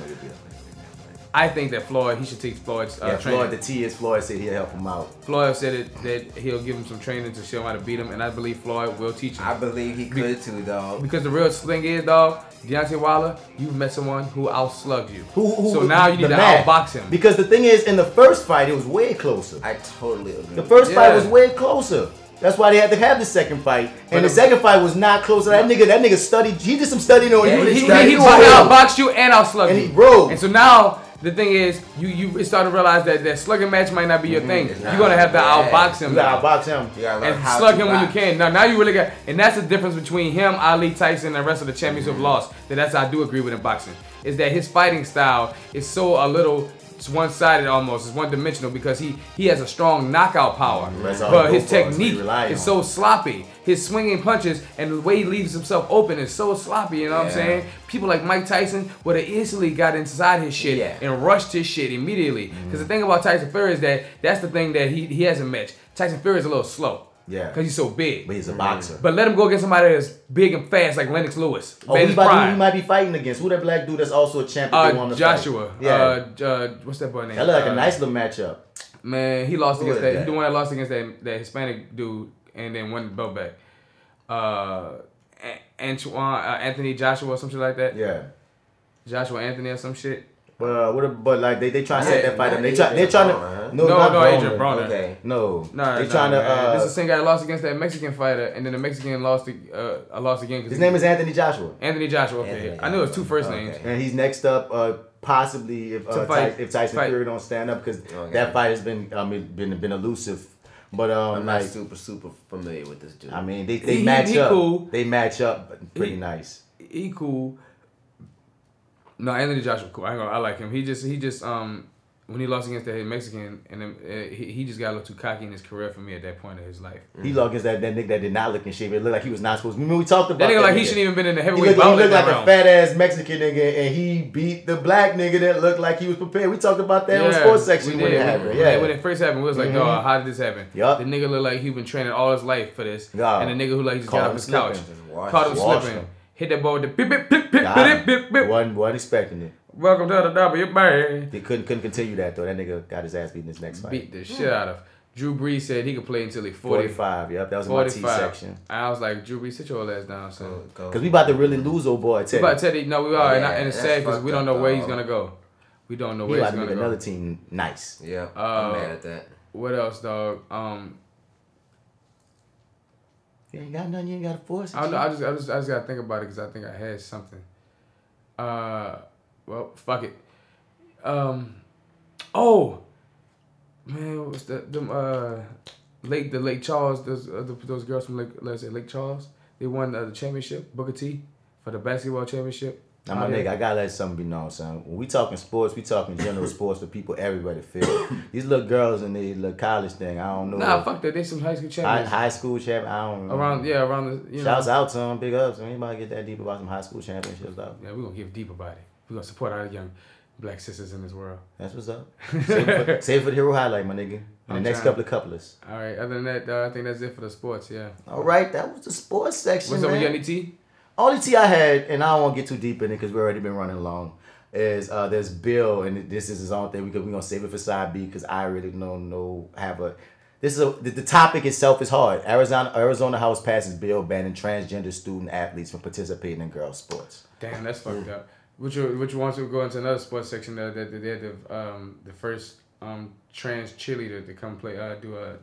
I think that Floyd he should take Floyd's uh, Yeah, training. Floyd, the T is Floyd said he'll help him out. Floyd said it, that he'll give him some training to show him how to beat him, and I believe Floyd will teach him. I believe he could too, dog. Because the real thing is, dog, Deontay Wilder, you've met someone who outslugged you. Who, who, so now you need to man. outbox him. Because the thing is, in the first fight, it was way closer. I totally agree. The first fight was way closer. That's why they had to have the second fight, and the it- second fight was not closer. That nigga, that nigga studied. He did some studying on Yeah, you. he- he, studied he, he on you. outboxed you and outslug And you. he- bro. And so now the thing is, you you started to realize that that slugging match might not be your mm-hmm. thing. It's You're gonna have to Yeah. outbox him. You gotta box him. You gotta and slug to him when you can. Now, now you really got, and that's the difference between him, Ali, Tyson, and the rest of the champions who've mm-hmm. lost. That that's I do agree with in boxing is that his fighting style is so a little. It's one-sided almost. It's one-dimensional because he he has a strong knockout power, mm-hmm. That's but his go for, that's what he technique is so sloppy. His swinging punches and the way he leaves himself open is so sloppy. You know what I'm saying? People like Mike Tyson would have instantly got inside his shit Yeah. and rushed his shit immediately. Because the mm-hmm. thing about Tyson Fury is that that's the thing that he he hasn't matched. Tyson Fury is a little slow. Yeah. Because he's so big. But he's a boxer. But let him go against somebody that's big and fast like Lennox Lewis. Oh, he might, who he might be fighting against. Who that black dude that's also a champion? uh, Joshua. Fight? Yeah. Uh, uh, what's that boy name? that look like Uh, a nice little matchup. Man, he lost Who against that. that? He the one that lost against that that Hispanic dude and then won the belt back. Uh, Antoine, uh, Anthony Joshua or some shit like that. Yeah. Joshua Anthony or some shit. But uh, what? a- But like they they trying to set that fight up. They try, they're trying to. No, No, not no, Broner. Adrien Broner. Okay. No. Nah, they no, trying to. Uh, this is the same guy that lost against that Mexican fighter, and then the Mexican lost. To, uh, lost again. 'cause his name is Anthony Joshua, Anthony Joshua. Okay, Anthony I knew it was two first Okay. names. and he's next up. Uh, possibly if To uh, fight- Ty- if Tyson fight. Fury don't stand up because Okay. that fight has been I mean been been elusive. But um, I'm not like super super familiar with this dude. I mean they they He- match he up. cool. They match up pretty He- nice. He cool. No, Anthony Joshua cool. I ain't gonna, I like him. He just he just um when he lost against that Mexican and then uh, he, he just got a little too cocky in his career for me at that point of his life. He lost against that, that nigga that did not look in shape. It looked like he was not supposed to. Remember we talked about That nigga like he shouldn't even been in the He heavyweight looked, he looked like like a fat ass Mexican nigga, and he beat the black nigga that looked like he was prepared. We talked about that on sports section when it happened. When- Yeah, when it first happened, we was like, Mhm. dog, how did this happen? Yup. The nigga looked like he been training all his life for this, Yeah. and the nigga who like he just Caught got off his couch, slipping. Caught him him. Slipping, him. Hit that ball with the beep, beep, beep, beep, beep, beep. him. bip bip. wasn't wasn't expecting it. Welcome to the W, man. They couldn't couldn't continue that though. That nigga got his ass beat in his next fight. Beat the shit out of. Drew Brees said he could play until he 40, 45. Yep, that was in my T section. I was like, Drew Brees, sit your ass down, son. Cause we about to really lose old boy We Teddy. about Teddy, no, we are, and, I- Yeah, and it's sad because we don't up, know where he's gonna go. We don't know He where about he's to make gonna another team nice. Yeah, Uh, I'm mad at that. What else, dog? Um, You ain't got nothing. You ain't got to force it. I know. I just, I just, I just gotta think about it because I think I had something. Uh, well, fuck it. Um, oh, man, what's that? Them uh, Lake the Lake Charles. Those uh, the, those girls from Lake, let's say Lake Charles. They won uh, the championship, Booker T, for the basketball championship. Now, my yeah. nigga, I gotta let something be known, son. When we talking sports, we talking general [coughs] sports for people everywhere to feel. These little girls and the little college thing, I don't know. Nah, fuck that. They some high school high, champions. high school champ, I don't know. around, yeah, around the. You Shouts know, out to them, big ups. Anybody get that deep about some high school championships though? Yeah, we're gonna give deep about it. We're gonna support our young black sisters in this world. That's what's up. [laughs] Save for, save for the hero highlight, my nigga. In the next couple of couplers. All right. Other than that, uh, I think that's it for the sports. Yeah. All right, that was the sports section. What's up with man. your NET? Only tea I had, and I don't want to get too deep in it because we've already been running long. Is uh, there's Bill, and this is his own thing. We we gonna save it for side B because I really don't know have a This is a, the, the topic itself is hard. Arizona Arizona House passes bill banning transgender student athletes from participating in girls sports. Damn, that's fucked up. Which which wants to go into another sports section that that they had the um the first um trans cheerleader to come play uh do a.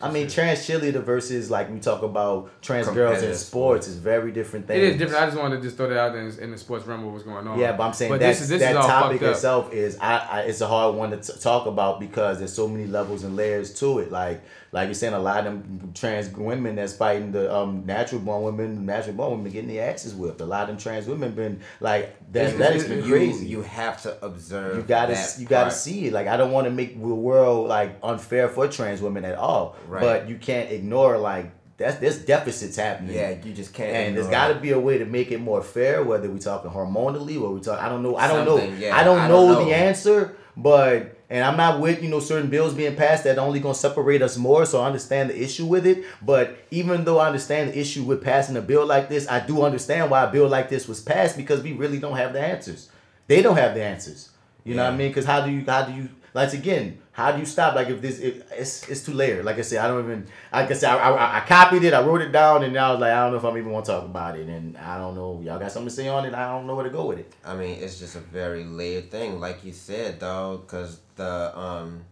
I mean, trans cheerleader versus like we talk about trans girls in sports is very different things. It is different. I just wanted to just throw that out there in, in the sports realm what was going on. Yeah, but I'm saying But that's, this is this that is topic itself is I, I it's a hard one to t- talk about because there's so many levels and layers to it. Like like you're saying, a lot of them trans women that's fighting the um natural born women, natural born women getting their asses whipped. A lot of them trans women been like that. That's been crazy. You have to observe. You gotta you gotta see it. Like I don't want to make the world like unfair for trans women at all. Right. But you can't ignore like that's there's deficits happening. Yeah, you just can't And there's got to be a way to make it more fair. Whether we talking hormonally or we talk, I don't know. I don't know. Yeah, I don't I know don't know. the answer. But and I'm not with you know certain bills being passed that only gonna separate us more. So I understand the issue with it. But even though I understand the issue with passing a bill like this, I do understand why a bill like this was passed because we really don't have the answers. They don't have the answers. You know what I mean? Because how do you how do you like again? How do you stop? Like if this it, it's it's too layered. Like I said, I don't even. Like I said, I, I, I copied it, I wrote it down, and now I was like, I don't know if I'm even want to talk about it, and I don't know. Y'all got something to say on it? I don't know where to go with it. I mean, it's just a very layered thing, like you said, dog. Because the um,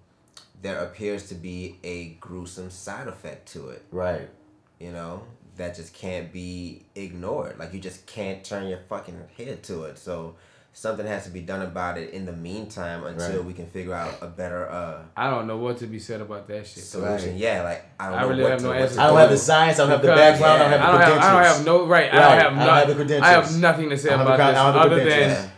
there appears to be a gruesome side effect to it. Right. You know that just can't be ignored. Like you just can't turn your fucking head to it. So something has to be done about it in the meantime until Right. we can figure out a better uh I don't know what to be said about that shit. solution. Yeah, like I don't I know really what have to, no what answer. I don't have the science. I don't have the Because- background. I don't have the I don't have, I don't credentials. have no right. I don't have I don't not- have the credentials. I have nothing to say I about the- this don't have the other than credentials.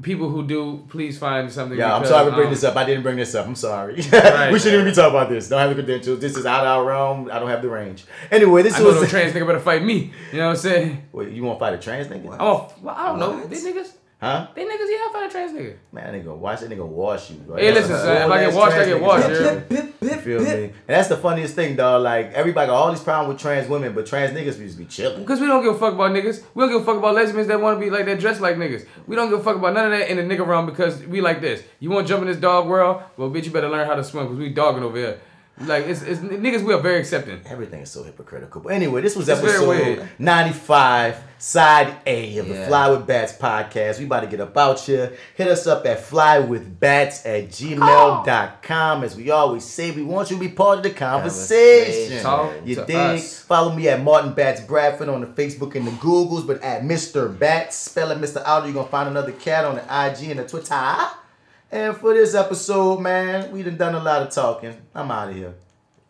people who do. Please find something. Yeah, I'm sorry to bring um, this up. I didn't bring this up. I'm sorry. Right. we shouldn't even be talking about this. Don't have the credentials. This is out of our realm. I don't have the range. Anyway, this I know was no trans nigga better fight me. You know what I'm saying? Wait, you want to fight a trans nigga? I'm well, I don't know. These niggas. Huh? They niggas, yeah, I fight a trans nigga. Man, that nigga watch that nigga wash you. Bro. Hey, That's listen, son, if I get washed, I get washed, You yeah. feel me? And that's the funniest thing, dog. Like everybody got all these problems with trans women, but trans niggas used to be chilling. Because we don't give a fuck about niggas. We don't give a fuck about lesbians that want to be like that, dressed like niggas. We don't give a fuck about none of that in the nigga realm because we like this. You want to jump in this dog world? Well, bitch, you better learn how to swim because we dogging over here. Like, it's, it's niggas, we are very accepting. Everything is so hypocritical. But anyway, this was It's episode 95, side A of the Yeah. Fly with Bats podcast. We about to get about here. Hit us up at flywithbats at gmail.com. As we always say, we want you to be part of the conversation. Talk You to dig? us. Follow me at Martin Bats Bradford on the Facebook and the Googles, but at Mr. Bats, spelling Mr. Out, you're gonna find another cat on the IG and the Twitter. And for this episode, man, we done done a lot of talking. I'm out of here.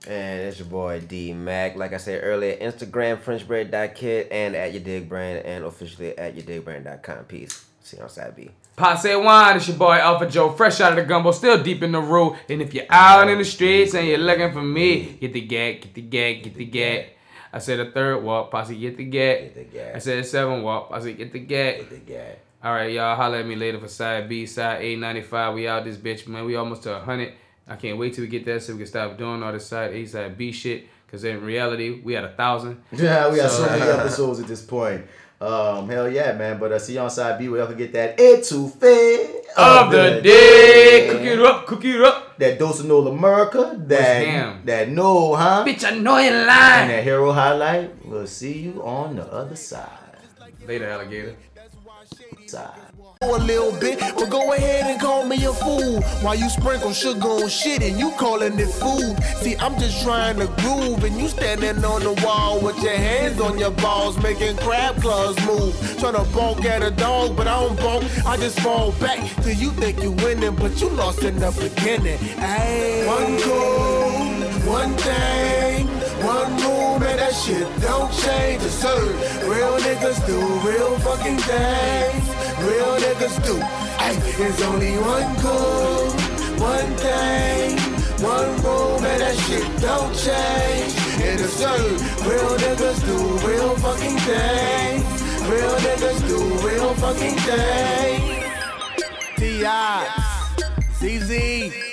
And it's your boy D Mac. Like I said earlier, Instagram FrenchBread.kid and at your dig brand and officially at your digbrand.com. Peace. See you on side B. Passe wine, it's your boy Alpha Joe, fresh out of the gumbo, still deep in the room. And if you're out in the streets and you're looking for me, get the gag, get the gag, get the gag. I said a third walk, posse get the gag. Get the gag. I said a seven walk, posse get the gag. The guy. All right, y'all, holla at me later for side B, side A 95. We out this bitch, man. We almost to 100. I can't wait till we get that so we can stop doing all this side A, side B shit. Because in reality, we had a thousand. [laughs] Yeah, we got so, So- many episodes at this point. Um, hell yeah, man. But uh, see you on side B where y'all can get that etouffee Of the day, cook it up, cook it up. That Dose of Nola America. That that no, huh? Bitch, I know you And that hero highlight. We'll see you on the other side. Later, alligator. A little bit, but go ahead and call me a fool. While you sprinkle sugar on shit and you calling it food. See, I'm just trying to groove, and you standing on the wall with your hands on your balls, making crab claws move. Trying to bonk at a dog, but I don't bonk. I just fall back till you think you winning, but you lost in the beginning. Ayy. One goal, one thing, one move, and that shit don't change. It's serve. Real niggas do real fucking things. Real niggas do. Ay, there's only one goal, one thing, one room, and that shit don't change. And it's serve. Real niggas do real fucking things. Real niggas do real fucking things. T.I. CZ.